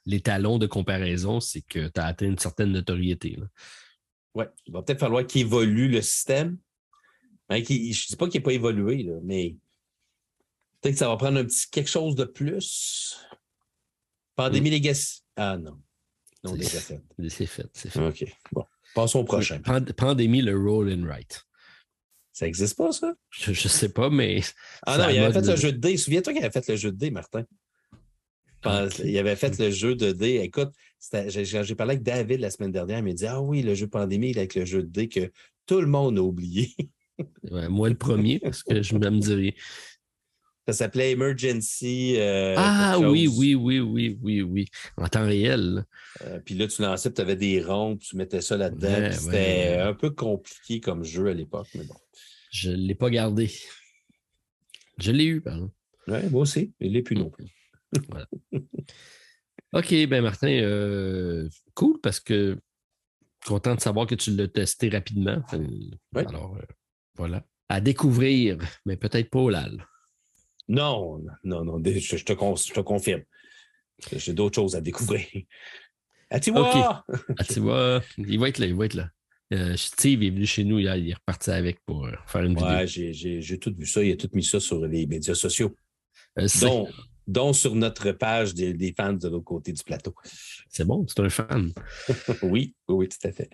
l'étalon de comparaison, c'est que tu as atteint une certaine notoriété. Oui, il va peut-être falloir qu'il évolue le système. Hein, je ne dis pas qu'il n'est pas évolué, mais peut-être que ça va prendre un petit quelque chose de plus. Pandémie mm. Legacy. Ah non. Non, déjà fait. C'est fait, c'est fait. OK. Bon. Passons au prochain. pandémie, le roll and write. Ça n'existe pas, ça? Je ne sais pas, mais. Ah non, il avait fait le jeu de dés. Souviens-toi qu'il avait fait le jeu de dés, Martin. Il avait fait le jeu de dés. Écoute, j'ai parlé avec David la semaine dernière. Il m'a dit Ah oui, le jeu pandémie avec le jeu de dés que tout le monde a oublié. moi, le premier, parce que je me dirais. Ça s'appelait Emergency. Euh, ah oui, oui, oui, oui, oui, oui. En temps réel. Euh, puis là, tu lançais, tu avais des ronds, tu mettais ça là-dedans. C'était un peu compliqué comme jeu à l'époque, mais bon. Je ne l'ai pas gardé. Je l'ai eu, pardon. Oui, moi aussi. Je ne l'ai plus non plus. voilà. OK, ben Martin, euh, cool parce que content de savoir que tu l'as testé rapidement. Alors, voilà. À découvrir, mais peut-être pas au LAL. Non, non, non, je, te, je te, confirme. J'ai d'autres choses à découvrir. Atiwa! Atiwa, il va être là, il va être là. Euh, Steve est venu chez nous hier, il est reparti avec pour euh, faire une vidéo. Ouais, j'ai tout vu ça, il a tout mis ça sur les médias sociaux. Euh, dont, sur notre page des, fans de l'autre côté du plateau. C'est bon, c'est un fan. oui, oui, tout à fait.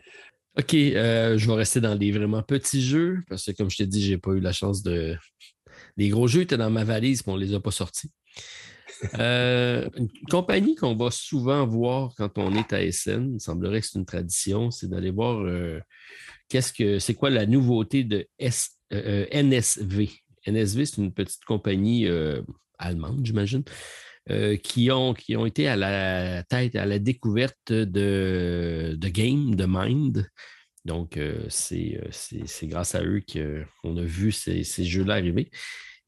OK, je vais rester dans des vraiment petits jeux parce que, comme je t'ai dit, je n'ai pas eu la chance de, les gros jeux étaient dans ma valise, mais on ne les a pas sortis. Euh, une compagnie qu'on va souvent voir quand on est à SN, il semblerait que c'est une tradition, c'est d'aller voir euh, qu'est-ce que c'est quoi la nouveauté de euh, NSV. NSV, c'est une petite compagnie allemande, j'imagine, qui, ont, qui ont été à la tête, à la découverte de, de Game, de Mind. Donc, c'est grâce à eux qu'on a vu ces, ces jeux-là arriver.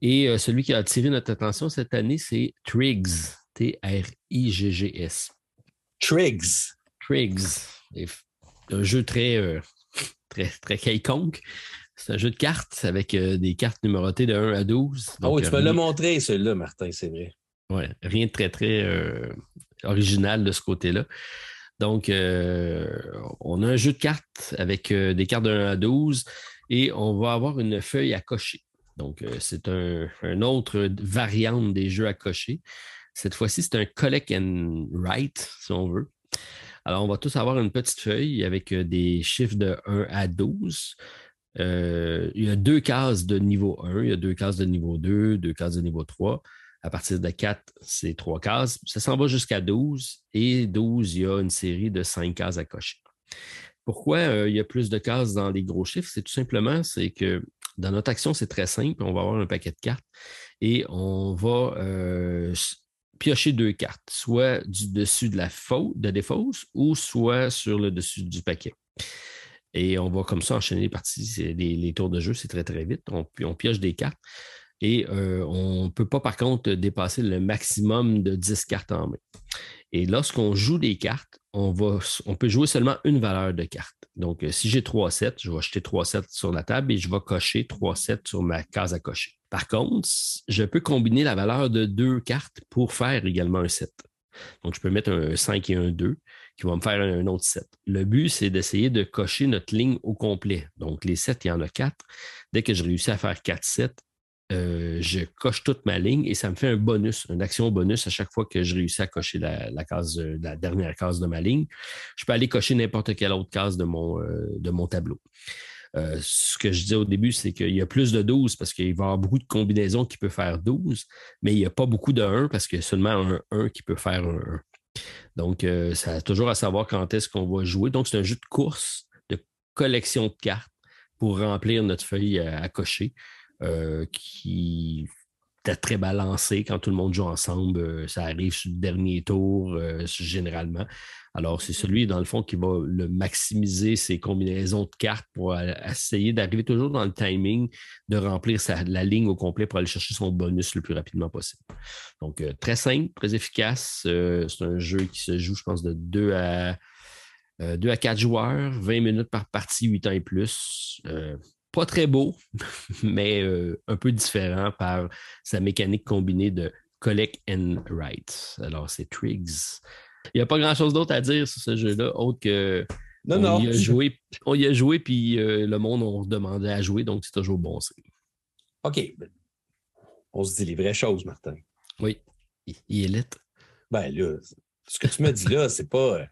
Et euh, celui qui a attiré notre attention cette année, c'est Triggs. T-R-I-G-G-S. Triggs. Triggs. Un jeu très, euh, très, très quelconque. C'est un jeu de cartes avec euh, des cartes numérotées de 1 à 12. Ah oui, tu peux le montrer, celui-là, Martin, c'est vrai. Oui, rien de très, très original de ce côté-là. Donc, on a un jeu de cartes avec des cartes de 1 à 12 et on va avoir une feuille à cocher. Donc, euh, c'est un, autre variante des jeux à cocher. Cette fois-ci, c'est un collect and write, si on veut. Alors, on va tous avoir une petite feuille avec euh, des chiffres de 1 à 12. Euh, il y a deux cases de niveau 1, il y a deux cases de niveau 2, deux cases de niveau 3. À partir de 4, c'est trois cases. Ça s'en va jusqu'à 12. Et 12, il y a une série de 5 cases à cocher. Pourquoi il y a plus de cases dans les gros chiffres? C'est tout simplement que Dans notre action, c'est très simple. On va avoir un paquet de cartes et on va euh, piocher deux cartes, soit du dessus de la faute, de défausse ou soit sur le dessus du paquet. Et on va comme ça enchaîner les parties, les, tours de jeu, c'est très, très vite. On, pioche des cartes. Et euh, on ne peut pas, par contre, dépasser le maximum de 10 cartes en main. Et lorsqu'on joue des cartes, on, peut jouer seulement une valeur de carte. Donc, euh, si j'ai 3 sets, je vais acheter 3 sets sur la table et je vais cocher 3 sets sur ma case à cocher. Par contre, je peux combiner la valeur de deux cartes pour faire également un set. Donc, je peux mettre un 5 et un 2 qui vont me faire un autre set. Le but, c'est d'essayer de cocher notre ligne au complet. Donc, les sets, il y en a 4. Dès que je réussis à faire 4 sets, euh, je coche toute ma ligne et ça me fait un bonus, une action bonus à chaque fois que je réussis à cocher la, la dernière case de ma ligne. Je peux aller cocher n'importe quelle autre case de mon, euh, tableau. Euh, ce que je disais au début, c'est qu'il y a plus de 12 parce qu'il va y avoir beaucoup de combinaisons qui peuvent faire 12, mais il n'y a pas beaucoup de 1 parce qu'il y a seulement un 1 qui peut faire un 1. Donc, ça a toujours à savoir quand est-ce qu'on va jouer. Donc, c'est un jeu de course, de collection de cartes pour remplir notre feuille à cocher. Euh, qui était très balancé quand tout le monde joue ensemble. Euh, ça arrive sur le dernier tour, euh, généralement. Alors, c'est celui, dans le fond, qui va le maximiser ses combinaisons de cartes pour essayer d'arriver toujours dans le timing de remplir la ligne au complet pour aller chercher son bonus le plus rapidement possible. Donc, très simple, très efficace. c'est un jeu qui se joue, je pense, de 2 à, 2 à 4 joueurs, 20 minutes par partie, 8 ans et plus pas très beau, mais euh, un peu différent par sa mécanique combinée de collect and write. Alors, c'est Triggs. Il n'y a pas grand-chose d'autre à dire sur ce jeu-là, autre que. Non, on non. Y a joué, on y a joué, puis euh, le monde, on demandait à jouer, donc c'est toujours bon. OK. On se dit les vraies choses, Martin. Oui. Il est lit. Ben là, ce que tu me dis là, c'est pas, euh,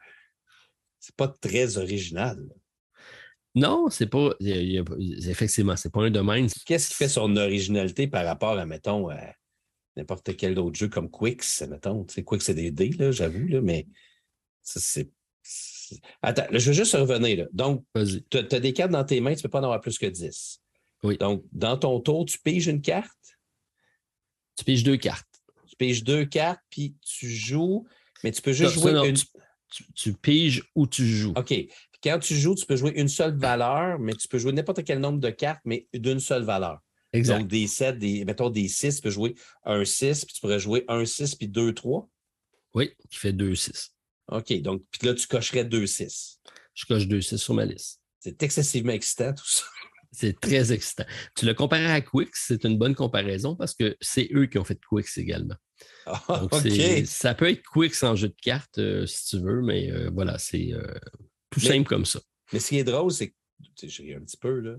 c'est pas très original. Non, c'est pas. effectivement, c'est pas un domaine. Qu'est-ce qui fait son originalité par rapport à, mettons, n'importe quel autre jeu comme Quicks, mettons? Tu sais, Quicks, c'est des dés, là, j'avoue, là, mais ça, c'est. Attends, je veux juste revenir. Là. Donc, tu as, des cartes dans tes mains, tu ne peux pas en avoir plus que 10. Oui. Donc, dans ton tour, tu piges une carte? Tu piges deux cartes. Tu piges deux cartes, puis tu joues, mais tu peux juste jouer une. Tu, tu, piges ou tu joues. OK quand tu joues, tu peux jouer une seule valeur, mais tu peux jouer n'importe quel nombre de cartes, mais d'une seule valeur. Exact. Donc, des 7, des, mettons des 6, tu peux jouer un 6, puis tu pourrais jouer un 6 puis 2, 3. Oui, qui fait 2, 6. OK. Donc, puis là, tu cocherais 2, 6. Je coche 2, 6 sur ma liste. C'est excessivement excitant, tout ça. C'est très excitant. Tu le compares à Quicks, c'est une bonne comparaison parce que c'est eux qui ont fait Quicks également. Ah, Donc. Ça peut être Quicks en jeu de cartes euh, si tu veux, mais euh, voilà, c'est euh, tout simple comme ça. Mais ce qui est drôle, c'est que je ris un petit peu, là.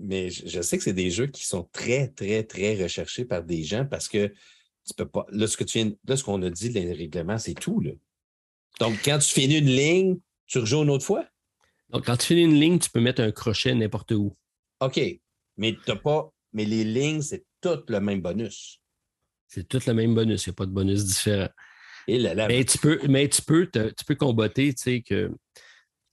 Mais je, sais que c'est des jeux qui sont très, très, très recherchés par des gens parce que tu peux pas. Là, ce que tu viens, là, ce qu'on a dit, les règlements, c'est tout. Là. Donc, quand tu finis une ligne, tu rejoues une autre fois? Donc, quand tu finis une ligne, tu peux mettre un crochet n'importe où. OK. Mais t'as pas. Mais les lignes, c'est tout le même bonus. C'est tout le même bonus. Il n'y a pas de bonus différent. Et là, mais tu peux, mais tu peux, tu peux comboter, tu sais, que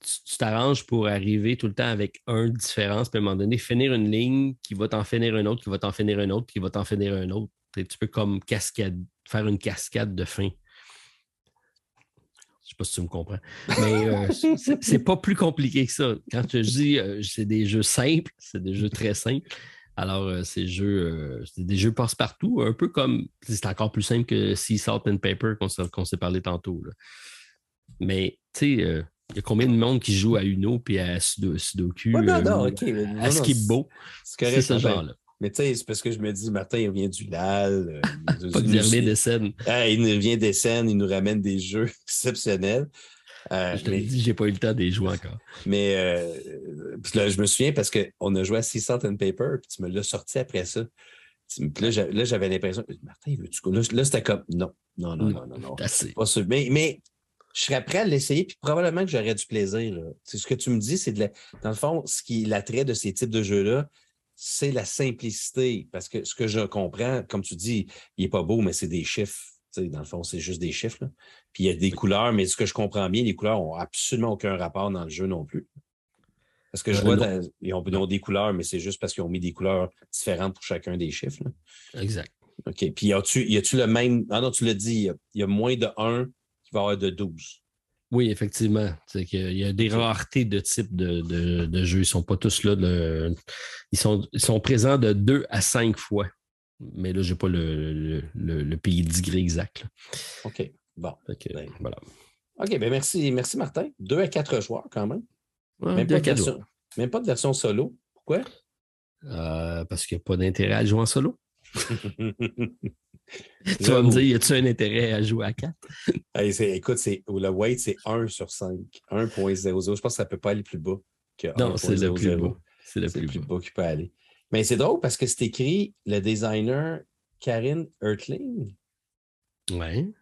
tu t'arranges pour arriver tout le temps avec un différence, puis à un moment donné, finir une ligne qui va t'en finir une autre, qui va t'en finir une autre, qui va t'en finir un autre. tu peux comme cascade, faire une cascade de fin. Je sais pas si tu me comprends. Mais euh, c'est pas plus compliqué que ça. Quand je dis euh, c'est des jeux simples, c'est des jeux très simples. Alors, euh, ces jeux, c'est des jeux passe-partout, un peu comme c'est encore plus simple que Sea Salt and Paper qu'on s'est parlé tantôt. Mais tu sais, il y a combien de monde qui joue à Uno puis à Sudoku? non, non, OK. à Skipbo. C'est ce genre-là. Mais tu sais, c'est parce que je me dis, Martin, il vient du LAL. Euh, Pas il vient des scènes. il vient des scènes, il nous ramène des jeux exceptionnels. Euh, je te dit, j'ai pas eu le temps de les jouer encore. Mais euh, là, je me souviens parce qu'on a joué à 600 and Paper, puis tu me l'as sorti après ça. Puis là, j'avais l'impression, Martin, veux-tu Là, là c'était comme, non, non, non, non, non. non. Pas sûr. Mais, mais je serais prêt à l'essayer, puis probablement que j'aurais du plaisir. C'est ce que tu me dis, c'est de dans le fond, ce qui est l'attrait de ces types de jeux-là, c'est la simplicité. Parce que ce que je comprends, comme tu dis, il n'est pas beau, mais c'est des chiffres. dans le fond, c'est juste des chiffres. Puis il y a des couleurs, mais ce que je comprends bien, les couleurs n'ont absolument aucun rapport dans le jeu non plus. Parce que je vois, ils, ont, des couleurs, mais c'est juste parce qu'ils ont mis des couleurs différentes pour chacun des chiffres. Exact. OK. Puis y a-tu le même. Ah non, tu l'as dit, il y, a moins de 1 va avoir de 12. Oui, effectivement. Il y a des raretés de type de, de, jeux. Ils ne sont pas tous là. Ils, sont, ils sont présents de 2 à 5 fois. Mais là, je n'ai pas le, le, pays digré exact. OK. Bon. Ben, voilà. OK, ben merci, merci Martin. 2 à 4 joueurs quand même. même, pas même, pas de version solo. Pourquoi? Euh, parce qu'il n'y a pas d'intérêt à jouer en solo. tu vas me dire, y a-tu un intérêt à jouer à 4? écoute, le weight, c'est 1 sur 5. 1.00. Je pense que ça ne peut pas aller plus bas que Non, c'est le plus bas. C'est le plus, bas, qui peut aller. Mais c'est drôle parce que c'est écrit le designer Karine Ertling? Oui.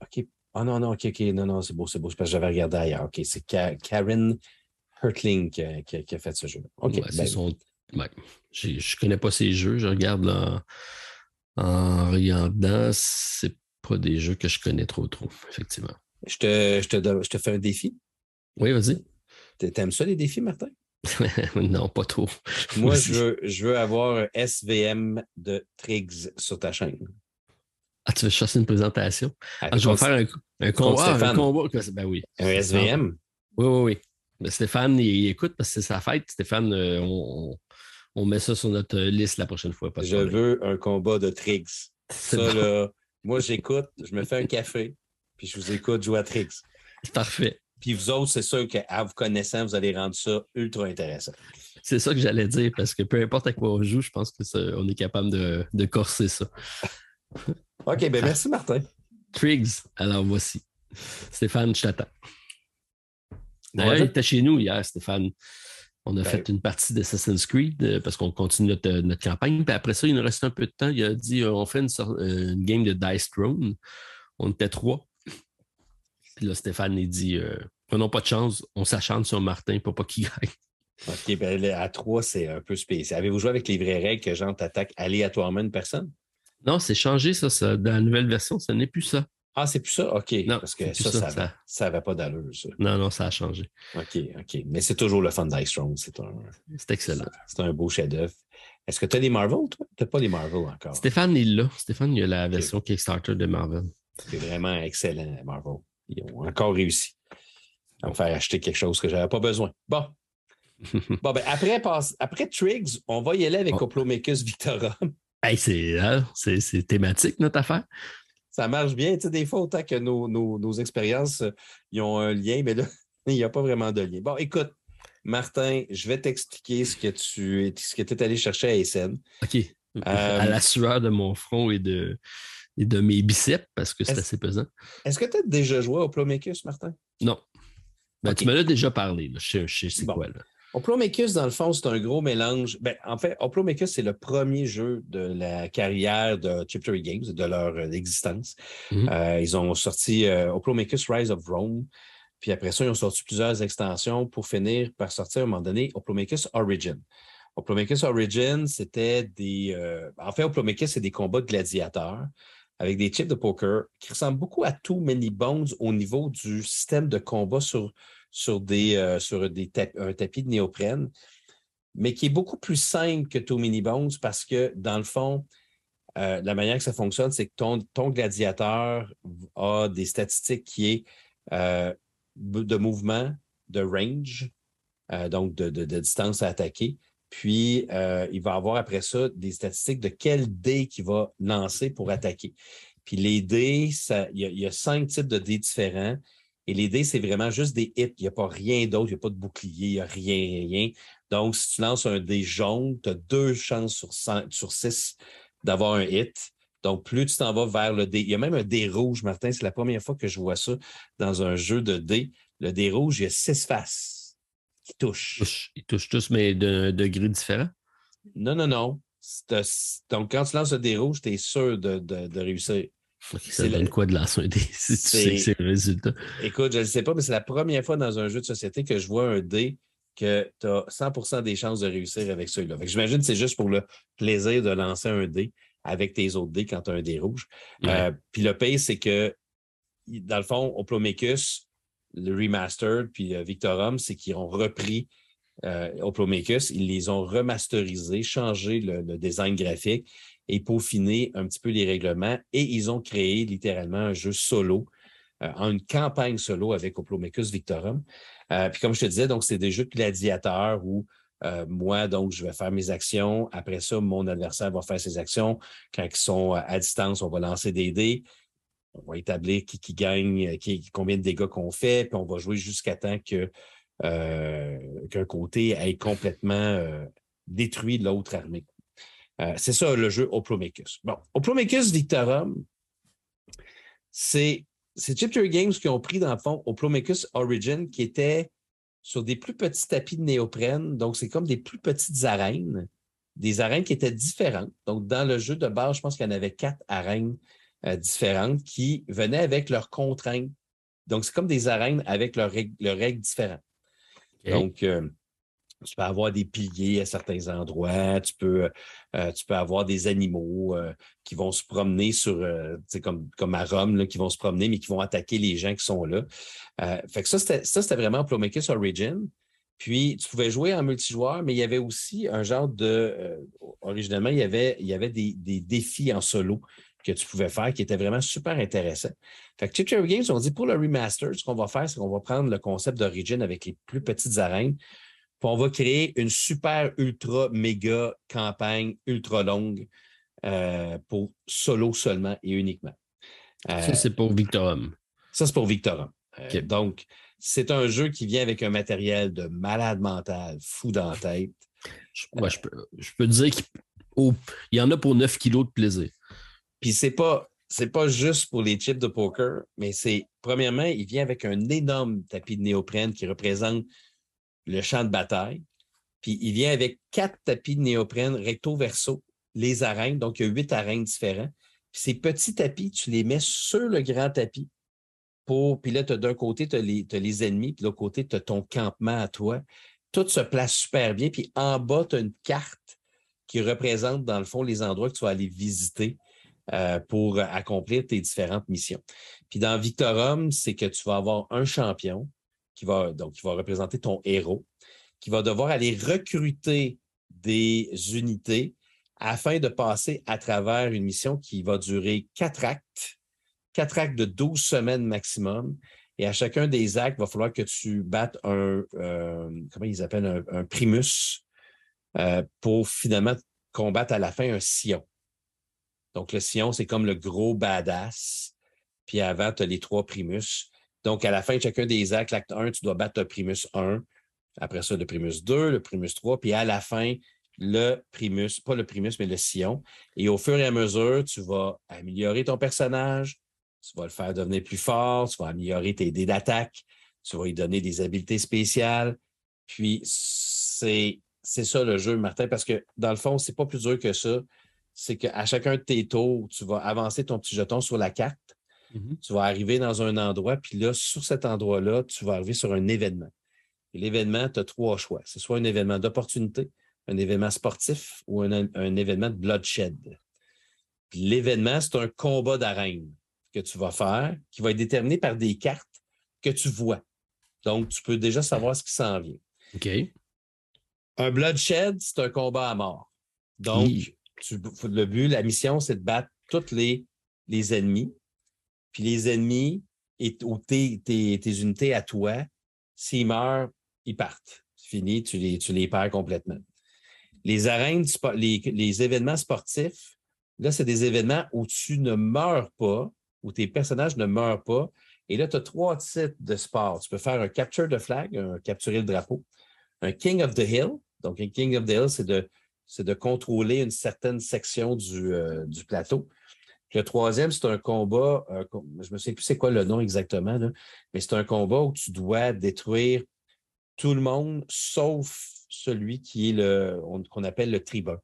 OK. Ah non, non, OK, OK. Non, non, c'est beau, c'est beau. parce que j'avais regardé ailleurs. OK, c'est Karen Hertling qui a, fait ce jeu. OK. Ben son... Je ne connais pas ces jeux. Je regarde là en regardant, c'est pas des jeux que je connais trop, trop, effectivement. Je te, je te, je te fais un défi. Oui, vas-y. T'aimes ça, les défis, Martin? non, pas trop. Moi, je veux, je veux avoir un SVM de Triggs sur ta chaîne. Ah, tu veux chasser une présentation? Ah, je vais faire un, un combat. Un combat ben oui. Un SVM? Oui, oui, oui. Ben, Stéphane, il, écoute parce que c'est sa fête. Stéphane, euh, on, on met ça sur notre liste la prochaine fois. je veux un combat de Triggs. Ça, là, moi, j'écoute, je me fais un café, puis je vous écoute jouer à Triggs. Parfait. Puis vous autres, c'est sûr qu'à vous connaissant, vous allez rendre ça ultra intéressant. C'est ça que j'allais dire, parce que peu importe à quoi on joue, je pense qu'on est capable de, corser ça. OK, ben merci Martin. Triggs, alors voici. Stéphane, je t'attends. D'ailleurs, il était chez nous hier, Stéphane. On a ben fait une partie d'Assassin's Creed euh, parce qu'on continue euh, notre, campagne. Puis après ça, il nous reste un peu de temps. Il a dit euh, on fait une, game de Dice Throne. On était trois. Puis là, Stéphane, il dit prenons pas de chance, on s'achante sur Martin pour pas qu'il gagne. OK, ben, à trois, c'est un peu spécial. Avez-vous joué avec les vraies règles que Jean t'attaque aléatoirement une personne? Non, c'est changé, ça, ça. Dans la nouvelle version, ce n'est plus ça. Ah, c'est plus ça? OK. Non, parce que ça, ça, n'avait pas d'allure, ça. Non, non, ça a changé. OK, OK. Mais c'est toujours le fun d'Ice Throne. C'est un... excellent. C'est un beau chef-d'œuvre. Est-ce que tu as les Marvel, toi? Tu n'as pas les Marvel encore? Stéphane, il l'a. Stéphane, il a la version Kickstarter de Marvel. C'est vraiment excellent, Marvel. Ils ont encore réussi à me faire acheter quelque chose que je n'avais pas besoin. Bon. bon, ben après, après Triggs, on va y aller avec oh. Victorum. Hey, hein, c'est thématique, notre affaire ça marche bien. Tu sais, des fois, autant que nos, expériences, euh, ils ont un lien, mais là, il n'y a pas vraiment de lien. Bon, écoute, Martin, je vais t'expliquer ce que tu ce que es allé chercher à SN. OK. à euh, la sueur de mon front et de, de mes biceps, parce que c'est assez pesant. Est-ce que tu as déjà joué au Plomecus, Martin? Non. Ben, Tu me l'as déjà parlé. Je sais, c'est quoi. Là. Oplomachus, dans le fond, c'est un gros mélange. Ben, en fait, Oplomachus, c'est le premier jeu de la carrière de Chiptery Games, de leur euh, existence. Mhm. Euh, ils ont sorti euh, Rise of Rome. Puis après ça, ils ont sorti plusieurs extensions pour finir par sortir à un moment donné Oplomachus Origin. Oplomachus Origin, c'était des. en fait, Oplomachus, c'est des combats de gladiateurs avec des chips de poker qui ressemblent beaucoup à tout Many Bones au niveau du système de combat sur sur, des, euh, sur des un tapis de néoprène, mais qui est beaucoup plus simple que Too Mini Bones parce que, dans le fond, euh, la manière que ça fonctionne, c'est que ton, ton, gladiateur a des statistiques qui est euh, de mouvement, de range, donc de, distance à attaquer. Puis, il va avoir après ça des statistiques de quel dé qu'il va lancer pour attaquer. Puis les dés, il y, a cinq types de dés différents. Et l'idée, c'est vraiment juste des hits. Il n'y a pas rien d'autre, il n'y a pas de bouclier, il n'y a rien, rien. Donc, si tu lances un dé jaune, tu as deux chances sur, sur six d'avoir un hit. Donc, plus tu t'en vas vers le dé. Il y a même un dé rouge, Martin. C'est la première fois que je vois ça dans un jeu de dés. Le dé rouge, il y a six faces qui touchent. Ils touchent tous, mais d'un degré différent? Non, non, non. Donc, quand tu lances le dé rouge, tu es sûr de, de réussir ça donne quoi de lancer un dé si tu sais que c'est le résultat? Écoute, je ne sais pas, mais c'est la première fois dans un jeu de société que je vois un dé que tu as 100% des chances de réussir avec celui-là. J'imagine que c'est juste pour le plaisir de lancer un dé avec tes autres dés quand tu as un dé rouge. Euh, puis le pire, c'est que, dans le fond, Oplomachus, le remastered, puis euh, Victorum, c'est qu'ils ont repris euh, ils les ont remasterisés, changé le, design graphique et peaufiné un petit peu les règlements. Et ils ont créé littéralement un jeu solo, euh, une campagne solo avec Oplomacus Victorum. Euh, puis comme je te disais, donc c'est des jeux de gladiateurs où euh, moi, donc, je vais faire mes actions. Après ça, mon adversaire va faire ses actions. Quand ils sont à distance, on va lancer des dés. On va établir qui, qui gagne, qui, combien de dégâts qu'on fait, puis on va jouer jusqu'à temps que euh, qu'un côté ait complètement euh, détruit l'autre armée. C'est ça le jeu Oplomachus. Bon, Oplomachus Victorum, c'est Chipter Games qui ont pris dans le fond Oplomachus Origin, qui était sur des plus petits tapis de néoprène. Donc, c'est comme des plus petites arènes, des arènes qui étaient différentes. Donc, dans le jeu de base, je pense qu'il y en avait quatre arènes euh, différentes qui venaient avec leurs contraintes. Donc, c'est comme des arènes avec leurs règles, différentes. Donc, euh, tu peux avoir des piliers à certains endroits, tu peux, euh, tu peux avoir des animaux euh, qui vont se promener sur, euh, comme, comme à Rome, là, qui vont se promener, mais qui vont attaquer les gens qui sont là. fait que ça, c'était, vraiment Plomacus Origin. Puis, tu pouvais jouer en multijoueur, mais il y avait aussi un genre de. originalement, il y avait, il y avait des, des, défis en solo que tu pouvais faire qui étaient vraiment super intéressants. Fait que Chip Games, on dit pour le remaster, ce qu'on va faire, c'est qu'on va prendre le concept d'Origin avec les plus petites arènes, on va créer une super, ultra, méga campagne ultra longue euh, pour solo seulement et uniquement. ça, c'est pour Victorum. Ça, c'est pour Victorum. Euh, donc, c'est un jeu qui vient avec un matériel de malade mental, fou dans la tête. Je, je, peux, je peux dire qu'il y en a pour 9 kilos de plaisir. Puis c'est pas, c'est pas juste pour les chips de poker, mais c'est, premièrement, il vient avec un énorme tapis de néoprène qui représente le champ de bataille. Puis il vient avec quatre tapis de néoprène recto-verso, les arènes. Donc, il y a huit arènes différents. Puis ces petits tapis, tu les mets sur le grand tapis. Pour, puis là, d'un côté, tu as, les ennemis, puis de l'autre côté, tu as ton campement à toi. Tout se place super bien. Puis en bas, tu as une carte qui représente, dans le fond, les endroits que tu vas aller visiter euh, pour accomplir tes différentes missions. Puis dans Victorum, c'est que tu vas avoir un champion, qui va, représenter ton héros, qui va devoir aller recruter des unités afin de passer à travers une mission qui va durer quatre actes, quatre actes de 12 semaines maximum. Et à chacun des actes, il va falloir que tu battes un, euh, comment ils appellent, un, primus euh, pour finalement combattre à la fin un sillon. Donc, le sillon, c'est comme le gros badass. Puis avant, tu as les trois primus. Donc, à la fin de chacun des actes, l'acte 1, tu dois battre le primus 1. Après ça, le primus 2, le primus 3. Puis à la fin, le primus, pas le primus, mais le sillon. Et au fur et à mesure, tu vas améliorer ton personnage, tu vas le faire devenir plus fort, tu vas améliorer tes dés d'attaque, tu vas lui donner des habiletés spéciales. Puis, c'est, ça le jeu, Martin, parce que dans le fond, c'est pas plus dur que ça. C'est qu'à chacun de tes tours, tu vas avancer ton petit jeton sur la carte Mhm. Tu vas arriver dans un endroit, puis là, sur cet endroit-là, tu vas arriver sur un événement. Et l'événement, tu as trois choix. C'est soit un événement d'opportunité, un événement sportif ou un, événement de bloodshed. Puis l'événement, c'est un combat d'arène que tu vas faire, qui va être déterminé par des cartes que tu vois. Donc, tu peux déjà savoir ce qui s'en vient. OK. Un bloodshed, c'est un combat à mort. Donc, le but, la mission, c'est de battre tous les, les ennemis puis les ennemis et, ou tes, unités à toi, s'ils meurent, ils partent. C'est fini, tu les, tu les perds complètement. Les arènes, les, événements sportifs, là, c'est des événements où tu ne meurs pas, où tes personnages ne meurent pas. Et là, tu as trois types de sport. Tu peux faire un capture de flag, un capturer le drapeau, un King of the Hill. Donc, un King of the Hill, c'est de, de contrôler une certaine section du, euh, du plateau. Le troisième, c'est un combat, euh, je me sais plus c'est quoi le nom exactement, mais c'est un combat où tu dois détruire tout le monde sauf celui qui est le qu'on appelle le tribun.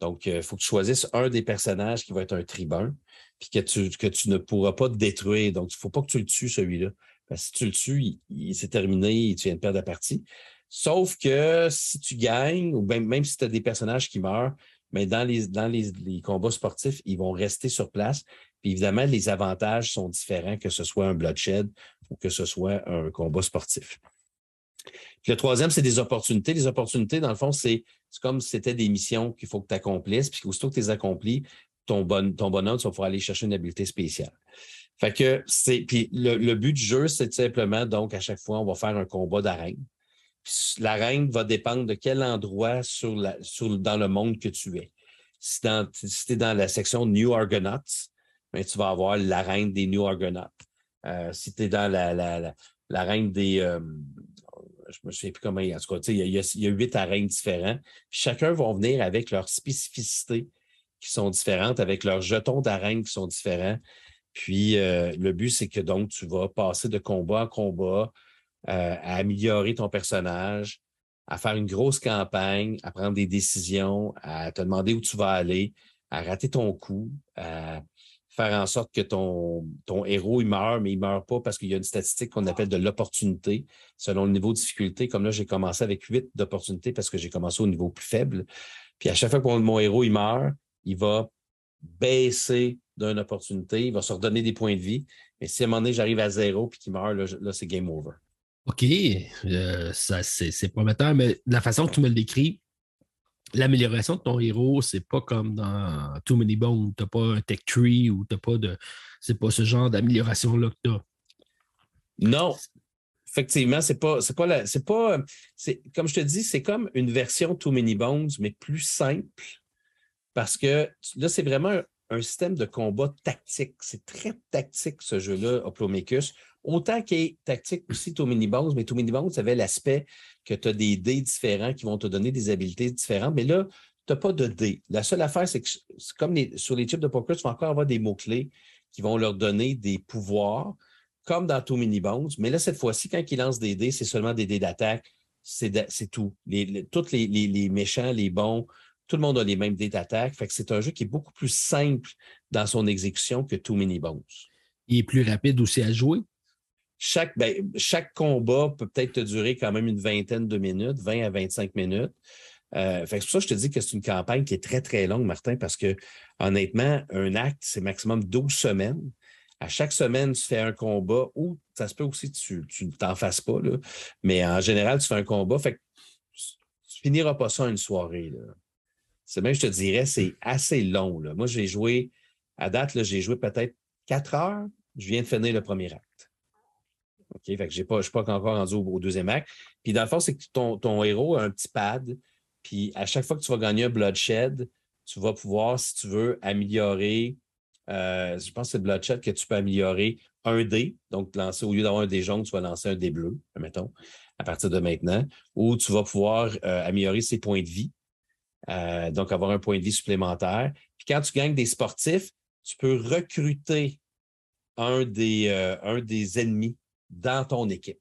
Donc, il euh, faut que tu choisisses un des personnages qui va être un tribun, puis que tu, que tu ne pourras pas détruire. Donc, il ne faut pas que tu le tues, celui-là. Parce que si tu le tues, il, s'est terminé tu viens de perdre la partie. Sauf que si tu gagnes, ou même si tu as des personnages qui meurent, mais dans les, dans les, combats sportifs, ils vont rester sur place. Puis évidemment, les avantages sont différents que ce soit un bloodshed ou que ce soit un combat sportif. Le troisième, c'est des opportunités. Les opportunités, dans le fond, c'est comme si c'était des missions qu'il faut que tu accomplisses. Puis aussitôt que tu les accomplis, ton, bon, ton bonhomme, tu vas pouvoir aller chercher une habileté spéciale. Fait que c'est. Puis le, but du jeu, c'est simplement, donc, à chaque fois, on va faire un combat d'arène. L'arène va dépendre de quel endroit sur la, sur, dans le monde que tu es. Si, tu es dans la section New Argonauts, ben, tu vas avoir l'arène des New Argonauts. Euh, si tu es dans la, la, l'arène des. Euh, je me souviens plus comment. En tout cas, il y, a, il y a huit arènes différents. chacun va venir avec leurs spécificités qui sont différentes, avec leurs jetons d'arène qui sont différents. Puis euh, le but, c'est que donc tu vas passer de combat en combat, euh, à améliorer ton personnage, à faire une grosse campagne, à prendre des décisions, à te demander où tu vas aller, à rater ton coup, à faire en sorte que ton, ton héros il meurt, mais il meurt pas parce qu'il y a une statistique qu'on appelle de l'opportunité selon le niveau de difficulté. Comme là, j'ai commencé avec huit d'opportunité parce que j'ai commencé au niveau plus faible. Puis à chaque fois que mon héros il meurt, il va baisser d'une opportunité, il va se redonner des points de vie. Mais si à un moment donné, j'arrive à zéro puis qu'il meurt, là, c'est game over. OK, euh, ça c'est prometteur, mais la façon que tu me le décris, l'amélioration de ton héros, c'est pas comme dans Too Many Bones, t'as pas un tech tree ou t'as pas de. C'est pas ce genre d'amélioration-là que t'as. Non. Effectivement, c'est pas, pas la, c'est pas, comme je te dis, c'est comme une version Too Many Bones, mais plus simple parce que là, c'est vraiment un, système de combat tactique. C'est très tactique, ce jeu-là, Oplomecus. Autant qu'il est tactique aussi, Too Many Bones, mais Too Many Bones, ça avait l'aspect que tu as des dés différents qui vont te donner des habiletés différentes. Mais là, tu n'as pas de dés. La seule affaire, c'est que comme sur les types de poker, tu vas encore avoir des mots-clés qui vont leur donner des pouvoirs, comme dans Too Many Bones. Mais là, cette fois-ci, quand ils lancent des dés, c'est seulement des dés d'attaque. C'est tout. tous les, méchants, les bons, tout le monde a les mêmes dés d'attaque. Fait que c'est un jeu qui est beaucoup plus simple dans son exécution que Too Many Bones. Il est plus rapide aussi à jouer. Chaque, ben, chaque combat peut peut-être te durer quand même une vingtaine de minutes, 20 à 25 minutes. Euh, c'est pour ça que je te dis que c'est une campagne qui est très, très longue, Martin, parce que honnêtement, un acte, c'est maximum 12 semaines. À chaque semaine, tu fais un combat ou ça se peut aussi que tu ne t'en fasses pas, là, mais en général, tu fais un combat. Fait que tu finiras pas ça une soirée. C'est même, je te dirais, c'est assez long. Là. Moi, j'ai joué, à date, j'ai joué peut-être quatre heures. Je viens de finir le premier acte. OK? Je ne suis pas encore rendu au, deuxième acte. Puis dans le fond, c'est que ton, ton, héros a un petit pad. Puis à chaque fois que tu vas gagner un bloodshed, tu vas pouvoir, si tu veux, améliorer. Euh, je pense que c'est le bloodshed que tu peux améliorer un dé. Donc, lancer, au lieu d'avoir un dé jaune, tu vas lancer un dé bleu, mettons, à partir de maintenant. Ou tu vas pouvoir euh, améliorer ses points de vie. Euh, donc avoir un point de vie supplémentaire. Puis quand tu gagnes des sportifs, tu peux recruter un des, un des ennemis dans ton équipe.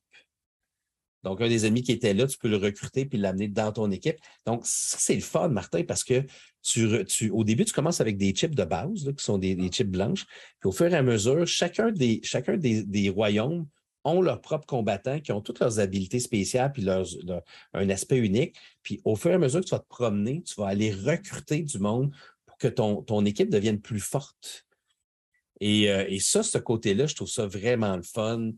Donc, un des ennemis qui était là, tu peux le recruter puis l'amener dans ton équipe. Donc, ça, c'est le fun, Martin, parce que tu, tu, au début, tu commences avec des chips de base, qui sont des, chips blanches. Puis au fur et à mesure, chacun des, chacun des, des royaumes ont leurs propres combattants qui ont toutes leurs habiletés spéciales puis leurs, un aspect unique. Puis au fur et à mesure que tu vas te promener, tu vas aller recruter du monde pour que ton, ton équipe devienne plus forte. Et, euh, et ça, ce côté-là, je trouve ça vraiment le fun.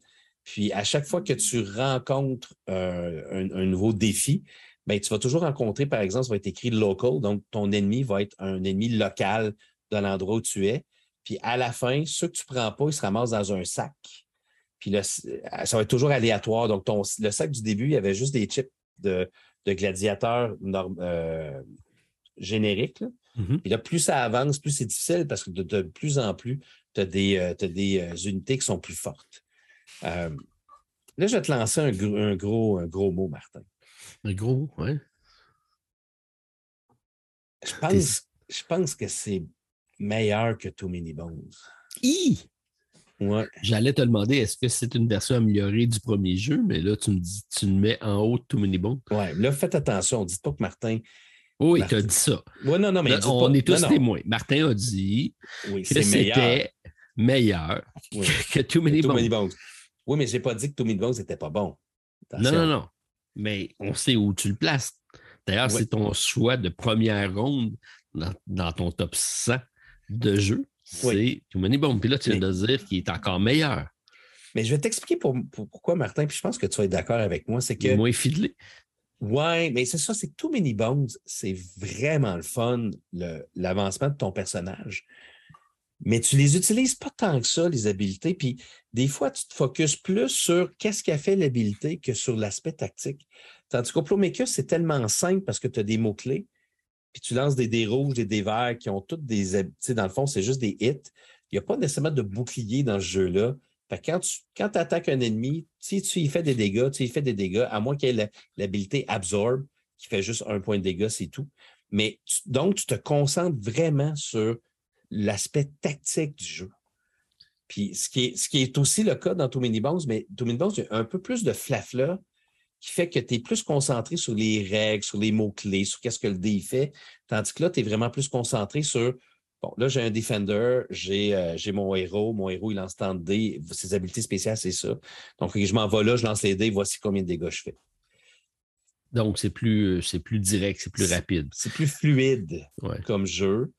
Puis à chaque fois que tu rencontres euh, un, nouveau défi, bien, tu vas toujours rencontrer, par exemple, ça va être écrit local, donc ton ennemi va être un ennemi local de l'endroit où tu es. Puis à la fin, ceux que tu ne prends pas, ils se ramassent dans un sac. Puis là, ça va être toujours aléatoire. Donc, ton, le sac du début, il y avait juste des chips de, gladiateurs euh, génériques. Mm-hmm. Puis là, plus ça avance, plus c'est difficile parce que de, plus en plus, tu as des, euh, des euh, unités qui sont plus fortes. Là, je vais te lancer un, gros, un gros mot, Martin. Un gros, oui. Je pense, je pense que c'est meilleur que Too Many Bones. J'allais te demander est-ce que c'est une version améliorée du premier jeu, mais là, tu me dis tu me mets en haut Too Many Bones. Oui, là, faites attention. Dites pas que Martin. Oui, tu as dit ça. Oui, non, non, mais. on est tous témoins. Martin a dit que c'était meilleur, que, Too Many, Bones. Oui, mais je n'ai pas dit que Too Many Bones n'était pas bon. Non, non, non. Mais on sait où tu le places. D'ailleurs, c'est ton choix de première ronde dans, dans ton top 100 de jeux c'est Too Many Bones. Puis là, tu viens de dire qu'il est encore meilleur. Mais je vais t'expliquer pourquoi, Martin, puis je pense que tu vas être d'accord avec moi. C'est que. Moins fidelé. Ouais, mais c'est ça, c'est que Too Many Bones, c'est vraiment le fun, l'avancement de ton personnage. Mais tu les utilises pas tant que ça, les habiletés. Puis des fois, tu te focuses plus sur qu'est-ce qui a fait l'habileté que sur l'aspect tactique. Tandis qu'au Plomecus, c'est tellement simple parce que tu as des mots-clés, puis tu lances des dés rouges, des dés verts qui ont toutes des. Tu sais, dans le fond, c'est juste des hits. Il n'y a pas nécessairement de bouclier dans ce jeu-là quand tu quand attaques un ennemi, si tu y fais des dégâts, tu y fais des dégâts, à moins qu'il ait l'habilité Absorb, qui fait juste un point de dégâts, c'est tout. Mais donc, tu te concentres vraiment sur l'aspect tactique du jeu. Puis ce qui, est, ce qui est aussi le cas dans Too Many Bones, mais Too Many Bones, il y a un peu plus de flafla qui fait que tu es plus concentré sur les règles, sur les mots-clés, sur qu'est-ce que le dé fait, tandis que là, tu es vraiment plus concentré sur Bon, là, j'ai un Defender, euh, j'ai mon héros. Mon héros, il lance tant de dés. Ses habiletés spéciales, c'est ça. Donc, je m'en vais là, je lance les dés, voici combien de dégâts je fais. Donc, c'est plus, plus direct, c'est plus rapide. C'est plus fluide comme jeu.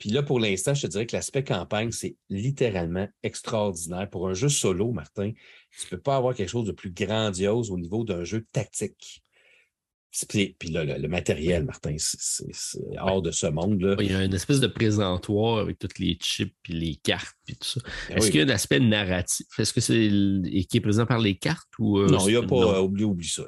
Puis là, pour l'instant, je te dirais que l'aspect campagne, c'est littéralement extraordinaire. Pour un jeu solo, Martin, tu ne peux pas avoir quelque chose de plus grandiose au niveau d'un jeu tactique. Puis là, le, matériel, Martin, c'est hors de ce monde. Il y a une espèce de présentoir avec toutes les chips et les cartes et tout ça. Ben Est-ce qu'il y a un aspect narratif? Est-ce que c'est qui est présent par les cartes ou. Euh, non, il n'y a pas. Oublie, oublie ça.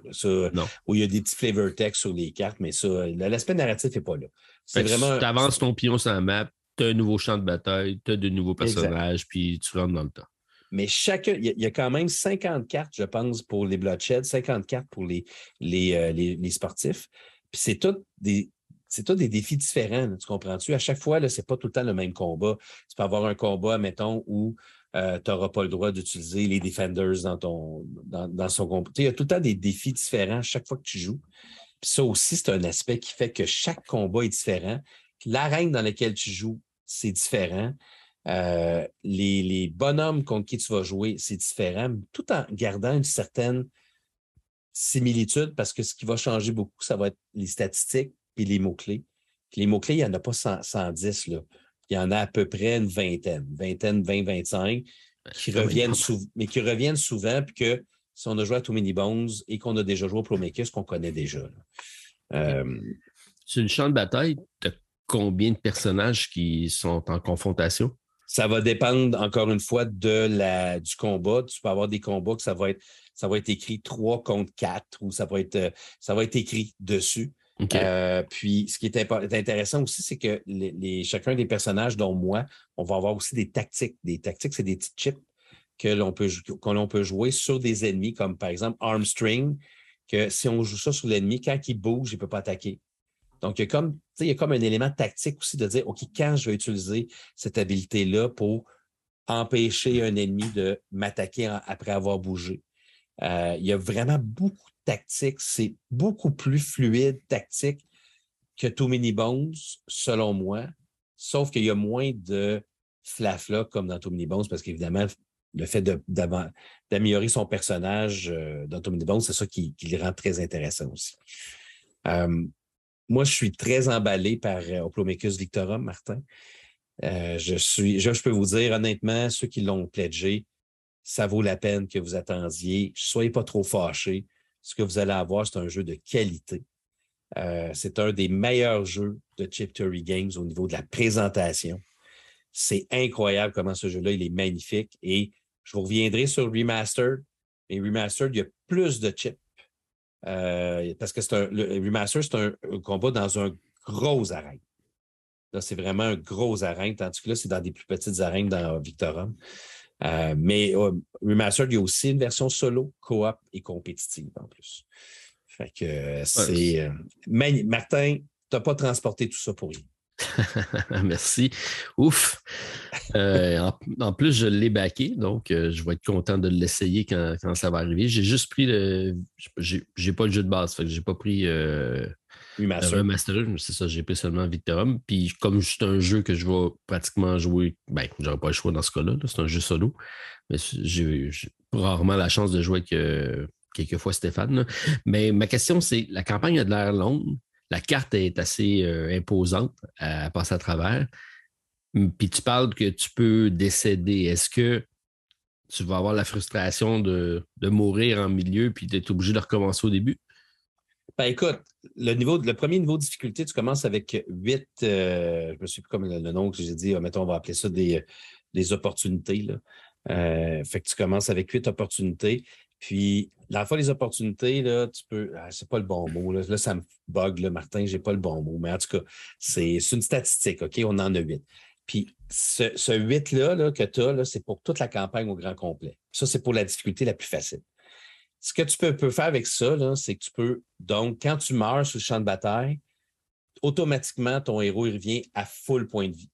non. Où il y a des petits flavor text sur les cartes, mais ça, l'aspect narratif n'est pas là. C'est vraiment. Tu avances ton pion sur la map, tu as un nouveau champ de bataille, tu as de nouveaux personnages, puis tu rentres dans le temps mais chacun, il y, a quand même 50 cartes, je pense, pour les Bloodshed, 50 cartes pour les, les, euh, les, sportifs. Puis c'est tout des. C'est des défis différents, tu comprends-tu? À chaque fois, ce n'est pas tout le temps le même combat. Tu peux avoir un combat, mettons, où euh, tu n'auras pas le droit d'utiliser les Defenders dans, ton, dans, dans son combat. Il y a tout le temps des défis différents chaque fois que tu joues. Puis ça aussi, c'est un aspect qui fait que chaque combat est différent. L'arène dans laquelle tu joues, c'est différent. Euh, les, bonhommes contre qui tu vas jouer, c'est différent, tout en gardant une certaine similitude parce que ce qui va changer beaucoup, ça va être les statistiques et les mots-clés. Les mots-clés, il n'y en a pas 110. Là. Il y en a à peu près une vingtaine, vingtaine, 20, 25, ben, qui reviennent mais qui reviennent souvent, puis que si on a joué à Too Many Bones et qu'on a déjà joué au Prometheus, qu'on connaît déjà. Euh, Sur le champ de bataille, tu as combien de personnages qui sont en confrontation? Ça va dépendre, encore une fois, de la, du combat. Tu peux avoir des combats que ça va être, ça va être écrit 3 contre 4 ou ça va être, euh, ça va être écrit dessus. Euh, puis, ce qui est, intéressant aussi, c'est que les, chacun des personnages, dont moi, on va avoir aussi des tactiques. Des tactiques, c'est des petits chips que l'on peut, peut jouer sur des ennemis, comme par exemple Armstring, que si on joue ça sur l'ennemi, quand il bouge, il ne peut pas attaquer. Donc, il y, a comme, il y a comme un élément tactique aussi de dire, OK, quand je vais utiliser cette habilité-là pour empêcher un ennemi de m'attaquer après avoir bougé? Euh, il y a vraiment beaucoup de tactique. C'est beaucoup plus fluide, tactique que Too Many Bones, selon moi. Sauf qu'il y a moins de flafla comme dans Too Many Bones, parce qu'évidemment, le fait d'améliorer son personnage euh, dans Too Many Bones, c'est ça qui, le rend très intéressant aussi. Euh, moi, je suis très emballé par euh, Oplomecus Victorum, Martin. Je, suis, je, peux vous dire honnêtement, ceux qui l'ont pledgé, ça vaut la peine que vous attendiez. Soyez pas trop fâchés. Ce que vous allez avoir, c'est un jeu de qualité. C'est un des meilleurs jeux de Chip Theory Games au niveau de la présentation. C'est incroyable comment ce jeu-là, il est magnifique. Et je vous reviendrai sur Remastered. Et Remastered, il y a plus de chips euh, parce que c'est un, le remaster, c'est un, combat dans un gros arène. Là, c'est vraiment un gros arène, tandis que là, c'est dans des plus petites arènes dans Victorum. Euh, mais euh, Remastered, il y a aussi une version solo, coop et compétitive en plus. Fait que c'est. Martin, tu n'as pas transporté tout ça pour rien. Merci. Ouf. Euh, en, plus, je l'ai baqué, donc euh, je vais être content de l'essayer quand, ça va arriver. J'ai juste pris le. J'ai pas le jeu de base, fait que j'ai pas pris. Euh, Remaster. c'est ça, j'ai pris seulement Victorum. Puis comme c'est un jeu que je vais pratiquement jouer, ben, j'aurais pas le choix dans ce cas-là, c'est un jeu solo. Mais j'ai rarement la chance de jouer avec quelquefois Stéphane. Mais ma question, c'est la campagne a de l'air longue la carte est assez euh, imposante à passer à travers. Puis tu parles que tu peux décéder. Est-ce que tu vas avoir la frustration de, mourir en milieu puis d'être obligé de recommencer au début? Ben écoute, le, premier niveau de difficulté, tu commences avec huit, euh, je me suis plus comme le, nom que j'ai dit, mettons, on va appeler ça des, des opportunités. Euh, fait que tu commences avec huit opportunités. Puis, la fois, les opportunités, là, tu peux. Ah, c'est pas le bon mot. Là, ça me bug, là, Martin, j'ai pas le bon mot. Mais en tout cas, c'est une statistique, OK? On en a huit. Puis, ce, ce 8-là que tu as, c'est pour toute la campagne au grand complet. Ça, c'est pour la difficulté la plus facile. Ce que tu peux, faire avec ça, c'est que tu peux. Donc, quand tu meurs sur le champ de bataille, automatiquement, ton héros il revient à full point de vie.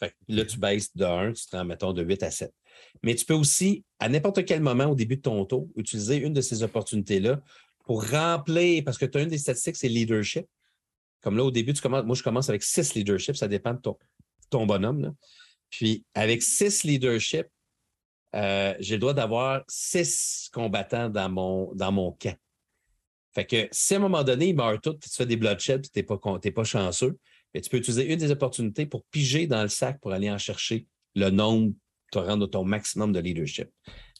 Fait là, tu baisses de 1, tu te rends, mettons, de 8 à 7. Mais tu peux aussi, à n'importe quel moment au début de ton tour, utiliser une de ces opportunités-là pour remplir, parce que tu as une des statistiques, c'est leadership. Comme là, au début, tu commences, moi, je commence avec six leadership, ça dépend de ton, bonhomme. Puis, avec six leadership, euh, j'ai le droit d'avoir six combattants dans mon, dans mon camp. Fait que si à un moment donné, ils meurent tous, puis tu fais des bloodshed, puis tu n'es pas, pas chanceux, mais tu peux utiliser une des opportunités pour piger dans le sac pour aller en chercher le nombre, te rendre ton maximum de leadership.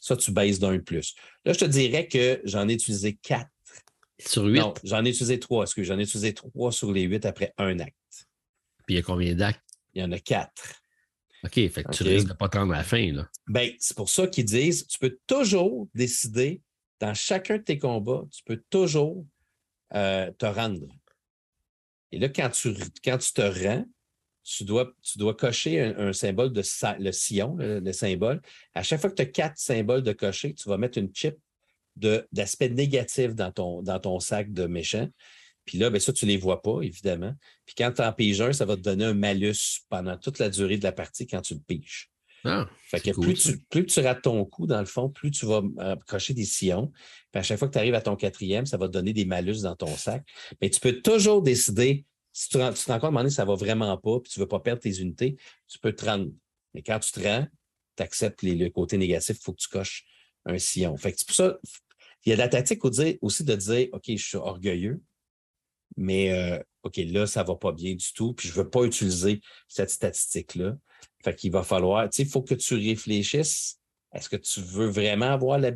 Ça, tu baisses d'un plus. Là, je te dirais que j'en ai utilisé quatre. Sur huit? Non, j'en ai utilisé trois, excuse. J'en ai utilisé trois sur les huit après un acte. Puis il y a combien d'actes? Il y en a quatre. OK, fait que tu risques de pas attendre la fin, là. Ben, c'est pour ça qu'ils disent, tu peux toujours décider, dans chacun de tes combats, tu peux toujours euh, te rendre. Et là, quand tu, quand tu te rends, tu dois, tu dois cocher un, symbole de le sillon, le, symbole. À chaque fois que tu as quatre symboles de cocher, tu vas mettre une chip d'aspect négatif dans ton, dans ton sac de méchant. Puis là, bien, ça, tu ne les vois pas, évidemment. Puis quand tu en piges un, ça va te donner un malus pendant toute la durée de la partie quand tu le piges. Ah, fait que plus, tu, plus tu rates ton coup, dans le fond, plus tu vas euh, cocher des sillons. Puis à chaque fois que tu arrives à ton quatrième, ça va te donner des malus dans ton sac. Mais tu peux toujours décider, si tu, tu te rends compte à un moment donné, ça va vraiment pas, puis tu veux pas perdre tes unités, tu peux te rendre. Mais quand tu te rends, tu acceptes les, le côté négatif, il faut que tu coches un sillon. Fait que c'est pour ça, il y a de la tactique aussi de dire OK, je suis orgueilleux, mais euh, OK, là, ça va pas bien du tout, puis je veux pas utiliser cette statistique-là. Fait qu'il va falloir, tu sais, il faut que tu réfléchisses. Est-ce que tu veux vraiment avoir la,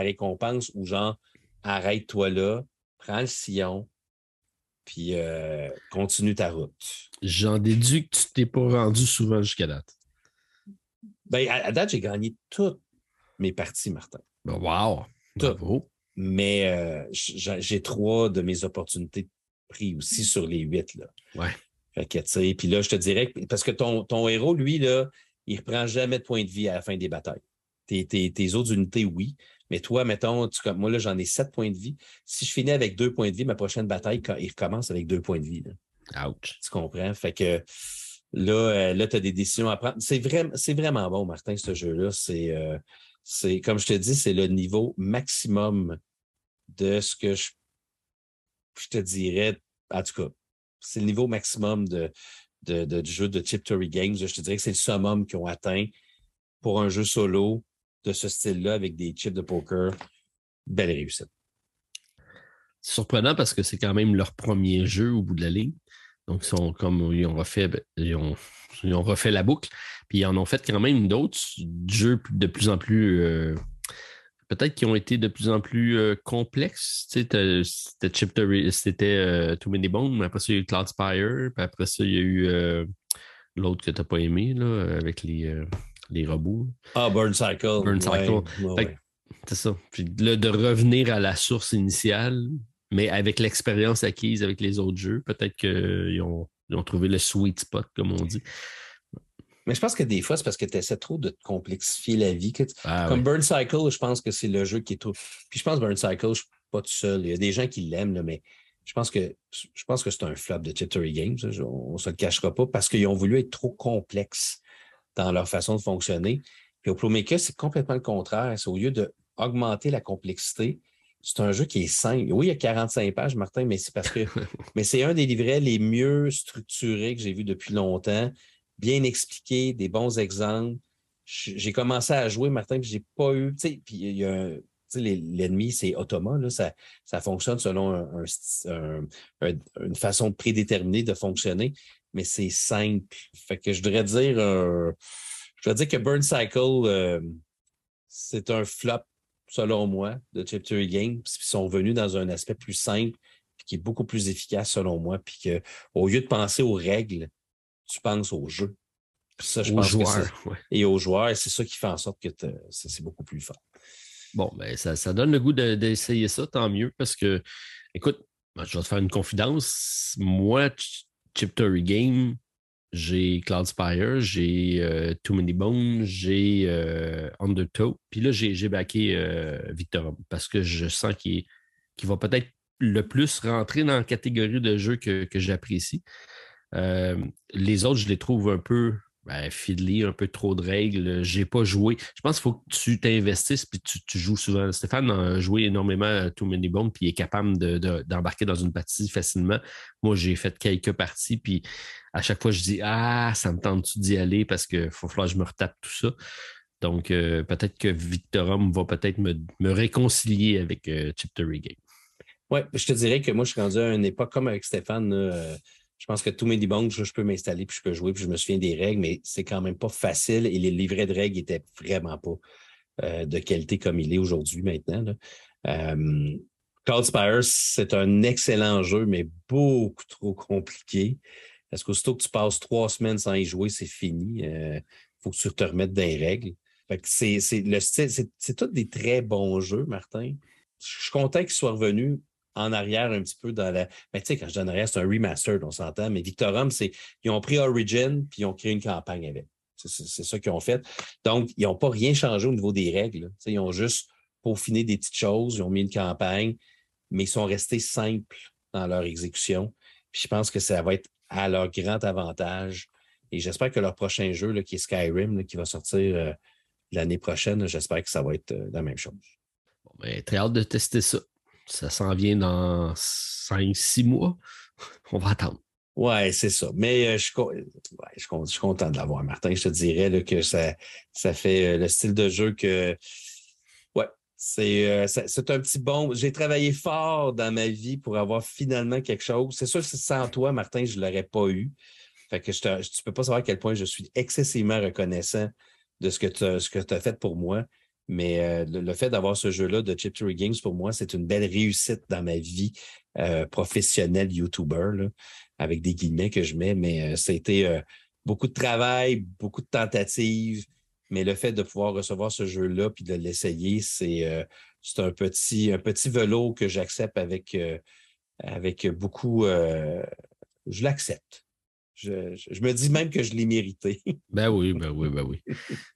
récompense ou genre, arrête-toi là, prends le sillon, puis euh, continue ta route. J'en déduis que tu t'es pas rendu souvent jusqu'à date. Ben, à, date, j'ai gagné toutes mes parties, Martin. Ben, wow! Bravo. Mais euh, j'ai trois de mes opportunités prises aussi sur les huit. Là. Ouais. Fait que, tu sais, puis là, je te dirais, parce que ton, ton héros, lui, là, il ne reprend jamais de points de vie à la fin des batailles. Tes, tes, autres unités, oui. Mais toi, mettons, tu, moi, là, j'en ai sept points de vie. Si je finis avec deux points de vie, ma prochaine bataille, il recommence avec deux points de vie. Ouch. Tu comprends? Fait que là, euh, là tu as des décisions à prendre. C'est vraiment, vraiment bon, Martin, ce jeu-là. C'est, euh, c'est, comme je te dis, c'est le niveau maximum de ce que je, je te dirais. En tout cas, c'est le niveau maximum de, de, du jeu de Tiptory Games. Je te dirais que c'est le summum qu'ils ont atteint pour un jeu solo de ce style-là avec des chips de poker. Belle réussite. C'est surprenant parce que c'est quand même leur premier jeu au bout de la ligne. Donc, ils sont comme ils ont refait, ben, ils ont, refait la boucle. Puis ils en ont fait quand même d'autres jeux de plus en plus euh, peut-être qui ont été de plus en plus euh, complexes. C'était Chip c'était euh, Too Many Bones, après ça, il y a eu Cloud Spire, puis après ça, il y a eu l'autre que tu n'as pas aimé, là, avec les, les robots. Ah, Burn Cycle. Burn Cycle. C'est ça. Puis là, de revenir à la source initiale, mais avec l'expérience acquise avec les autres jeux, peut-être qu'ils ont, ils ont trouvé le sweet spot, comme on dit. Mais je pense que des fois, c'est parce que tu essaies trop de te complexifier la vie. Ah comme Burn Cycle, je pense que c'est le jeu qui est trop. Puis je pense que Burn Cycle, je ne suis pas tout seul. Il y a des gens qui l'aiment, mais je pense que je pense que c'est un flop de Chittery Games. on ne se le cachera pas parce qu'ils ont voulu être trop complexes dans leur façon de fonctionner. Puis au Playmaker, c'est complètement le contraire. C'est au lieu d'augmenter la complexité, c'est un jeu qui est simple. Oui, il y a 45 pages, Martin, mais c'est parce que mais c'est un des livrets les mieux structurés que j'ai vu depuis longtemps bien expliqué, des bons exemples. J'ai commencé à jouer, Martin, puis j'ai pas eu. Puis il y a l'ennemi, c'est automate. ça, ça fonctionne selon une façon prédéterminée de fonctionner, mais c'est simple. Fait que je voudrais dire, euh, je voudrais dire que Burn Cycle, euh, c'est un flop, selon moi, de Games. Puis ils sont venus dans un aspect plus simple, puis qui est beaucoup plus efficace, selon moi. Puis qu'au lieu de penser aux règles, tu penses aux jeux. Ça, je aux joueurs. Et aux joueurs, et c'est ça qui fait en sorte que c'est beaucoup plus fort. Bon, ben, ça, ça donne le goût d'essayer ça, tant mieux, parce que, écoute, je vais te faire une confidence. Moi, Chip Theory Game, j'ai Cloudspire, j'ai euh, Too Many Bones, j'ai euh, Undertow. Puis là, j'ai backé euh, Victor parce que je sens qu'il va peut-être le plus rentrer dans la catégorie de jeux que, que j'apprécie. les autres, je les trouve un peu ben, un peu trop de règles. J'ai pas joué. Je pense qu'il faut que tu t'investisses puis tu, tu, joues souvent. Stéphane a joué énormément à Too Many Bones puis il est capable d'embarquer dans une partie facilement. Moi, j'ai fait quelques parties puis à chaque fois, je dis Ah, ça me tente-tu d'y aller parce qu'il faut falloir que je me retape tout ça? Donc, euh, peut-être que Victorum va peut-être me, réconcilier avec euh, Chip Game. Oui, je te dirais que moi, je suis rendu à une époque comme avec Stéphane. Euh, je pense que tous mes debunks, je, peux m'installer puis je peux jouer, puis je me souviens des règles, mais c'est quand même pas facile et les livrets de règles n'étaient vraiment pas euh, de qualité comme il est aujourd'hui maintenant. Euh, Cloud Spire, c'est un excellent jeu, mais beaucoup trop compliqué. Parce qu'aussitôt que tu passes trois semaines sans y jouer, c'est fini. Il euh, faut que tu te remettes dans les règles. c'est, le c'est, tous des très bons jeux, Martin. Je suis content qu'ils soient revenus en arrière un petit peu dans la. Mais tu sais, quand je dis en arrière, c'est un remastered, on s'entend. Mais Victorum, c'est. Ils ont pris Origin puis ils ont créé une campagne avec. C'est ça qu'ils ont fait. Donc, ils n'ont pas rien changé au niveau des règles. Ils ont juste peaufiné des petites choses, ils ont mis une campagne, mais ils sont restés simples dans leur exécution. Puis je pense que ça va être à leur grand avantage. Et j'espère que leur prochain jeu, là, qui est Skyrim, qui va sortir euh, l'année prochaine, j'espère que ça va être euh, la même chose. Ben, très hâte de tester ça. Ça s'en vient dans 5-6 mois. On va attendre. Oui, c'est ça. Mais euh, je, suis content de l'avoir, Martin. Je te dirais que ça, ça fait euh, le style de jeu que. Ouais, euh, c'est un petit bon. J'ai travaillé fort dans ma vie pour avoir finalement quelque chose. C'est sûr que sans toi, Martin, je ne l'aurais pas eu. Fait que je tu ne peux pas savoir à quel point je suis excessivement reconnaissant de ce que tu as fait pour moi. Mais euh, le, fait d'avoir ce jeu-là de Chip Theory Games, pour moi, c'est une belle réussite dans ma vie euh, professionnelle YouTuber, avec des guillemets que je mets. Mais c'était euh, beaucoup de travail, beaucoup de tentatives. Mais le fait de pouvoir recevoir ce jeu-là puis de l'essayer, c'est un, petit, un petit vélo que j'accepte avec, avec beaucoup. je l'accepte. Je, me dis même que je l'ai mérité. Ben oui, ben oui, ben oui.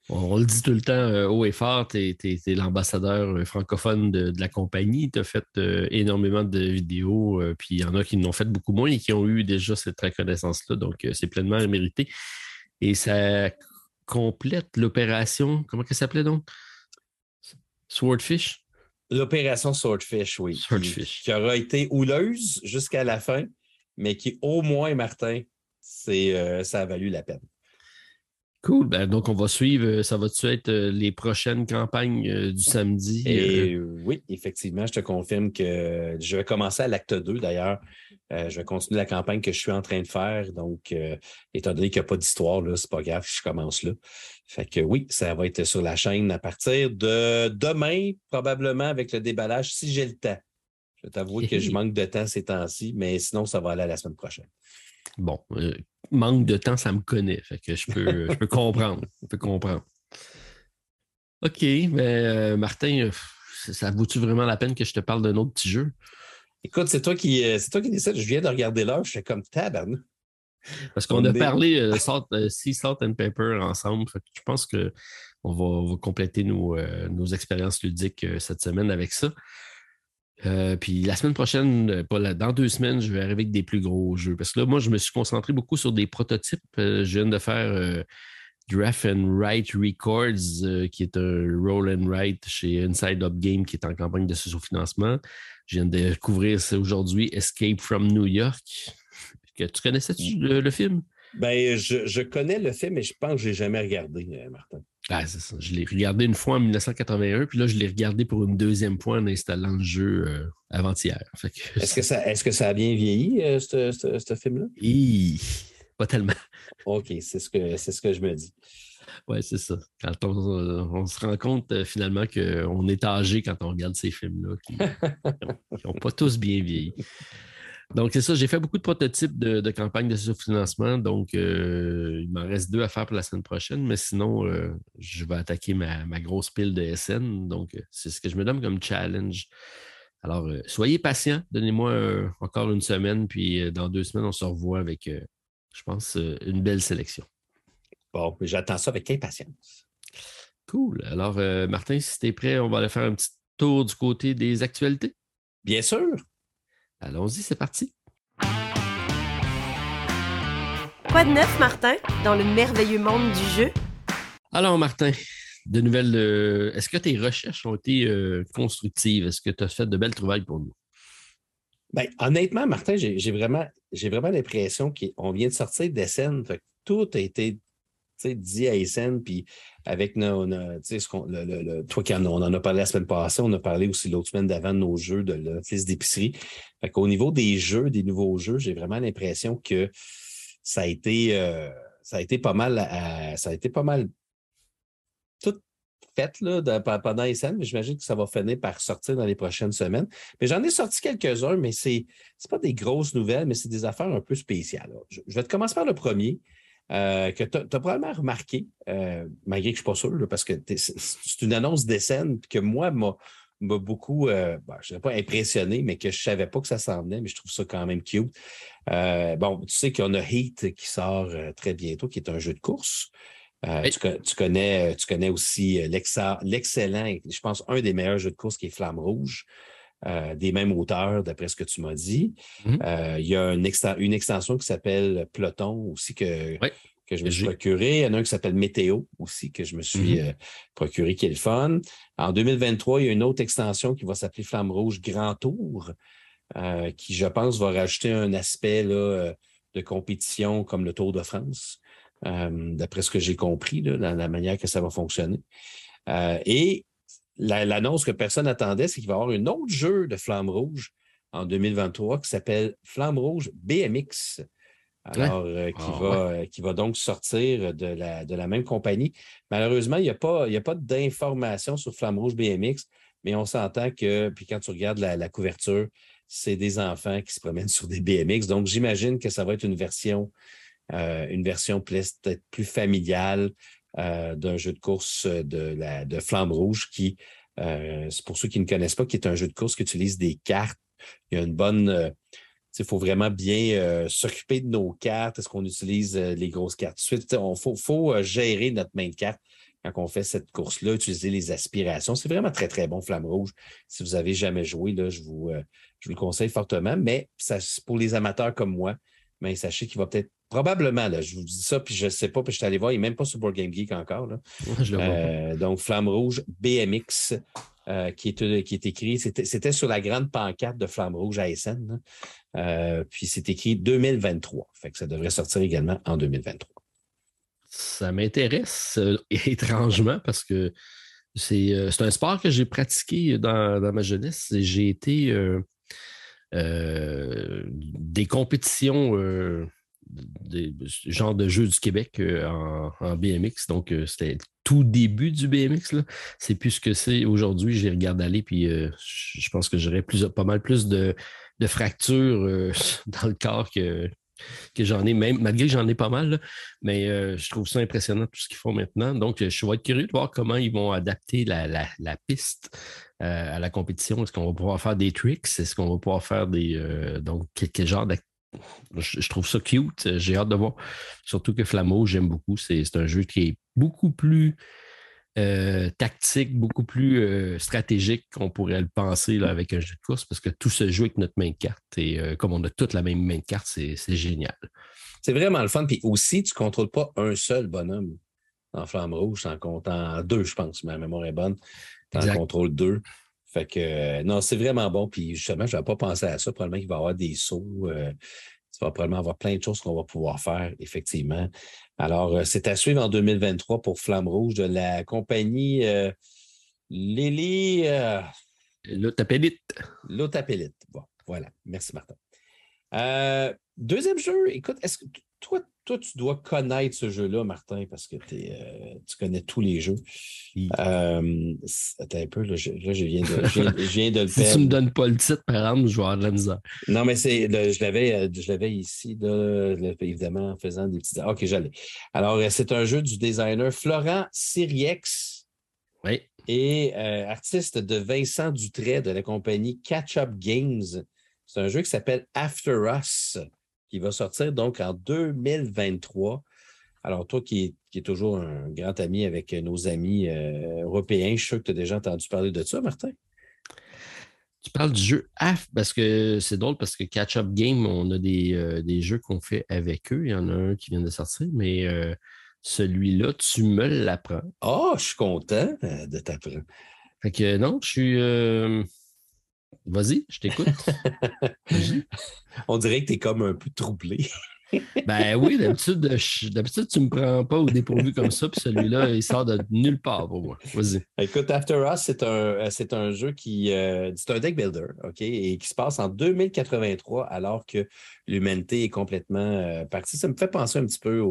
On, le dit tout le temps euh, haut et fort, tu es, l'ambassadeur euh, francophone de, la compagnie. Tu as fait euh, énormément de vidéos, puis il y en a qui n'ont fait beaucoup moins et qui ont eu déjà cette reconnaissance-là. Donc, c'est pleinement mérité. Et ça complète l'opération, comment elle s'appelait donc? Swordfish? L'opération Swordfish, oui. Swordfish. qui aura été houleuse jusqu'à la fin, mais qui, au moins, Martin, c'est, euh, ça a valu la peine. Cool. Ben, donc, on va suivre. Euh, ça va-tu être euh, les prochaines campagnes du samedi? Et, oui, effectivement, je te confirme que je vais commencer à l'acte 2 d'ailleurs. je vais continuer la campagne que je suis en train de faire. Donc, étant donné qu'il n'y a pas d'histoire, là, c'est pas grave, je commence là. Fait que oui, ça va être sur la chaîne à partir de demain, probablement avec le déballage, si j'ai le temps. Je t'avoue que je manque de temps ces temps-ci, mais sinon, ça va aller la semaine prochaine. Bon, euh, manque de temps, ça me connaît. Fait que je peux, je peux comprendre. Je peux comprendre. OK, mais euh, Martin, euh, ça vaut-tu vraiment la peine que je te parle d'un autre petit jeu? Écoute, c'est toi qui c'est toi qui décide. Je viens de regarder l'heure, je suis comme tabarnou. Parce qu'on a parlé salt, Sea Salt and Pepper ensemble. je pense qu'on va, va, compléter nos, nos expériences ludiques cette semaine avec ça. Euh, puis la semaine prochaine, euh, pas dans deux semaines, je vais arriver avec des plus gros jeux. Parce que là, moi, je me suis concentré beaucoup sur des prototypes. Euh, je viens de faire Draft and Write Records, qui est un roll and write chez Inside Up Game, qui est en campagne de sous-financement. Je viens de découvrir aujourd'hui Escape from New York. tu connaissais -tu le, film? Ben, je, je, connais le film, mais je pense que je n'ai jamais regardé, Martin. Ah, je l'ai regardé une fois en 1981, puis là, je l'ai regardé pour une deuxième fois en installant le jeu euh, avant-hier. Est-ce que, ça, est que ça a bien vieilli, euh, ce film-là? pas tellement. OK, c'est ce, que, ce que je me dis. Oui, c'est ça. Quand on, se rend compte finalement qu'on est âgé quand on regarde ces films-là, qui n'ont pas tous bien vieilli. Donc, c'est ça, j'ai fait beaucoup de prototypes de, campagne de sous-financement. Donc, il m'en reste deux à faire pour la semaine prochaine, mais sinon, je vais attaquer ma, ma, grosse pile de SN. Donc, c'est ce que je me donne comme challenge alors, euh, soyez patients. Donnez-moi euh, encore une semaine, puis euh, dans deux semaines, on se revoit avec, je pense, une belle sélection. Bon, j'attends ça avec impatience. Cool. Alors, Martin, si tu es prêt, on va aller faire un petit tour du côté des actualités. Bien sûr. Allons-y, c'est parti. Quoi de neuf, Martin, dans le merveilleux monde du jeu? Alors, Martin, de nouvelles. Euh, est-ce que tes recherches ont été euh, constructives? Est-ce que tu as fait de belles trouvailles pour nous? Bien, honnêtement, Martin, j'ai vraiment, vraiment l'impression qu'on vient de sortir d'Essen. Tout a été dit à Essen, puis avec nos, ce toi qui en, on en a parlé la semaine passée, on a parlé aussi l'autre semaine d'avant de nos jeux de l'office d'épicerie. Au niveau des jeux, des nouveaux jeux, j'ai vraiment l'impression que ça a été, euh, ça a été pas mal, ça a été pas mal tout fait là, pendant les scènes, mais j'imagine que ça va finir par sortir dans les prochaines semaines. Mais j'en ai sorti quelques-uns, mais ce n'est pas des grosses nouvelles, mais c'est des affaires un peu spéciales. Je, vais te commencer par le premier. Euh, que tu as, probablement remarqué, euh, malgré que je ne suis pas sûr, parce que c'est une annonce des scènes que moi, m'a beaucoup, euh, je ne pas impressionné, mais que je ne savais pas que ça s'en venait, mais je trouve ça quand même cute. bon, tu sais qu'on a Heat qui sort très bientôt, qui est un jeu de course. Euh, tu, connais, tu connais aussi l'excellent, je pense, un des meilleurs jeux de course qui est Flamme Rouge, euh, des mêmes auteurs, d'après ce que tu m'as dit. Mm-hmm. il y a une, une extension qui s'appelle Peloton aussi que, que je me suis procuré. Il y en a un qui s'appelle Météo aussi que je me suis mm-hmm. procuré, qui est le fun. En 2023, il y a une autre extension qui va s'appeler Flamme Rouge Grand Tour, qui, je pense, va rajouter un aspect là, de compétition comme le Tour de France. Euh, d'après ce que j'ai compris, dans la manière que ça va fonctionner. Euh, et l'annonce que personne n'attendait, c'est qu'il va y avoir un autre jeu de Flamme Rouge en 2023 qui s'appelle Flamme Rouge BMX. Alors, euh, qui, ah, va, qui va donc sortir de la, de la même compagnie. Malheureusement, il n'y a pas, pas d'informations sur Flamme Rouge BMX, mais on s'entend que, puis quand tu regardes la, la couverture, c'est des enfants qui se promènent sur des BMX. Donc, j'imagine que ça va être une version euh, une version peut-être plus familiale euh, d'un jeu de course de, la, de Flamme Rouge qui, euh, c'est pour ceux qui ne connaissent pas, qui est un jeu de course qui utilise des cartes. Il y a une bonne. il faut vraiment bien s'occuper de nos cartes. Est-ce qu'on utilise les grosses cartes? Il faut, faut gérer notre main de carte quand on fait cette course-là, utiliser les aspirations. C'est vraiment très, très bon, Flamme Rouge. Si vous n'avez jamais joué, là, je, vous, je vous le conseille fortement. Mais ça, pour les amateurs comme moi, mais sachez qu'il va peut-être Probablement, là, je vous dis ça, puis je ne sais pas, puis je suis allé voir, il n'est même pas sur Board Game Geek encore. Là. Euh, donc, Flamme Rouge BMX, euh, qui, est, qui est écrit, c'était sur la grande pancarte de Flamme Rouge à SN. Euh, puis c'est écrit 2023. Fait que ça devrait sortir également en 2023. Ça m'intéresse étrangement parce que c'est un sport que j'ai pratiqué dans, dans ma jeunesse. J'ai été des compétitions des de jeux du Québec euh, en, BMX. Donc, euh, c'était tout début du BMX. C'est plus ce que c'est aujourd'hui. J'ai regardé aller, puis euh, je pense que j'aurais pas mal plus de, fractures dans le corps que, que j'en ai, même malgré que j'en ai pas mal. mais je trouve ça impressionnant tout ce qu'ils font maintenant. Donc, je vais être curieux de voir comment ils vont adapter la, piste à la compétition. Est-ce qu'on va pouvoir faire des tricks? Est-ce qu'on va pouvoir faire des. donc, quel, genre je, trouve ça cute. J'ai hâte de voir. Surtout que Flammeau, j'aime beaucoup. C'est un jeu qui est beaucoup plus euh, tactique, beaucoup plus euh, stratégique qu'on pourrait le penser là, avec un jeu de course parce que tout se joue avec notre main de carte. Et euh, comme on a toute la même main de carte, c'est génial. C'est vraiment le fun. Puis aussi, tu ne contrôles pas un seul bonhomme en flamme rouge, en comptant deux, je pense. Ma mémoire est bonne. Tu en contrôles deux. Fait que non, c'est vraiment bon. Puis justement, je n'avais pas pensé à ça. Probablement qu'il va y avoir des sauts. Euh, il va probablement avoir plein de choses qu'on va pouvoir faire, effectivement. Alors, euh, c'est à suivre en 2023 pour Flamme Rouge de la compagnie euh, Lily. Euh, L'Otapélite. L'Otapélite. Bon, voilà. Merci, Martin. deuxième jeu, écoute, est-ce que toi, toi, tu dois connaître ce jeu-là, Martin, parce que euh, tu connais tous les jeux. Euh, attends un peu, là, je, viens, de, je, viens, de le si tu ne me donnes pas le titre, par exemple, je vais avoir de la misère. Non, mais c'est, je, l'avais, je l'avais ici, là, évidemment, en faisant des petits. OK, j'allais. Alors, c'est un jeu du designer Florent Siriex. Oui. Et artiste de Vincent Dutray de la compagnie Catch Up Games. C'est un jeu qui s'appelle After Us qui va sortir donc en 2023. Alors, toi qui es, toujours un grand ami avec nos amis euh, européens, je suis sûr que tu as déjà entendu parler de ça, Martin. Tu parles du jeu AF parce que c'est drôle parce que Catch Up Game, on a des, euh, jeux qu'on fait avec eux. Il y en a un qui vient de sortir, mais euh, celui-là, tu me l'apprends. Ah, oh, je suis content de t'apprendre. Fait que non, je suis. Vas-y, je t'écoute. On dirait que tu es comme un peu troublé. ben oui, d'habitude, d'habitude, tu ne me prends pas au dépourvu comme ça, puis celui-là, il sort de nulle part pour moi. Vas-y. Écoute, After Us, c'est un, euh, c'est un jeu qui. Euh, c'est un deck builder, OK, et qui se passe en 2083, alors que l'humanité est complètement euh, partie. Ça me fait penser un petit peu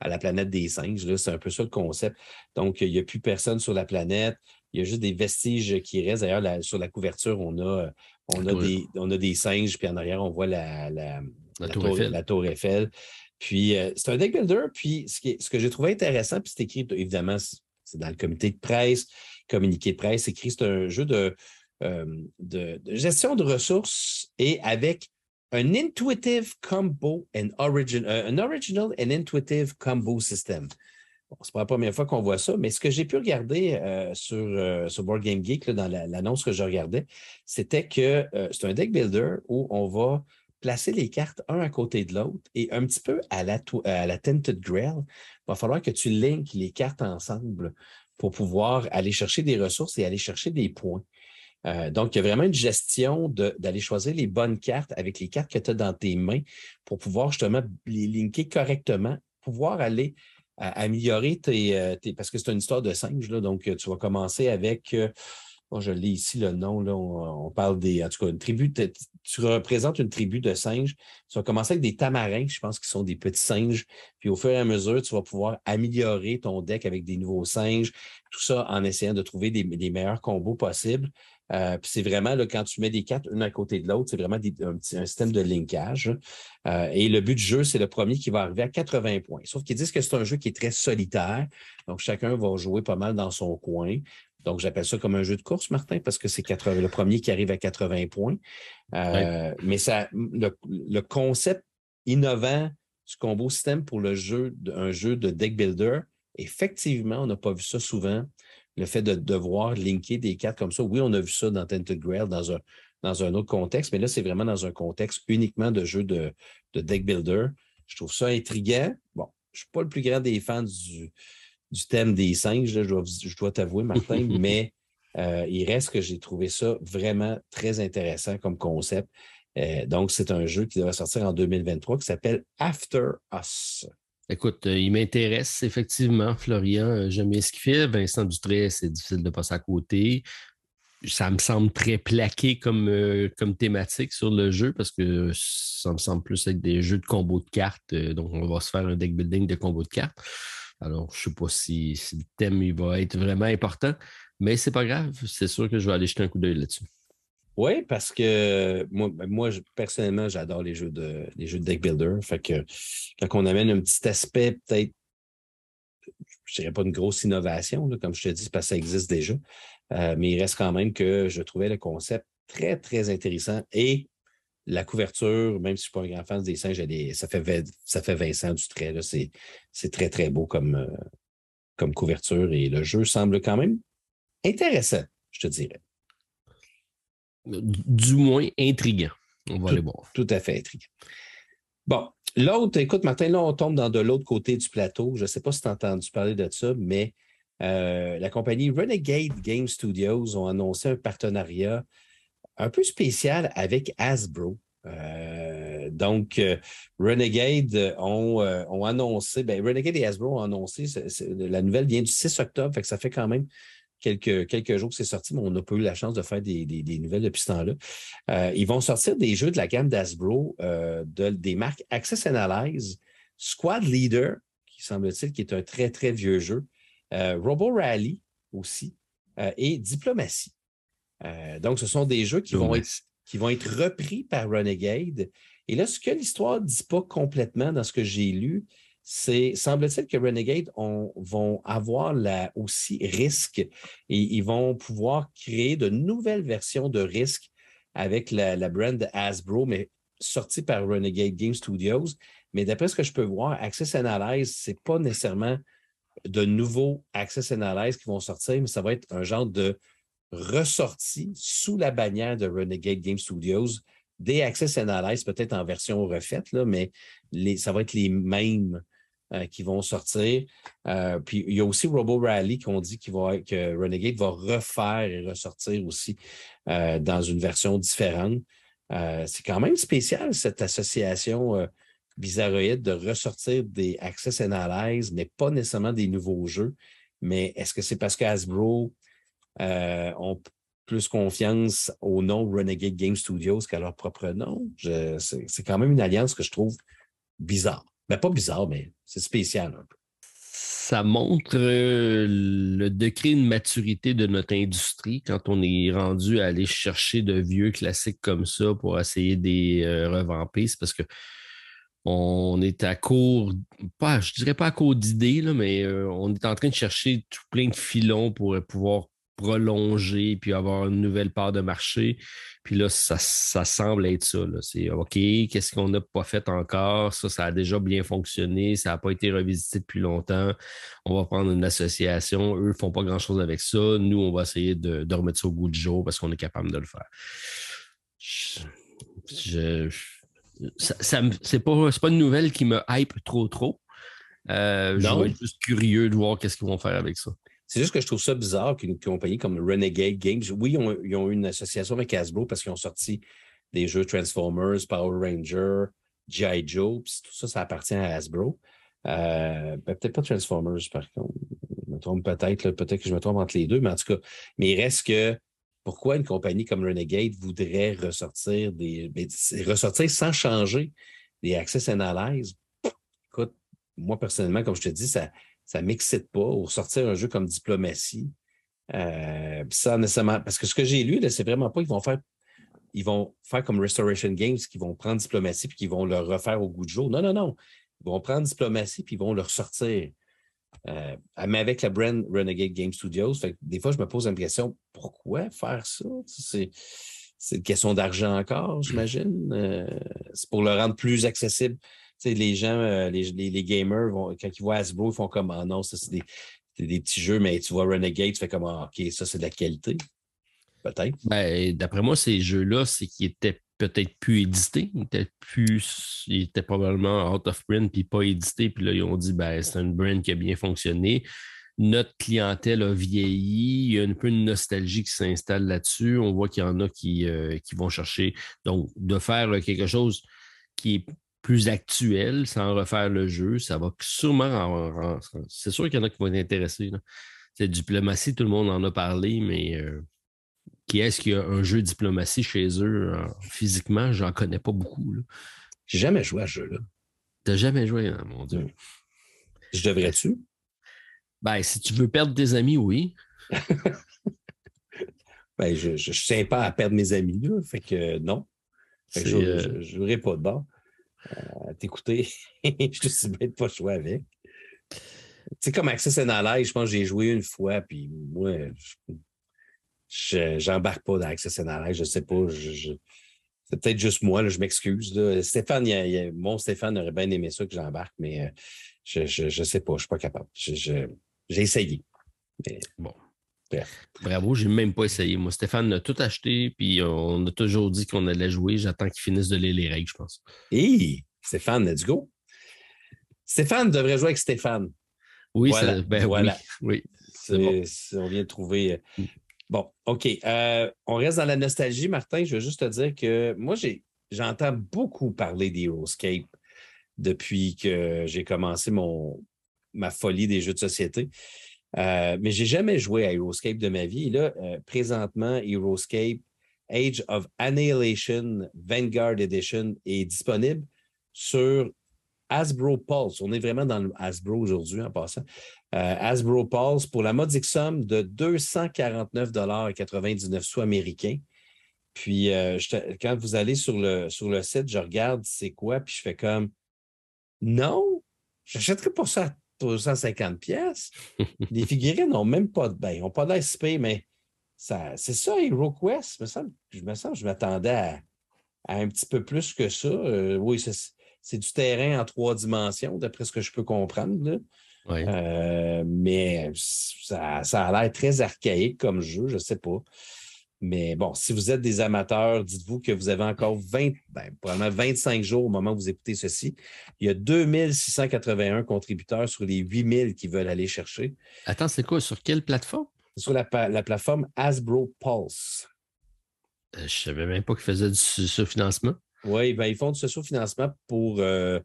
à la planète des singes. C'est un peu ça le concept. Donc, il n'y a plus personne sur la planète. Il y a juste des vestiges qui restent. D'ailleurs, sur la couverture, on a, on, a des, on a des singes, puis en arrière, on voit la, la, tour, Eiffel. Puis, euh, c'est un deck builder. Puis, ce, qui ce que j'ai trouvé intéressant, puis c'est écrit, évidemment, c'est dans le comité de presse, communiqué de presse, c'est écrit, c'est un jeu de, euh, de, gestion de ressources et avec un intuitive combo and origin, euh, un original and intuitive combo system. Bon, c'est pas la première fois qu'on voit ça, mais ce que j'ai pu regarder euh, sur, euh, sur Board Game Geek, dans l'annonce que je regardais, c'était que euh, c'est un deck builder où on va placer les cartes un à côté de l'autre et un petit peu à la, à la Tinted Grail, il va falloir que tu links les cartes ensemble pour pouvoir aller chercher des ressources et aller chercher des points. donc, il y a vraiment une gestion d'aller choisir les bonnes cartes avec les cartes que tu as dans tes mains pour pouvoir justement les linker correctement, pouvoir aller améliorer euh, tes, Parce que c'est une histoire de singes, là, donc euh, tu vas commencer avec. Euh, je lis ici le nom, là, on, parle des. En tout cas, une tribu. tu représentes une tribu de singes. Tu vas commencer avec des tamarins, je pense qu'ils sont des petits singes. Puis au fur et à mesure, tu vas pouvoir améliorer ton deck avec des nouveaux singes. Tout ça en essayant de trouver des, des meilleurs combos possibles. Euh, c'est vraiment, là, quand tu mets des cartes une à côté de l'autre, c'est vraiment un, petit, un système de linkage. Euh, et le but du jeu, c'est le premier qui va arriver à 80 points. Sauf qu'ils disent que c'est un jeu qui est très solitaire. Donc, chacun va jouer pas mal dans son coin. Donc, j'appelle ça comme un jeu de course, Martin, parce que c'est le premier qui arrive à 80 points. Euh, mais ça, le, concept innovant du combo système pour le jeu, un jeu de deck builder, effectivement, on n'a pas vu ça souvent le fait de devoir linker des cartes comme ça. Oui, on a vu ça dans Tented Grail dans un, dans un autre contexte, mais là, c'est vraiment dans un contexte uniquement de jeu de, deck builder. Je trouve ça intriguant. Bon, je ne suis pas le plus grand des fans du, thème des singes, je dois, t'avouer, Martin, mais euh, il reste que j'ai trouvé ça vraiment très intéressant comme concept. Euh, donc, c'est un jeu qui devrait sortir en 2023 qui s'appelle After Us. Écoute, euh, il m'intéresse effectivement, Florian. Euh, j'aime bien ce qu'il fait. Vincent Dutré, c'est difficile de passer à côté. Ça me semble très plaqué comme, euh, comme thématique sur le jeu parce que ça me semble plus être des jeux de combos de cartes. donc, on va se faire un deck building de combos de cartes. Alors, je ne sais pas si, le thème il va être vraiment important, mais c'est pas grave. C'est sûr que je vais aller jeter un coup d'œil là-dessus. Oui, parce que moi, ben, moi personnellement, j'adore les jeux de les jeux de deck builder. Fait que quand on amène un petit aspect, peut-être, je dirais pas une grosse innovation, comme je te dis, parce que ça existe déjà. Euh, mais il reste quand même que je trouvais le concept très, très intéressant. Et la couverture, même si je ne suis pas un grand fan des singes, ça, fait, ça fait Vincent du trait. C'est très, très beau comme, euh, comme couverture. Et le jeu semble quand même intéressant, je te dirais du moins intriguant. On va aller voir. Tout à fait intriguant. Bon, l'autre, écoute, Martin, là, on tombe dans de l'autre côté du plateau. Je ne sais pas si tu as entendu parler de ça, mais euh, la compagnie Renegade Game Studios ont annoncé un partenariat un peu spécial avec Hasbro. Euh, donc, euh, Renegade ont, annoncé, ben, Renegade et Hasbro ont annoncé, la nouvelle vient du 6 octobre, fait que ça fait quand même quelques, quelques jours que c'est sorti, mais on n'a pas eu la chance de faire des, nouvelles depuis ce temps-là. Euh, ils vont sortir des jeux de la gamme d'Asbro, euh, des marques Access Analyze, Squad Leader, qui semble-t-il qui est un très, très vieux jeu. Robo Rally aussi. et Diplomatie. donc, ce sont des jeux qui vont, être, qui vont être repris par Renegade. Et là, ce que l'histoire ne dit pas complètement dans ce que j'ai lu, c'est, semble-t-il que Renegade vont avoir aussi risque et ils vont pouvoir créer de nouvelles versions de risque avec la, brand Hasbro, mais sortie par Renegade Game Studios. Mais d'après ce que je peux voir, Access Analyze, ce n'est pas nécessairement de nouveaux Access Analyze qui vont sortir, mais ça va être un genre de ressorti sous la bannière de Renegade Game Studios des Access Analyze, peut-être en version refaite, là, mais ça va être les mêmes euh, qui vont sortir. Euh, puis il y a aussi Robo Rally qu'on dit va, que Renegade va refaire et ressortir aussi euh, dans une version différente. c'est quand même spécial, cette association bizarroïde de ressortir des Access Analyze, mais pas nécessairement des nouveaux jeux. Mais est-ce que c'est parce que Hasbro ont plus confiance au nom Renegade Game Studios qu'à leur propre nom? C'est quand même une alliance que je trouve bizarre. Ben, pas bizarre, mais c'est spécial un peu. Ça montre euh, le degré de maturité de notre industrie quand on est rendu à aller chercher de vieux classiques comme ça pour essayer de les euh, revamper. C'est parce que on est à court, pas, je dirais pas à court d'idées, mais euh, on est en train de chercher tout plein de filons pour pouvoir prolonger puis avoir une nouvelle part de marché. Puis là, ça, semble être ça. C'est OK, qu'est-ce qu'on n'a pas fait encore? Ça, ça a déjà bien fonctionné, ça n'a pas été revisité depuis longtemps. On va prendre une association, eux ne font pas grand-chose avec ça. Nous, on va essayer de, remettre ça au goût du jour parce qu'on est capable de le faire. Je, ça, c'est pas, pas une nouvelle qui me hype trop trop. Euh, je vais être juste curieux de voir qu'est-ce qu'ils vont faire avec ça. C'est juste que je trouve ça bizarre qu'une compagnie comme Renegade Games, oui, ils ont, eu une association avec Hasbro parce qu'ils ont sorti des jeux Transformers, Power Ranger, G.I. Joe, tout ça, ça appartient à Hasbro. Euh, ben, peut-être pas Transformers, par contre. Je me trompe peut-être, peut-être que je me trompe entre les deux, mais en tout cas, mais il reste que pourquoi une compagnie comme Renegade voudrait ressortir des. Ben, ressortir sans changer des Access Analyze? Écoute, moi personnellement, comme je te dis, ça, ça m'excite pas. Ou sortir un jeu comme Diplomatie, euh, ça nécessairement. Parce que ce que j'ai lu, c'est vraiment pas qu'ils vont faire. Ils vont faire comme Restoration Games, qui vont prendre Diplomatie puis qui vont le refaire au goût de jour. Non, non, non. Ils vont prendre Diplomatie puis ils vont le ressortir. Euh, mais avec la brand Renegade Game Studios. des fois, je me pose la question pourquoi faire ça? C'est, une question d'argent encore, j'imagine. Euh, c'est pour le rendre plus accessible les gens, euh, les, gamers, vont, quand ils voient Hasbro, ils font comme Ah non, ça c'est des, petits jeux, mais tu vois Renegade, tu fais comme ah, OK, ça c'est de la qualité. Peut-être. Ben, D'après moi, ces jeux-là, c'est qu'ils étaient peut-être plus édités. Ils étaient, plus, ils étaient probablement out of print puis pas édités. Puis là, ils ont dit ben, c'est une brand qui a bien fonctionné. Notre clientèle a vieilli. Il y a un peu une nostalgie qui s'installe là-dessus. On voit qu'il y en a qui, euh, qui vont chercher. Donc, de faire quelque chose qui est plus actuel sans refaire le jeu. Ça va sûrement. c'est sûr qu'il y en a qui vont être intéressés. C'est diplomatie, tout le monde en a parlé, mais euh, qui est-ce qu'il y a un jeu diplomatie chez eux physiquement? J'en connais pas beaucoup. J'ai jamais joué à ce jeu-là. T'as jamais joué, hein, mon Dieu. Je devrais-tu? Ben, si tu veux perdre tes amis, oui. ben, je ne tiens pas à perdre mes amis, là. Fait que non. je ne jouerai pas de bord t'écouter. je suis bien de pas jouer avec. Tu sais, comme Access Analyze, je pense que j'ai joué une fois, puis moi, je n'embarque pas dans Access Analyze, je sais pas. c'est peut-être juste moi, là, je m'excuse. Stéphane, mon Stéphane aurait bien aimé ça que j'embarque, mais euh, je ne sais pas, je ne suis pas capable. j'ai essayé. bon. Bravo, j'ai même pas essayé. Moi, Stéphane a tout acheté, puis on a toujours dit qu'on allait jouer. J'attends qu'il finisse de lire les règles, je pense. Hé, Stéphane, let's go. Stéphane devrait jouer avec Stéphane. Oui, voilà. ben, voilà. oui. On vient de trouver. Euh, mm. Bon, OK. Euh, on reste dans la nostalgie, Martin. Je veux juste te dire que moi, j'entends beaucoup parler d'Heroescape depuis que j'ai commencé mon, ma folie des jeux de société. Euh, mais je n'ai jamais joué à Heroescape de ma vie. Là, euh, présentement, Heroescape Age of Annihilation Vanguard Edition est disponible sur Hasbro Pulse. On est vraiment dans le Hasbro aujourd'hui en passant. Euh, Hasbro Pulse pour la modique somme de 249,99 sous américains. Puis euh, quand vous allez sur le, sur le site, je regarde c'est quoi, puis je fais comme non, j'achèterais pas ça 250 pièces. Les figurines n'ont même pas de ben, ils n'ont pas d'ASP, mais c'est ça, HeroQuest. Je me sens, je m'attendais à, un petit peu plus que ça. Euh, oui, c'est du terrain en trois dimensions, d'après ce que je peux comprendre. Euh, mais ça, ça a l'air très archaïque comme jeu, je ne sais pas. Mais bon, si vous êtes des amateurs, dites-vous que vous avez encore 20, ben, probablement 25 jours au moment où vous écoutez ceci. Il y a 2681 contributeurs sur les 8000 qui veulent aller chercher. Attends, c'est quoi? Sur quelle plateforme? Sur la, plateforme Hasbro Pulse. Euh, je ne savais même pas qu'ils faisaient du sous-financement. Oui, ben, ils font du sous-financement pour euh,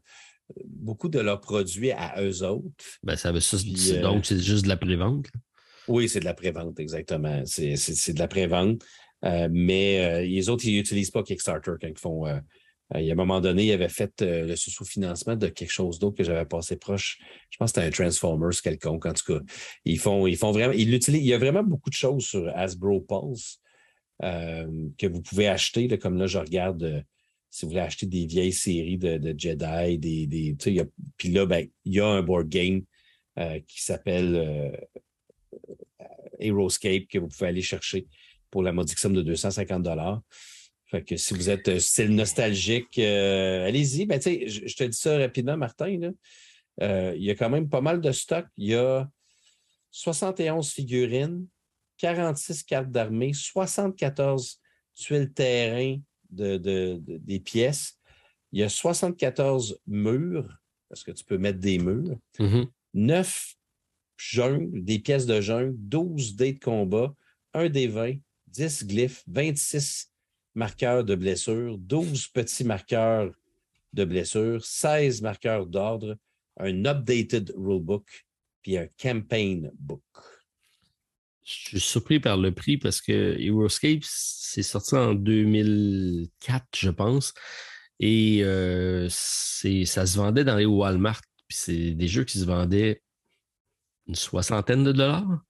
beaucoup de leurs produits à eux autres. Ben, ça, ça, euh, donc, c'est juste de la prévente. Oui, c'est de la prévente, exactement. C'est de la prévente. Euh, mais euh, les autres, ils n'utilisent pas Kickstarter quand ils font. Euh, il y a un moment donné, ils avaient fait le sous-financement de quelque chose d'autre que j'avais passé proche. Je pense que c'était un Transformers quelconque. En tout cas, ils font, ils font vraiment. Ils l'utilisent. Il y a vraiment beaucoup de choses sur Hasbro Pulse que vous pouvez acheter. comme là, je regarde si vous voulez acheter des vieilles séries de, Jedi, des. des puis là, ben, il y a un board game qui s'appelle Aeroscape que vous pouvez aller chercher pour la modique somme de 250 fait que si vous êtes euh, style nostalgique, euh, allez-y. Ben, je, je, te dis ça rapidement, Martin. Euh, il y a quand même pas mal de stock. Il y a 71 figurines, 46 cartes d'armée, 74 tuiles terrain de, des pièces. Il y a 74 murs, parce que tu peux mettre des murs. 9 mm-hmm des pièces de jungle, 12 dés de combat, 1 des 20, 10 glyphes, 26 marqueurs de blessures, 12 petits marqueurs de blessures, 16 marqueurs d'ordre, un updated rulebook, puis un campaign book. Je suis surpris par le prix parce que Euroscape, c'est sorti en 2004, je pense. Et euh, ça se vendait dans les Walmart. Puis c'est des jeux qui se vendaient une soixantaine de dollars.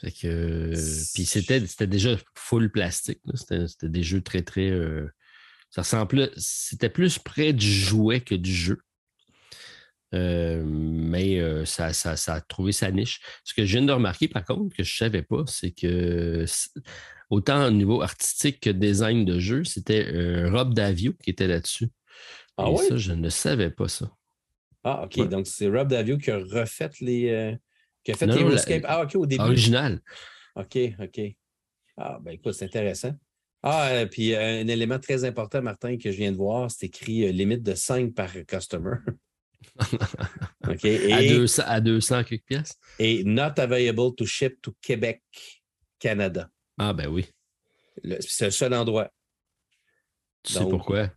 Fait que, puis c'était, c'était déjà full plastique. C'était, des jeux très, très. Euh, ça ressemblait. C'était plus près du jouet que du jeu. Euh, mais euh, ça, ça, ça, a trouvé sa niche. Ce que je viens de remarquer, par contre, que je ne savais pas, c'est que autant au niveau artistique que design de jeu, c'était Rob Davio qui était là-dessus. Ah Et ça, je ne savais pas ça. Ah, OK. Donc, c'est Rob Davio qui a refait les. Euh, qui a fait les Ah, OK, au début. Original. OK, OK. Ah, ben écoute, c'est intéressant. Ah, euh, puis euh, un élément très important, Martin, que je viens de voir, c'est écrit limite de 5 par customer. OK. Et, à, 200, à 200 quelques pièces. Et not available to ship to Québec, Canada. Ah, ben oui. C'est le seul endroit. Tu sais pourquoi?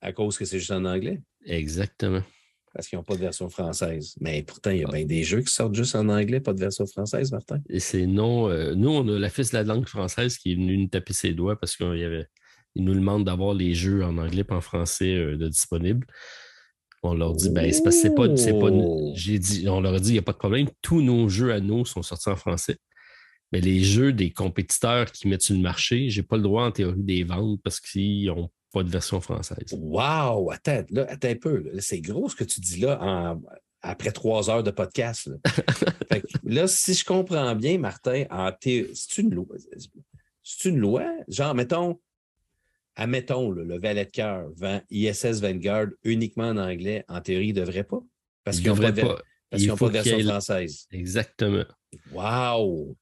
À cause que c'est juste en anglais. Exactement parce qu'ils n'ont pas de version française. Mais pourtant, il y a bien des jeux qui sortent juste en anglais, pas de version française, Martin. Et c'est non. Euh, nous, on a la fils de la langue française qui est venu nous taper ses doigts parce qu'il nous demande d'avoir les jeux en anglais et en français euh, de disponibles. On leur dit, ben, c'est parce que c'est pas. pas oh! j'ai dit, on leur a dit, il n'y a pas de problème. Tous nos jeux à nous sont sortis en français. Mais les jeux des compétiteurs qui mettent sur le marché, je n'ai pas le droit en théorie des ventes parce qu'ils n'ont pas de version française. Wow! Attends, là, attends un peu. C'est gros ce que tu dis là après trois heures de podcast. Là. si je comprends bien, Martin, c'est une loi? C'est une loi? Genre, mettons, admettons, le valet de cœur vend ISS Vanguard uniquement en anglais. En théorie, il ne devrait pas? Parce qu'ils n'ont pas, pas, de version française. Exactement. Wow!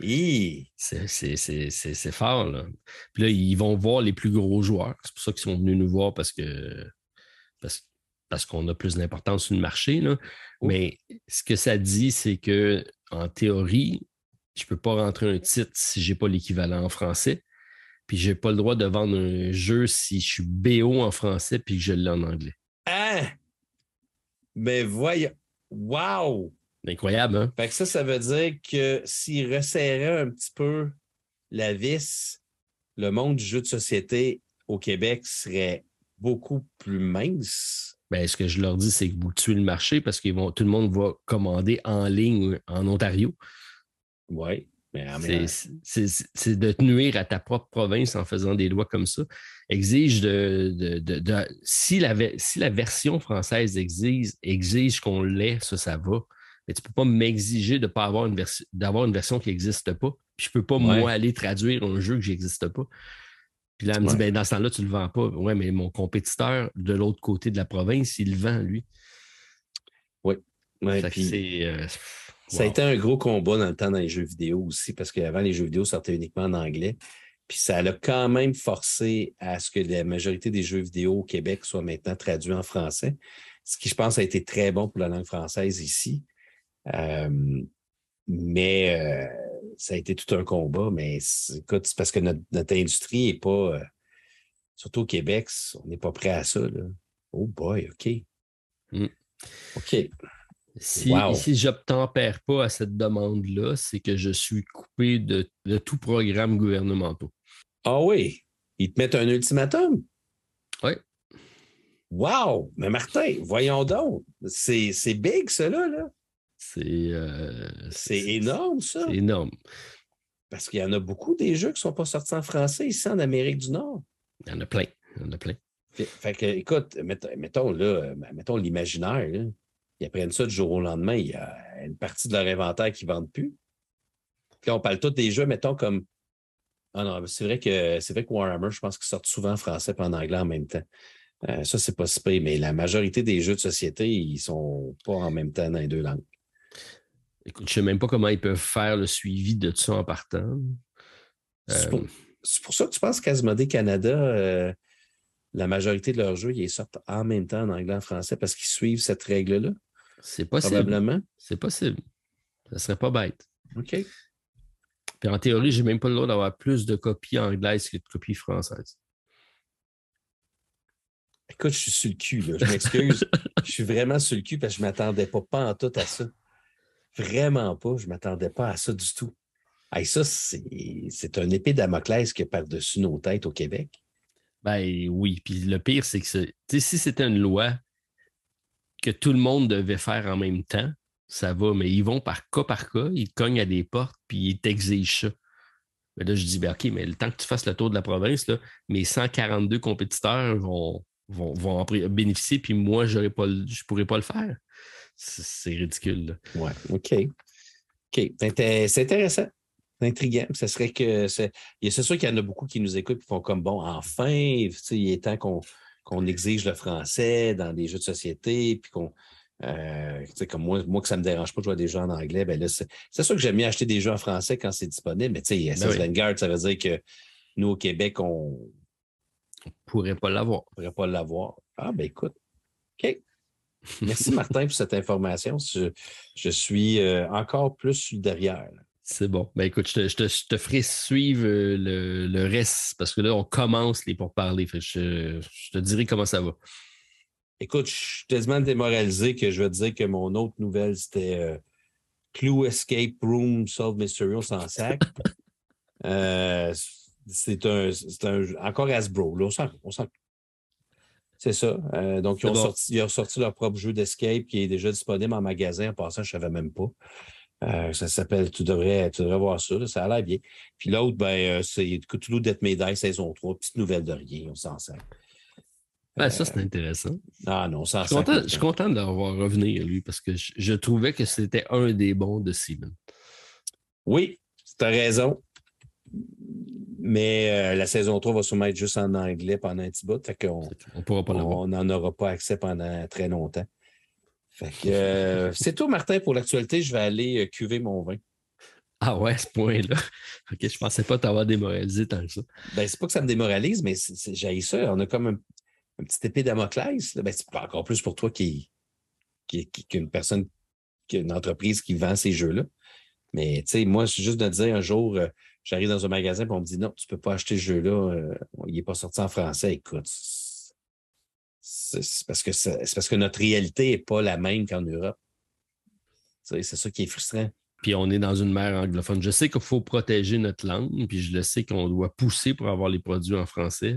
C'est fort, là. Puis là, ils vont voir les plus gros joueurs. C'est pour ça qu'ils sont venus nous voir parce que parce, parce qu'on a plus d'importance sur le marché. Là. Oh. Mais ce que ça dit, c'est que en théorie, je ne peux pas rentrer un titre si je n'ai pas l'équivalent en français. Puis je n'ai pas le droit de vendre un jeu si je suis BO en français puis que je l'ai en anglais. Ah! Mais voyons. Wow! Incroyable, hein? Fait que ça, ça veut dire que s'il resserrait un petit peu la vis, le monde du jeu de société au Québec serait beaucoup plus minces. Ben, ce que je leur dis, c'est que vous tuez le marché parce que tout le monde va commander en ligne en Ontario. Oui. C'est de nuire à ta propre province en faisant des lois comme ça. Exige de. si, la, si la version française exige, exige qu'on l'ait, ça, ça va. Mais tu ne peux pas m'exiger de pas avoir une, d'avoir une version qui n'existe pas. Puis je ne peux pas, moi, aller traduire un jeu que n'existe pas. Puis là, elle me dit, ben, dans ce temps-là, tu ne le vends pas. Oui, mais mon compétiteur de l'autre côté de la province, il le vend, lui. Oui. puis... Euh, ça a été un gros combat dans le temps dans les jeux vidéo aussi, parce qu'avant, les jeux vidéo sortaient uniquement en anglais. Puis ça a quand même forcé à ce que la majorité des jeux vidéo au Québec soient maintenant traduits en français, ce qui, je pense, a été très bon pour la langue française ici. Euh, mais euh, ça a été tout un combat. Mais écoute, c'est parce que notre, industrie n'est pas, euh, surtout au Québec, on n'est pas prêt à ça. Oh boy, OK. Mm. OK. Si, si je n'obtempère pas à cette demande-là, c'est que je suis coupé de, tout programme gouvernemental. Ah oui? Ils te mettent un ultimatum? Oui. Wow! Mais Martin, voyons donc. C'est big, cela, là. Euh, c'est énorme, ça. C'est énorme. Parce qu'il y en a beaucoup des jeux qui ne sont pas sortis en français ici en Amérique du Nord. Il y en a plein. Il y en a plein. Fait, que, écoute, mettons, là, mettons l'imaginaire. Ils apprennent ça du jour au lendemain. Il y a une partie de leur inventaire qui ne vendent plus. Puis on parle tous des jeux, mettons, comme. Ah non, c'est vrai que c'est vrai que Warhammer, je pense qu'ils sortent souvent en français et en anglais en même temps. Euh, ça, c'est pas si mais la majorité des jeux de société, ils sont pas en même temps dans les deux langues. Écoute, je ne sais même pas comment ils peuvent faire le suivi de tout ça en partant. C'est pour, euh, ça que tu penses qu'Asmodée Canada, euh, la majorité de leurs jeux, ils sortent en même temps en anglais et en français parce qu'ils suivent cette règle-là? C'est possible. Probablement. C'est possible. Ça serait pas bête. OK. Puis en théorie, je n'ai même pas le droit d'avoir plus de copies anglaises que de copies françaises. Écoute, je suis sur le cul, là. Je m'excuse. je suis vraiment sur le cul parce que je ne m'attendais pas, pas en tout à ça. Vraiment pas. Je ne m'attendais pas à ça du tout. Hey, ça, c'est un épée Damoclès qui est par-dessus nos têtes au Québec. Ben oui. Puis le pire, c'est que si c'était une loi que tout le monde devait faire en même temps, ça va, mais ils vont par cas par cas, ils cognent à des portes, puis ils t'exigent ça. Mais là, je dis, ben, OK, mais le temps que tu fasses le tour de la province, là, mes 142 compétiteurs vont, vont, en bénéficier, puis moi, je ne pourrais pas le faire. C'est ridicule. Oui, OK. OK. C'est intéressant. C'est intriguant. Serait que. C'est sûr qu'il y en a beaucoup qui nous écoutent et font comme bon, enfin, il est temps qu'on exige le français dans des jeux de société, puis qu'on. Euh, comme moi, moi, que ça ne me dérange pas de jouer des jeux en anglais, ben là, c'est sûr que j'aime bien acheter des jeux en français quand c'est disponible, mais tu sais, ben Vanguard, ça veut dire que nous, au Québec, on ne pourrait pas l'avoir. On ne pourrait pas l'avoir. Ah, ben écoute. OK. Merci, Martin, pour cette information. Je, suis euh, encore plus derrière. C'est bon. Ben écoute, je te, ferai suivre euh, le, reste parce que là, on commence les pourparlers. Je, je te dirai comment ça va. Écoute, je suis tellement démoralisé que je vais te dire que mon autre nouvelle, c'était euh, Clue Escape Room Solve Mystery sans sac. c'est un, un, encore Hasbro. Là, on sent, c'est ça. Euh, donc, ils ont, sorti, leur propre jeu d'escape qui est déjà disponible en magasin. En passant, je ne savais même pas. Euh, ça s'appelle Tu devrais, tu devrais voir ça. ça a l'air bien. Puis l'autre, ben, euh, c'est Cthulhu Death May saison 3. Petite nouvelle de rien. On s'en sert. Ben, ça, c'est intéressant. Ah non, ça Je suis content, de le voir revenir, lui, parce que je, trouvais que c'était un des bons de Simon. Oui, tu as raison. Mais euh, la saison 3 va sûrement être juste en anglais pendant un petit bout. Fait qu'on on n'en aura pas accès pendant très longtemps. Fait que euh, c'est tout, Martin, pour l'actualité. Je vais aller euh, cuver mon vin. Ah ouais, à ce point-là. OK, je pensais pas t'avoir démoralisé tant que ça. Ben, c'est pas que ça me démoralise, mais j'ai ça. On a comme un, petit épée Damoclès. Ben, c'est encore plus pour toi qui, qui, qui, personne, qui une entreprise qui vend ces jeux-là. Mais tu sais, moi, c'est juste de dire un jour, J'arrive dans un magasin et on me dit non, tu ne peux pas acheter ce jeu-là, euh, il n'est pas sorti en français. Écoute, c'est parce, que parce que notre réalité n'est pas la même qu'en Europe. C'est ça qui est frustrant. puis on est dans une mer anglophone. Je sais qu'il faut protéger notre langue, puis je le sais qu'on doit pousser pour avoir les produits en français.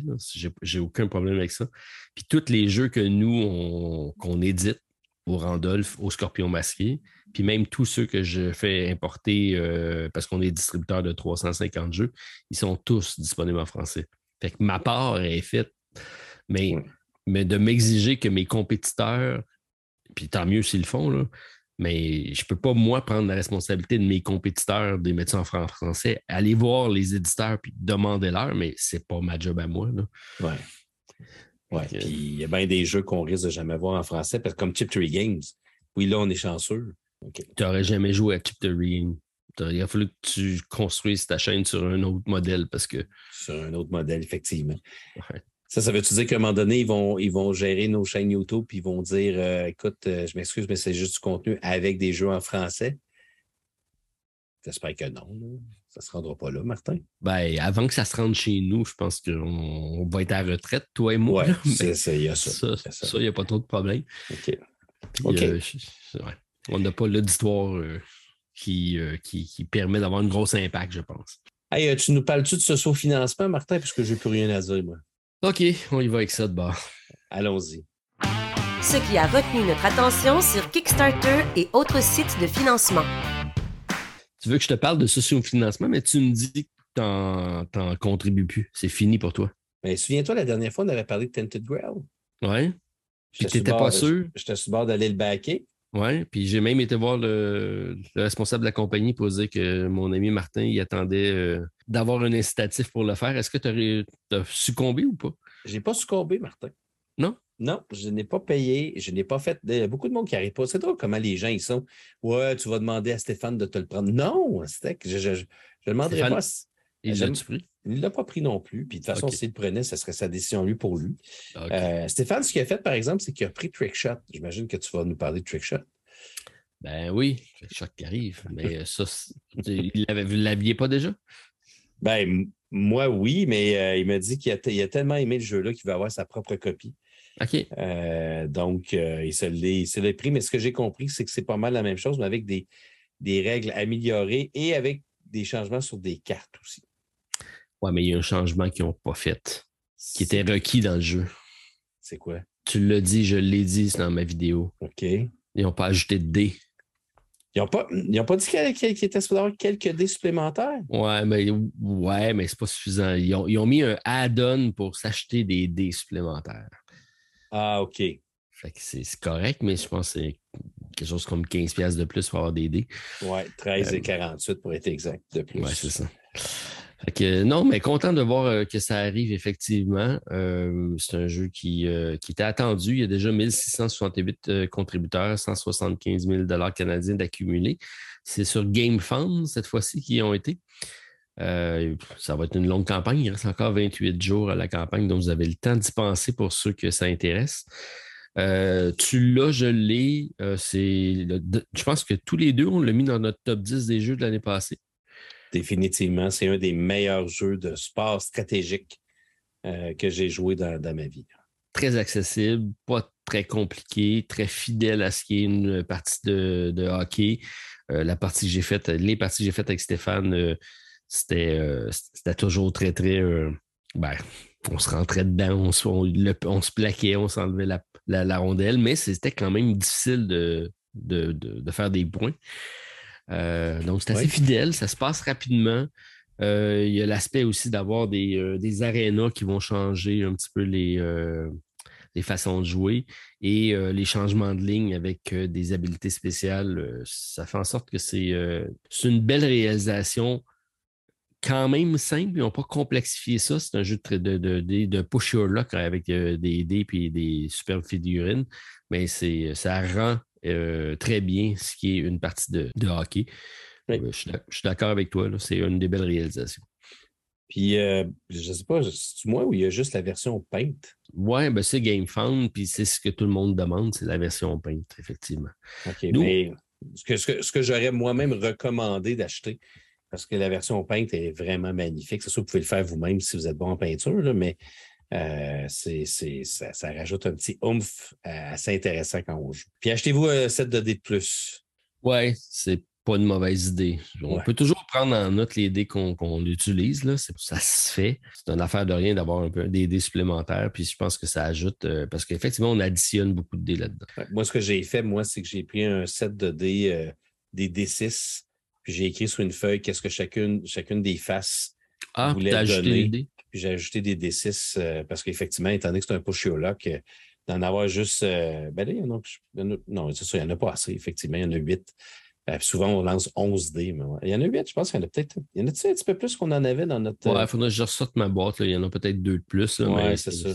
J'ai aucun problème avec ça. Puis tous les jeux que nous, qu'on édite au Randolph, au Scorpion masqué, puis même tous ceux que je fais importer euh, parce qu'on est distributeur de 350 jeux, ils sont tous disponibles en français. Fait que ma part est faite. Mais, mais de m'exiger que mes compétiteurs, puis tant mieux s'ils le font, là, mais je ne peux pas, moi, prendre la responsabilité de mes compétiteurs, des médecins en français, aller voir les éditeurs puis demander leur, mais c'est pas ma job à moi. Oui. Ouais. Puis il y a bien des jeux qu'on risque de jamais voir en français, parce que comme Chip Tree Games, oui, là, on est chanceux. Tu n'aurais jamais joué à Chip Tree Games. Il a fallu que tu construises ta chaîne sur un autre modèle parce que. Sur un autre modèle, effectivement. Ça, ça veut-tu dire qu'à un moment donné, ils vont, ils vont gérer nos chaînes YouTube et ils vont dire euh, écoute, euh, je m'excuse, mais c'est juste du contenu avec des jeux en français? J'espère que non. Ça ne se rendra pas là, Martin. Ben, avant que ça se rende chez nous, je pense qu'on va être à retraite, toi et moi. Oui, il y a ça. Ça, il n'y a pas trop de problème. OK. Euh, on n'a pas l'auditoire qui, qui, qui, permet d'avoir un gros impact, je pense. Hey, tu nous parles-tu de ce sous-financement, Martin, puisque je n'ai plus rien à dire, moi? OK, on y va avec ça de bord. Allons-y. Ce qui a retenu notre attention sur Kickstarter et autres sites de financement. Tu veux que je te parle de socio-financement, mais tu me dis que tu n'en contribues plus. C'est fini pour toi. Mais souviens-toi, la dernière fois, on avait parlé de Tented Grail. Oui. Puis tu n'étais pas sûr. J'étais sur bord d'aller le baquer. Oui, puis j'ai même été voir le, responsable de la compagnie pour dire que mon ami Martin, il attendait euh, d'avoir un incitatif pour le faire. Est-ce que tu as, succombé ou pas? Je n'ai pas succombé, Martin. Non? Non, je n'ai pas payé, je n'ai pas fait. Il y a beaucoup de monde qui n'arrive pas. C'est drôle comment les gens ils sont. Ouais, tu vas demander à Stéphane de te le prendre. Non, c'était je ne demanderai pas. Il l'a pris? Il ne l'a pas pris non plus. Puis de toute façon, s'il le prenait, ce serait sa décision lui pour lui. Euh, Stéphane, ce qu'il a fait, par exemple, c'est qu'il a pris Trickshot. J'imagine que tu vas nous parler de Trickshot. Ben oui, Trickshot qui arrive. Mais ça, vous ne l'aviez pas déjà? Ben, moi, oui, mais euh, il m'a dit qu'il a, tellement aimé le jeu-là qu'il va avoir sa propre copie. OK. Euh, donc, euh, il se l'est pris. Mais ce que j'ai compris, c'est que c'est pas mal la même chose, mais avec des, des règles améliorées et avec des changements sur des cartes aussi. Oui, mais il y a un changement qu'ils n'ont pas fait, qui était requis dans le jeu. C'est quoi? Tu l'as dit, je l'ai dit dans ma vidéo. OK. Ils n'ont pas ajouté de dés. Ils n'ont pas, pas, dit qu'il était supposé avoir quelques dés supplémentaires? Ouais, mais, ouais, mais c'est pas suffisant. Ils ont, mis un add-on pour s'acheter des dés supplémentaires. Ah, OK. Fait que c'est correct, mais je pense que c'est quelque chose comme 15$ de plus pour avoir des dés. Ouais, 13 et 48 euh, pour être exact de plus. Ouais, c'est ça non, mais content de voir euh, que ça arrive effectivement. Euh, c'est un jeu qui, euh, qui, était attendu. Il y a déjà 1668 contributeurs, 175 000 canadiens d'accumulés. C'est sur GameFund cette fois-ci qui ont été. Ça va être une longue campagne. Il reste encore 28 jours à la campagne, donc vous avez le temps d'y penser pour ceux que ça intéresse. tu l'as, je l'ai. je pense que tous les deux, on l'a mis dans notre top 10 des jeux de l'année passée. Définitivement, c'est un des meilleurs jeux de sport stratégique euh, que j'ai joué dans, ma vie. Très accessible, pas très compliqué, très fidèle à ce qui est une partie de, hockey. Euh, la partie que j'ai faite, les parties que j'ai faites avec Stéphane, euh, c'était, toujours très, très. Ben, on se rentrait dedans, on se, plaquait, on s'enlevait la, rondelle, mais c'était quand même difficile de, de faire des points. Euh, donc, c'est assez fidèle, ça se passe rapidement. Euh, il y a l'aspect aussi d'avoir des, euh, des arénas qui vont changer un petit peu les, les façons de jouer et les changements de ligne avec des habiletés spéciales. ça fait en sorte que c'est une belle réalisation quand même simple. Ils n'ont pas complexifié ça. C'est un jeu de, de, de, de, push your luck avec des dés et des superbes figurines. Mais ça rend euh, très bien ce qui est une partie de, hockey. Euh, je suis d'accord avec toi, c'est une des belles réalisations. Puis, euh, je ne sais pas, c'est moi ou il y a juste la version Paint? Oui, ben c'est GameFound, puis c'est ce que tout le monde demande, c'est la version Paint, effectivement. OK, mais ce que, ce que, j'aurais moi-même recommandé d'acheter, parce que la version Paint est vraiment magnifique. C'est sûr que vous pouvez le faire vous-même si vous êtes bon en peinture, mais euh, c'est, ça, ça, rajoute un petit oomph euh, assez intéressant quand on joue. Puis achetez-vous un set de dés de plus. Oui, c'est pas une mauvaise idée. On Ouais. peut toujours prendre en note les dés qu'on qu'on utilise. Là. C'est- Ça se fait. C'est une affaire de rien d'avoir un peu des dés supplémentaires. Puis je pense que ça ajoute, euh, parce qu'effectivement, on additionne beaucoup de dés là-dedans. Ouais, Moi, ce que j'ai fait, moi, c'est que j'ai pris un set de dés, euh, des D6, puis j'ai écrit sur une feuille qu'est-ce que chacune, chacune des faces, Ah, voulait ajouté donner. puis j'ai ajouté des D6 euh, parce qu'effectivement, étant donné que c'est un push lock, euh, d'en avoir juste. euh, ben là, il y en a, non, c'est ça, il n'y en a pas assez, effectivement, il y en a 8. souvent, on lance 11 dés, mais ouais. il y en a 8, je pense qu'il y en a peut-être. Il y en a un petit peu plus qu'on en avait dans notre. Ouais, euh, il faudrait que je ressorte ma boîte. là. Il y en a peut-être deux de plus. là, Ouais, mais c'est ça.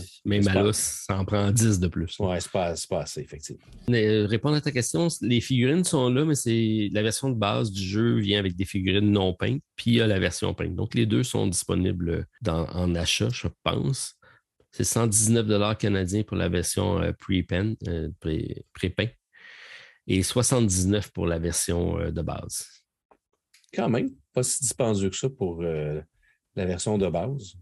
Pas- là, ça en prend 10 de plus. ouais, c'est pas, c'est pas assez, effectivement. Mais, euh, répondre à ta question, les figurines sont là, mais c'est la version de base du jeu vient avec des figurines non peintes, puis il y a la version peinte. Donc les deux sont disponibles dans- en achat, je pense. C'est 119 canadiens pour la version euh, pre-pen, euh, pré- pré-peint, et 79 pour la version euh, de base. Quand même, pas si dispendieux que ça pour euh, la version de base.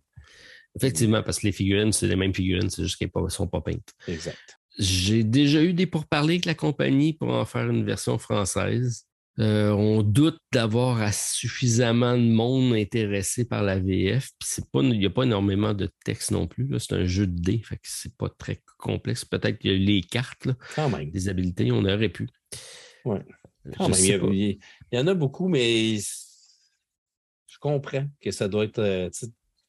Effectivement, parce que les figurines, c'est les mêmes figurines, c'est juste qu'elles ne sont pas peintes. Exact. J'ai déjà eu des pourparlers avec la compagnie pour en faire une version française. Euh, on doute d'avoir suffisamment de monde intéressé par la VF. Il n'y a pas énormément de texte non plus. C'est un jeu de dés, fait que c'est pas très complexe. Peut-être a les cartes, là, Quand même. des habilités, on aurait pu. Ouais. Euh, Quand je même, il, y a- il en a beaucoup, mais je comprends que ça doit être euh,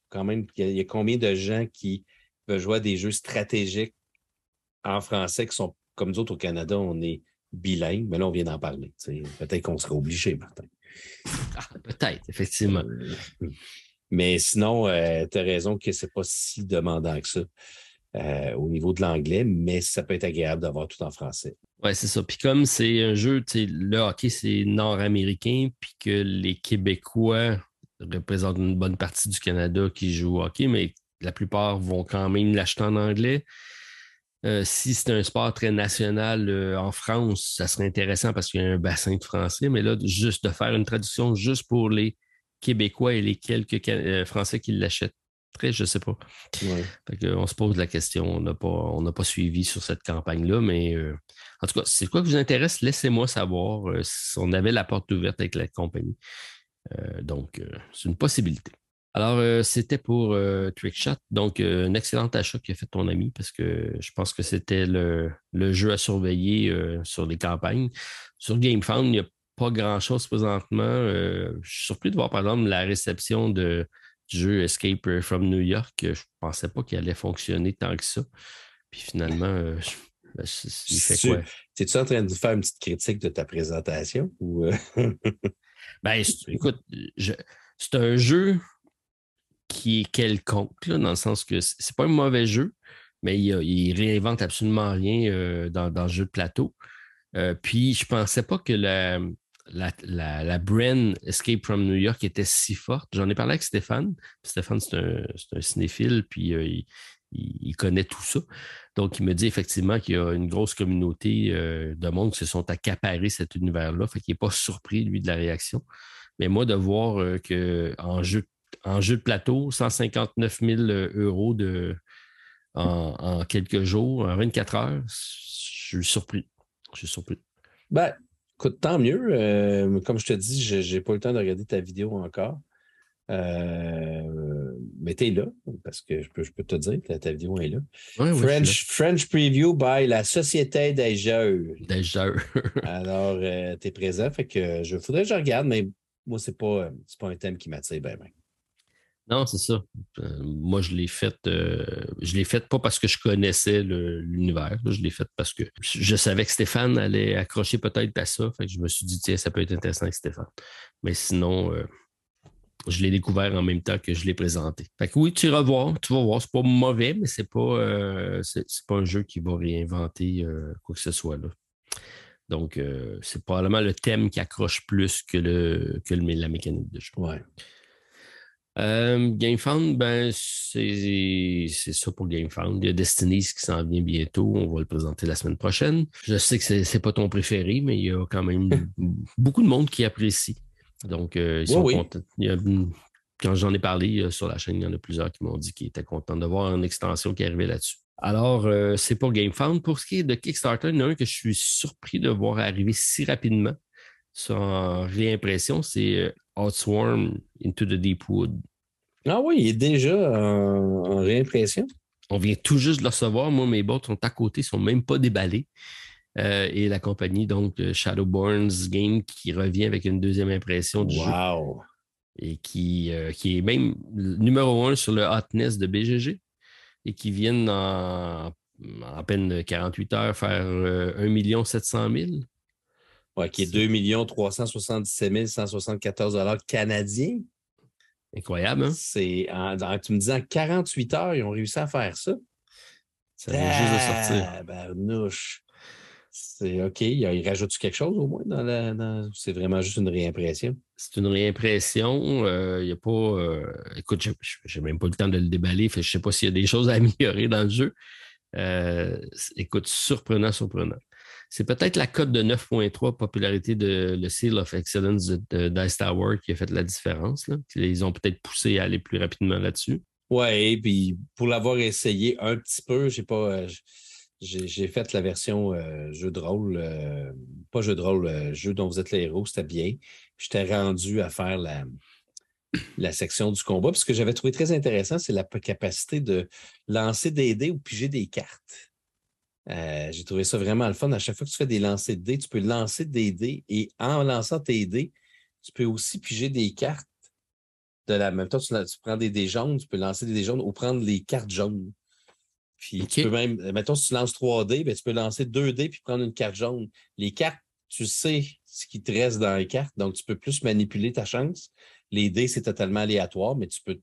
quand même. Il y, a, il y a combien de gens qui veulent jouer à des jeux stratégiques en français qui sont comme nous autres au Canada, on est bilingue, mais là, on vient d'en parler. Peut-être qu'on serait obligé, Martin. Ah, Peut-être, effectivement. Euh, Mais sinon, tu as raison que c'est pas si demandant que ça euh, au niveau de l'anglais, mais ça peut être agréable d'avoir tout en français. Ouais, c'est ça. Puis comme c'est un jeu, le hockey, c'est nord-américain, puis que les Québécois représentent une bonne partie du Canada qui joue au hockey, mais la plupart vont quand même l'acheter en anglais. Euh, si c'est un sport très national euh, en France, ça serait intéressant parce qu'il y a un bassin de français, mais là, juste de faire une traduction juste pour les Québécois et les quelques euh, Français qui l'achètent, je sais pas. Ouais. Fait que, on se pose la question. On n'a pas, on pas suivi sur cette campagne-là, mais en tout cas, si c'est quoi qui vous intéresse, laissez-moi savoir si on avait la porte ouverte avec la compagnie. Donc, c'est une possibilité. Alors, euh, c'était pour euh, Trickshot. Donc, euh, un excellent achat qu'a fait ton ami parce que je pense que c'était le, le jeu à surveiller euh, sur les campagnes. Sur GameFound, il n'y a pas grand-chose présentement. Je suis surpris de voir, par exemple, la réception de, du jeu Escape from New York. Je ne pensais pas qu'il allait fonctionner tant que ça. Puis finalement, je- ben, c'est- il fait Tu- quoi? Es-tu en train de faire une petite critique de ta présentation? Ou, euh, Ben, écoute, je- c'est un jeu qui est quelconque, là, dans le sens que c'est pas un mauvais jeu, mais il, réinvente absolument rien euh, dans, dans le jeu de plateau. Euh, puis, je pensais pas que la, la, la, brand Escape from New York était si forte. J'en ai parlé avec Stéphane. Stéphane, c'est un, un cinéphile, puis euh, il, connaît tout ça. Donc, il me dit effectivement qu'il y a une grosse communauté de monde qui se sont accaparés cet univers-là. Fait qu'il n'est pas surpris, lui, de la réaction. Mais moi, de voir euh, que en jeu, en jeu de plateau, 159 000 euros de, en, en quelques jours, en 24 heures, je suis surpris. Je suis surpris. Ben, écoute, tant mieux. Euh, comme je te dis, je n'ai pas eu le temps de regarder ta vidéo encore. Euh, mais tu es là, parce que je peux, je peux te dire que ta vidéo est là. Ouais, ouais, French, Preview by la Société des Jeux. là. Déjà. Alors, tu es présent. Fait que je faudrait que je regarde, mais moi, c'est pas, pas un thème qui m'attire bien. bien. Non, c'est ça. Euh, moi, je l'ai fait. euh, je l'ai fait pas parce que je connaissais l'univers. Je l'ai fait parce que je savais que Stéphane allait accrocher peut-être à ça. Je me suis dit, tiens, ça peut être intéressant avec Stéphane. Mais sinon, euh, je l'ai découvert en même temps que je l'ai présenté. Fait que oui, tu iras voir, tu vas voir. C'est pas mauvais, mais c'est pas, euh, pas un jeu qui va réinventer quoi que ce soit là. Donc, c'est probablement le thème qui accroche plus que, le, que la mécanique de jeu. Ouais. Euh, GameFound, ben, c'est ça pour GameFound. Il y a Destinies qui s'en vient bientôt. On va le présenter la semaine prochaine. Je sais que c'est pas ton préféré, mais il y a quand même beaucoup de monde qui apprécie. Donc, euh, ils sont Oui, oui. contents. Il y a- quand j'en ai parlé euh, sur la chaîne, il y en a plusieurs qui m'ont dit qu'ils étaient contents de voir une extension qui arrivait là-dessus. Alors, euh, c'est pour GameFound. Pour ce qui est de Kickstarter, il y en a un que je suis surpris de voir arriver si rapidement. Son réimpression, c'est Outswarm Into the Deep Wood. Ah oui, il est déjà en, réimpression. On vient tout juste de le recevoir. Moi, mes bottes sont à côté, ne sont même pas déballées. et la compagnie, donc Shadowborns Game, qui revient avec une deuxième impression du wow. Et qui, qui est même numéro un sur le hotness de BGG et qui viennent en, à peine 48 heures faire 1 700 000. Oui, qui est 2 377 174 canadiens. Incroyable, hein? C'est, tu me dis, en 48 heures, ils ont réussi à faire ça. Ça vient juste de sortir. Barnouche. C'est OK. Il rajoute quelque chose au moins dans la. C'est vraiment juste une réimpression? C'est une réimpression. Euh, il n'y a pas. Euh, écoute, je n'ai même pas le temps de le déballer. je ne sais pas s'il y a des choses à améliorer dans le jeu. Euh, écoute, surprenant, surprenant. C'est peut-être la cote de 9.3 popularité de le Seal of Excellence de, Dice Tower qui a fait la différence. Ils ont peut-être poussé à aller plus rapidement là-dessus. Oui, puis pour l'avoir essayé un petit peu, j'ai pas. J'ai fait la version euh, jeu de rôle, euh, pas jeu de rôle, euh, jeu dont vous êtes les héros, c'était bien. J'étais rendu à faire la, la section du combat. Puis ce que j'avais trouvé très intéressant, c'est la capacité de lancer des dés ou piger des cartes. J'ai trouvé ça vraiment le fun. À chaque fois que tu fais des lancers de dés, tu peux lancer des dés et en lançant tes dés, tu peux aussi piger des cartes. De la même temps, tu, tu prends des dés jaunes, tu peux lancer des dés jaunes ou prendre les cartes jaunes. Puis tu peux même, mettons, si tu lances 3D, ben, tu peux lancer 2D puis prendre une carte jaune. Les cartes, tu sais ce qui te reste dans les cartes, donc tu peux plus manipuler ta chance. Les dés, c'est totalement aléatoire, mais tu peux.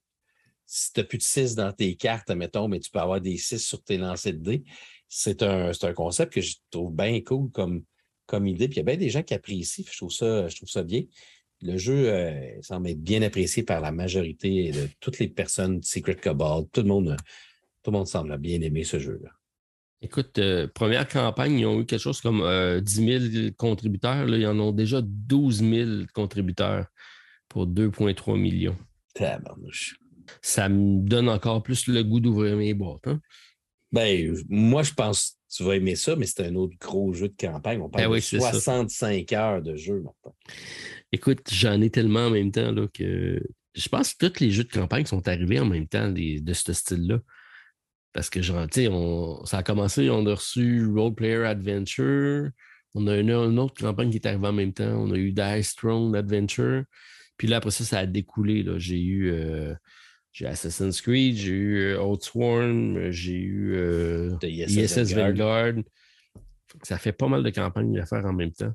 Si tu n'as plus de 6 dans tes cartes, mettons, mais tu peux avoir des 6 sur tes lancers de dés. C'est un, un, concept que je trouve bien cool comme, comme idée. Puis il y a bien des gens qui apprécient. Je trouve ça, je trouve ça bien. Le jeu euh, semble être bien apprécié par la majorité de toutes les personnes de Secret Cabal. Tout le monde tout le monde semble bien aimer ce jeu-là. Écoute, euh, première campagne, ils ont eu quelque chose comme 10 euh, 000 contributeurs. Là, ils en ont déjà 12 000 contributeurs pour 2,3 millions. Tabarnouche. Ça me donne encore plus le goût d'ouvrir mes boîtes. Hein? Ben, moi, je pense que tu vas aimer ça, mais c'est un autre gros jeu de campagne. On parle ben de 65 heures de jeu maintenant. Écoute, j'en ai tellement en même temps là, que je pense que tous les jeux de campagne sont arrivés en même temps de ce style-là. Parce que, genre, tu sais, ça a commencé, on a reçu Role Player Adventure. On a une, autre campagne qui est arrivée en même temps. On a eu Dice Throne Adventure. Puis là, après ça, ça a découlé. J'ai eu euh, j'ai Assassin's Creed, j'ai eu euh, Outsworn, j'ai eu euh, ISS Vanguard. Ça fait pas mal de campagnes à faire en même temps.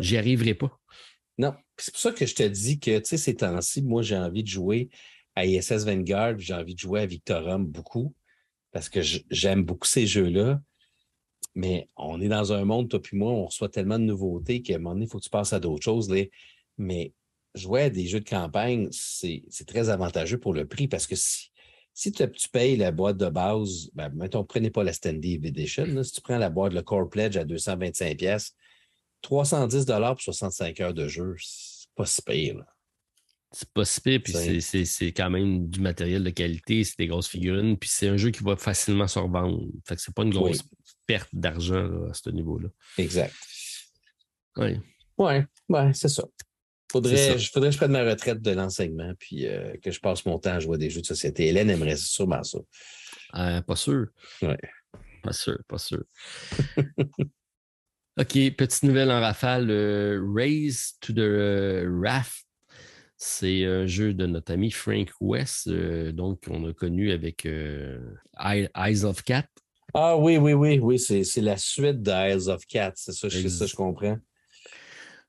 J'y arriverai pas. Non, c'est pour ça que je te dis que, tu sais, ces temps-ci, moi, j'ai envie de jouer à ISS Vanguard, j'ai envie de jouer à Victorum beaucoup parce que j'aime beaucoup ces jeux-là. Mais on est dans un monde, toi puis moi, on reçoit tellement de nouveautés qu'à un moment donné, il faut que tu passes à d'autres choses. Mais jouer à des jeux de campagne, c'est très avantageux pour le prix parce que si, si tu, payes la boîte de base, ben, mettons, prenez pas la Standy Edition, si tu prends la boîte, le Core Pledge à 225 pièces, 310 pour 65 heures de jeu, c'est pas si pire. C'est pas si pire, puis c'est quand même du matériel de qualité, c'est des grosses figurines, puis c'est un jeu qui va facilement se revendre. Fait que c'est pas une grosse perte d'argent à ce niveau-là. Exact. Oui. Ouais, ouais, c'est ça. Faudrait, faudrait que je prenne ma retraite de l'enseignement, puis euh, que je passe mon temps à jouer à des jeux de société. Hélène aimerait sûrement ça. Euh, pas sûr. Ouais. Pas sûr, pas sûr. OK, petite nouvelle en rafale. Raise to the Raft c'est un jeu de notre ami Frank West, euh, donc on a connu avec Eyes of Cat. Ah oui, oui, oui, oui, c'est la suite d'Eyes of Cat, c'est ça, ça, je comprends.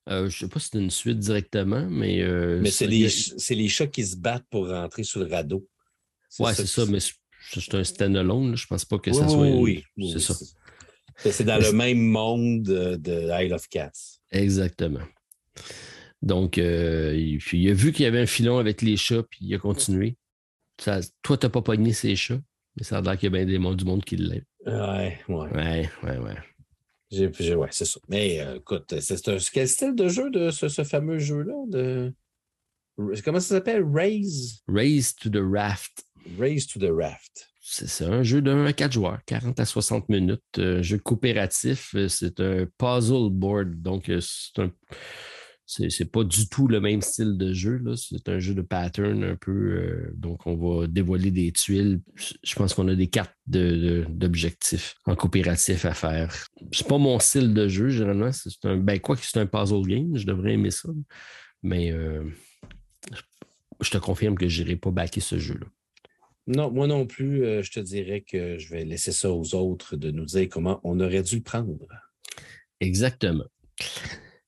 Euh, je ne sais pas si c'est une suite directement, mais. mais c'est les, les, chats qui se battent pour rentrer sur le radeau. Oui, c'est ça, mais c'est un stand-alone. Je ne pense pas que ça soit. Oui, oui c'est ça. C'est dans le même monde de, de of Cats. Exactement. Donc, euh, il, a vu qu'il y avait un filon avec les chats, puis il a continué. Ça, toi, tu n'as pas pogné ces chats, mais ça a l'air qu'il y a bien des mondes du monde qui l'aiment. Ouais, ouais. Ouais, ouais, ouais. J'ai, ouais, c'est ça. Mais euh, écoute, c'est un, quel style de jeu de ce, fameux jeu-là? De... Comment ça s'appelle? Raise? Raise to the Raft. Raise to the Raft. c'est un jeu d'un à 4 joueurs, 40 à 60 minutes. Un jeu coopératif, c'est un puzzle board. Donc, c'est un c'est pas du tout le même style de jeu. C'est un jeu de pattern un peu. Euh, donc, on va dévoiler des tuiles. Je pense qu'on a des cartes d'objectifs en coopératif à faire. C'est pas mon style de jeu, généralement. C'est un. Ben, quoi que c'est un puzzle game, je devrais aimer ça. Mais euh, je te confirme que je n'irai pas backer ce jeu-là. Non, moi non plus. Euh, je te dirais que je vais laisser ça aux autres de nous dire comment on aurait dû le prendre. Exactement.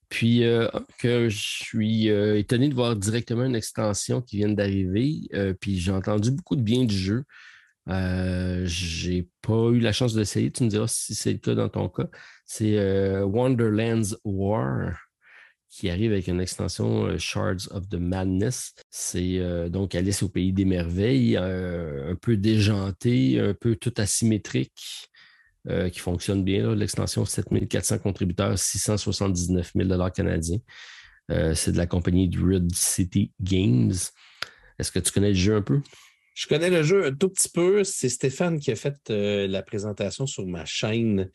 Puis euh, que je suis euh, étonné de voir directement une extension qui vient d'arriver. Euh, puis j'ai entendu beaucoup de bien du jeu. j'ai pas eu la chance d'essayer. Tu me diras si c'est le cas dans ton cas. C'est Wonderland's War qui arrive avec une extension Shards of the Madness. C'est donc Alice au pays des merveilles, un peu déjanté, un peu tout asymétrique. Euh, qui fonctionne bien. L'extension 7400 contributeurs, 679 000 canadiens. Euh, c'est de la compagnie Red City Games. Est-ce que tu connais le jeu un peu? Je connais le jeu un tout petit peu. C'est Stéphane qui a fait euh, la présentation sur ma chaîne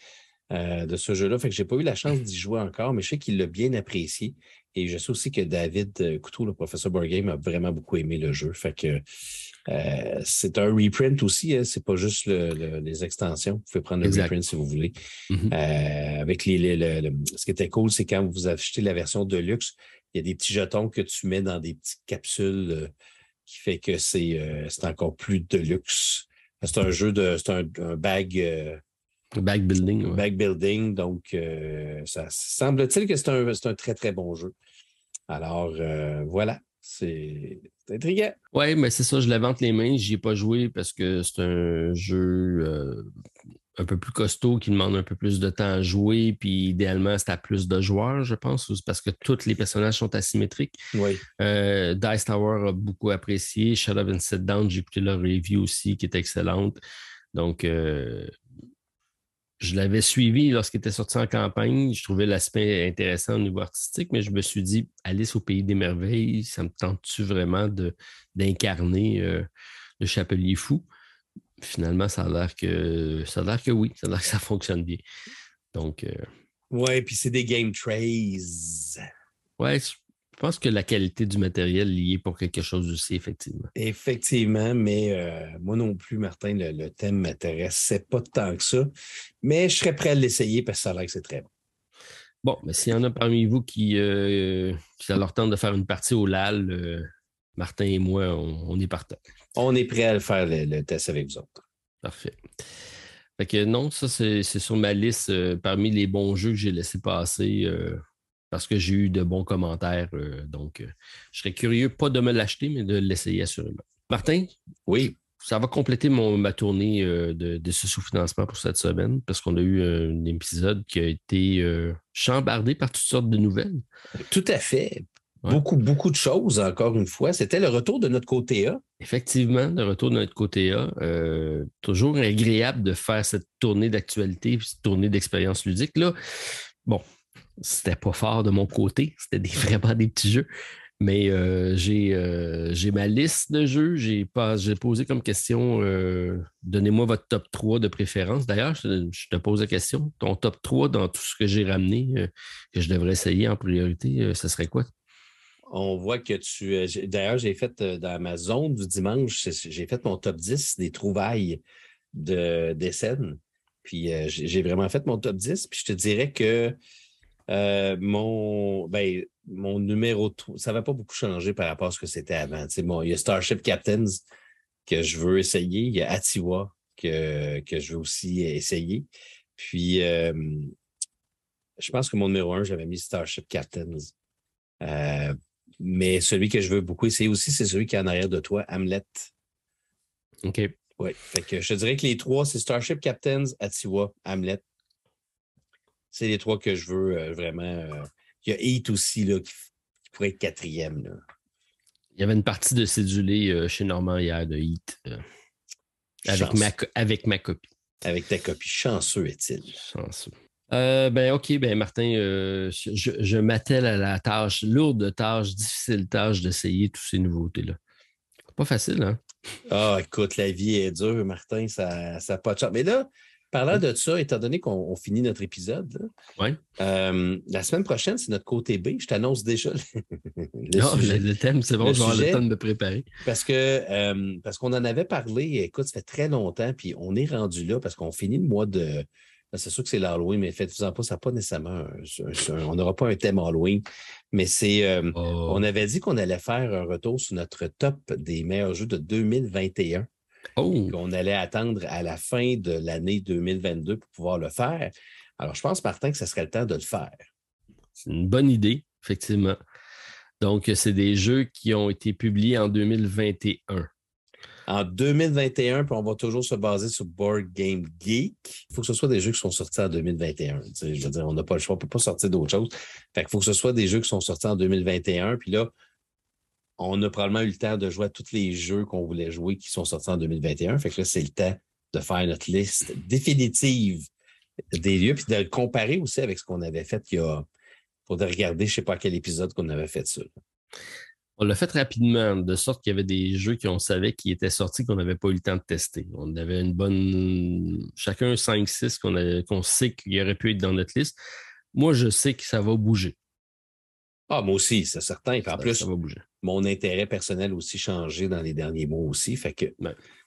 de ce jeu-là. Fait que je n'ai pas eu la chance d'y jouer encore, mais je sais qu'il l'a bien apprécié. Et je sais aussi que David Couteau, le professeur Board Game, a vraiment beaucoup aimé le jeu. Fait que euh, c'est un reprint aussi, hein, c'est pas juste les extensions. Vous pouvez prendre le reprint si vous voulez. Mm-hmm. Euh, avec les, ce qui était cool, c'est quand vous achetez la version de luxe, il y a des petits jetons que tu mets dans des petites capsules euh, qui fait que c'est encore plus de luxe. C'est un jeu de. C'est un, bag. Bag building. Bag building. Donc, ça semble-t-il que c'est un, un, très, très bon jeu. Alors, voilà. C'est intriguant. Oui, mais c'est ça, je l'avais entre les mains. Je n'y ai pas joué parce que c'est un jeu euh, un peu plus costaud qui demande un peu plus de temps à jouer. Puis idéalement, c'est à plus de joueurs, je pense, parce que tous les personnages sont asymétriques. Oui. Euh, Dice Tower a beaucoup apprécié. Shadow and Sit Down, j'ai écouté leur review aussi qui est excellente. Donc, euh, je l'avais suivi lorsqu'il était sorti en campagne. Je trouvais l'aspect intéressant au niveau artistique, mais je me suis dit, Alice au pays des merveilles, ça me tente-tu vraiment d'incarner euh, le chapelier fou? Finalement, ça a l'air que ça a l'air que oui, ça a l'air que ça fonctionne bien. Donc. Euh, ouais, puis c'est des game trays. Ouais, pense que la qualité du matériel lié pour quelque chose aussi, effectivement. Effectivement, mais euh, moi non plus, Martin, le, thème m'intéressait pas tant que ça. Mais je serais prêt à l'essayer parce que ça a l'air que c'est très bon. Bon, mais s'il y en a parmi vous qui, euh, qui leur temps de faire une partie au LAL, euh, Martin et moi, on, est partant. On est prêt à le faire le, test avec vous autres. Parfait. Fait que non, ça, c'est sur ma liste parmi les bons jeux que j'ai laissé passer parce que j'ai eu de bons commentaires. Euh, donc, euh, je serais curieux, pas de me l'acheter, mais de l'essayer assurément. Martin? Oui. Ça va compléter mon, ma tournée euh, de, ce sous-financement pour cette semaine, parce qu'on a eu un, épisode qui a été chambardé par toutes sortes de nouvelles. Tout à fait. Beaucoup, beaucoup de choses, encore une fois. C'était le retour de notre côté A. Effectivement, le retour de notre côté A. toujours agréable de faire cette tournée d'actualité, cette tournée d'expérience ludique. Là, bon, c'était pas fort de mon côté. C'était vraiment des petits jeux. Mais euh, euh, j'ai ma liste de jeux. J'ai posé comme question euh, donnez-moi votre top 3 de préférence. D'ailleurs, je, te pose la question. Ton top 3 dans tout ce que j'ai ramené, que je devrais essayer en priorité, ce serait quoi? On voit que tu. D'ailleurs, j'ai fait dans ma zone du dimanche, j'ai fait mon top 10 des trouvailles de, des scènes. Puis j'ai vraiment fait mon top 10. Puis je te dirais que euh, mon, ben, mon numéro 3, ça ne va pas beaucoup changer par rapport à ce que c'était avant. il y a Starship Captains que je veux essayer. Il y a Atiwa que, que je veux aussi essayer. Puis, euh, je pense que mon numéro 1, j'avais mis Starship Captains. Euh, mais celui que je veux beaucoup essayer aussi, c'est celui qui est en arrière de toi, Hamlet. OK. Oui. Fait que je dirais que les trois, c'est Starship Captains, Atiwa, Hamlet. C'est les trois que je veux euh, vraiment. Euh, il y a Heat aussi là, qui, pourrait être quatrième. Là. Il y avait une partie de cédulé euh, chez Normand hier de Heat. avec, ma, avec ma copie. Avec ta copie. Chanceux est-il? Chanceux. ben, OK, ben, Martin, je, je m'attelle à la tâche, lourde tâche, difficile tâche d'essayer toutes ces nouveautés-là. Pas facile, hein? Ah, écoute, la vie est dure, Martin, ça n'a pas de chance. Mais là, parlant de ça, étant donné qu'on finit notre épisode, euh, la semaine prochaine, c'est notre côté B. Je t'annonce déjà le, le, thème, c'est bon, je vais avoir le temps de me préparer. Parce que euh, parce qu'on en avait parlé, écoute, ça fait très longtemps, puis on est rendu là parce qu'on finit le mois de. C'est sûr que c'est l'Halloween, mais faites-vous-en pas, ça n'a pas nécessairement. on n'aura pas un thème Halloween, mais c'est. Euh, oh. On avait dit qu'on allait faire un retour sur notre top des meilleurs jeux de 2021. Oh. Qu'on allait attendre à la fin de l'année 2022 pour pouvoir le faire. Alors, je pense, Martin, que ce serait le temps de le faire. C'est une bonne idée, effectivement. Donc, c'est des jeux qui ont été publiés en 2021 en 2021, puis on va toujours se baser sur Board Game Geek. Il faut que ce soit des jeux qui sont sortis en 2021. je veux dire, on n'a pas le choix, on ne peut pas sortir d'autres choses. Fait qu'il faut que ce soit des jeux qui sont sortis en 2021. Puis là, on a probablement eu le temps de jouer à tous les jeux qu'on voulait jouer qui sont sortis en 2021. Fait que là, c'est le temps de faire notre liste définitive des lieux, puis de le comparer aussi avec ce qu'on avait fait il y a. Pour regarder, je ne sais pas à quel épisode qu'on avait fait ça. On l'a fait rapidement, de sorte qu'il y avait des jeux qu'on savait qui étaient sortis qu'on n'avait pas eu le temps de tester. On avait une bonne. Chacun 5-6 qu'on sait qu'il aurait pu être dans notre liste. Moi, je sais que ça va bouger. Ah, moi aussi, c'est certain. en plus, ça va bouger. Mon intérêt personnel aussi changé dans les derniers mois aussi. Fait que,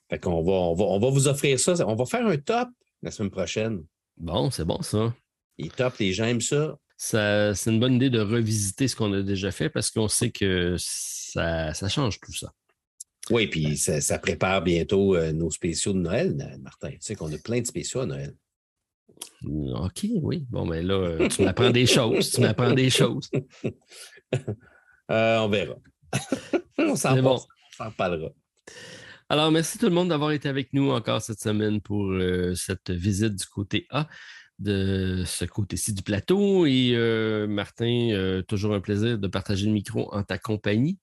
fait qu'on va, on va, on va vous offrir ça. On va faire un top la semaine prochaine. Bon, c'est bon ça. Les top, les gens aiment ça c'est une bonne idée de revisiter ce qu'on a déjà fait parce qu'on sait que ça, change tout ça. Oui, puis ça, prépare bientôt euh, nos spéciaux de Noël, Martin. Tu sais qu'on a plein de spéciaux à Noël. OK, oui. Bon, mais ben là, euh, tu m'apprends des choses. Tu m'apprends des choses. Euh, on verra. on s'en bon. parlera. Alors, merci tout le monde d'avoir été avec nous encore cette semaine pour cette visite du côté A de ce côté-ci du plateau. Et euh, Martin, euh, toujours un plaisir de partager le micro en ta compagnie.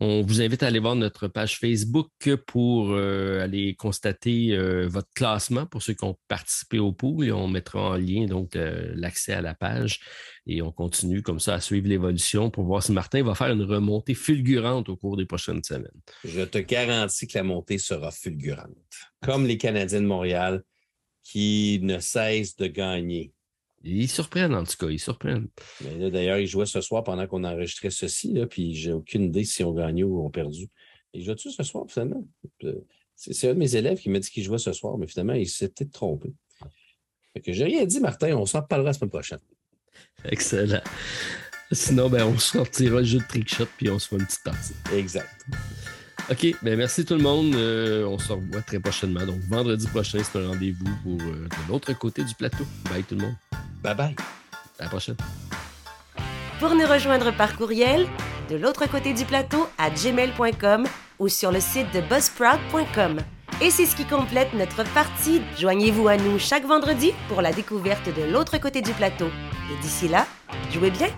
On vous invite à aller voir notre page Facebook pour euh, aller constater votre classement pour ceux qui ont participé au pool et on mettra en lien donc l'accès à la page et on continue comme ça à suivre l'évolution pour voir si Martin va faire une remontée fulgurante au cours des prochaines semaines. Je te garantis que la montée sera fulgurante. Comme les Canadiens de Montréal, qui ne cessent de gagner. Ils surprennent, en tout cas, ils surprennent. D'ailleurs, ils jouaient ce soir pendant qu'on enregistrait ceci, là, puis j'ai aucune idée si on gagné ou on perdu. Ils jouent-tu ce soir, finalement? C'est un de mes élèves qui m'a dit qu'il jouait ce soir, mais finalement, il s'est peut-être trompé. Fait que j'ai rien dit, Martin, on s'en parlera la semaine prochaine. Excellent. Sinon, ben, on sortira le jeu de trickshot puis on se fait une petite partie. Exact. OK, ben merci tout le monde. Euh, on se revoit très prochainement. Donc, vendredi prochain, c'est un rendez-vous pour euh, de l'autre côté du plateau. Bye tout le monde. Bye bye. À la prochaine. Pour nous rejoindre par courriel, de l'autre côté du plateau à gmail.com ou sur le site de buzzsprout.com. Et c'est ce qui complète notre partie. Joignez-vous à nous chaque vendredi pour la découverte de l'autre côté du plateau. Et d'ici là, jouez bien!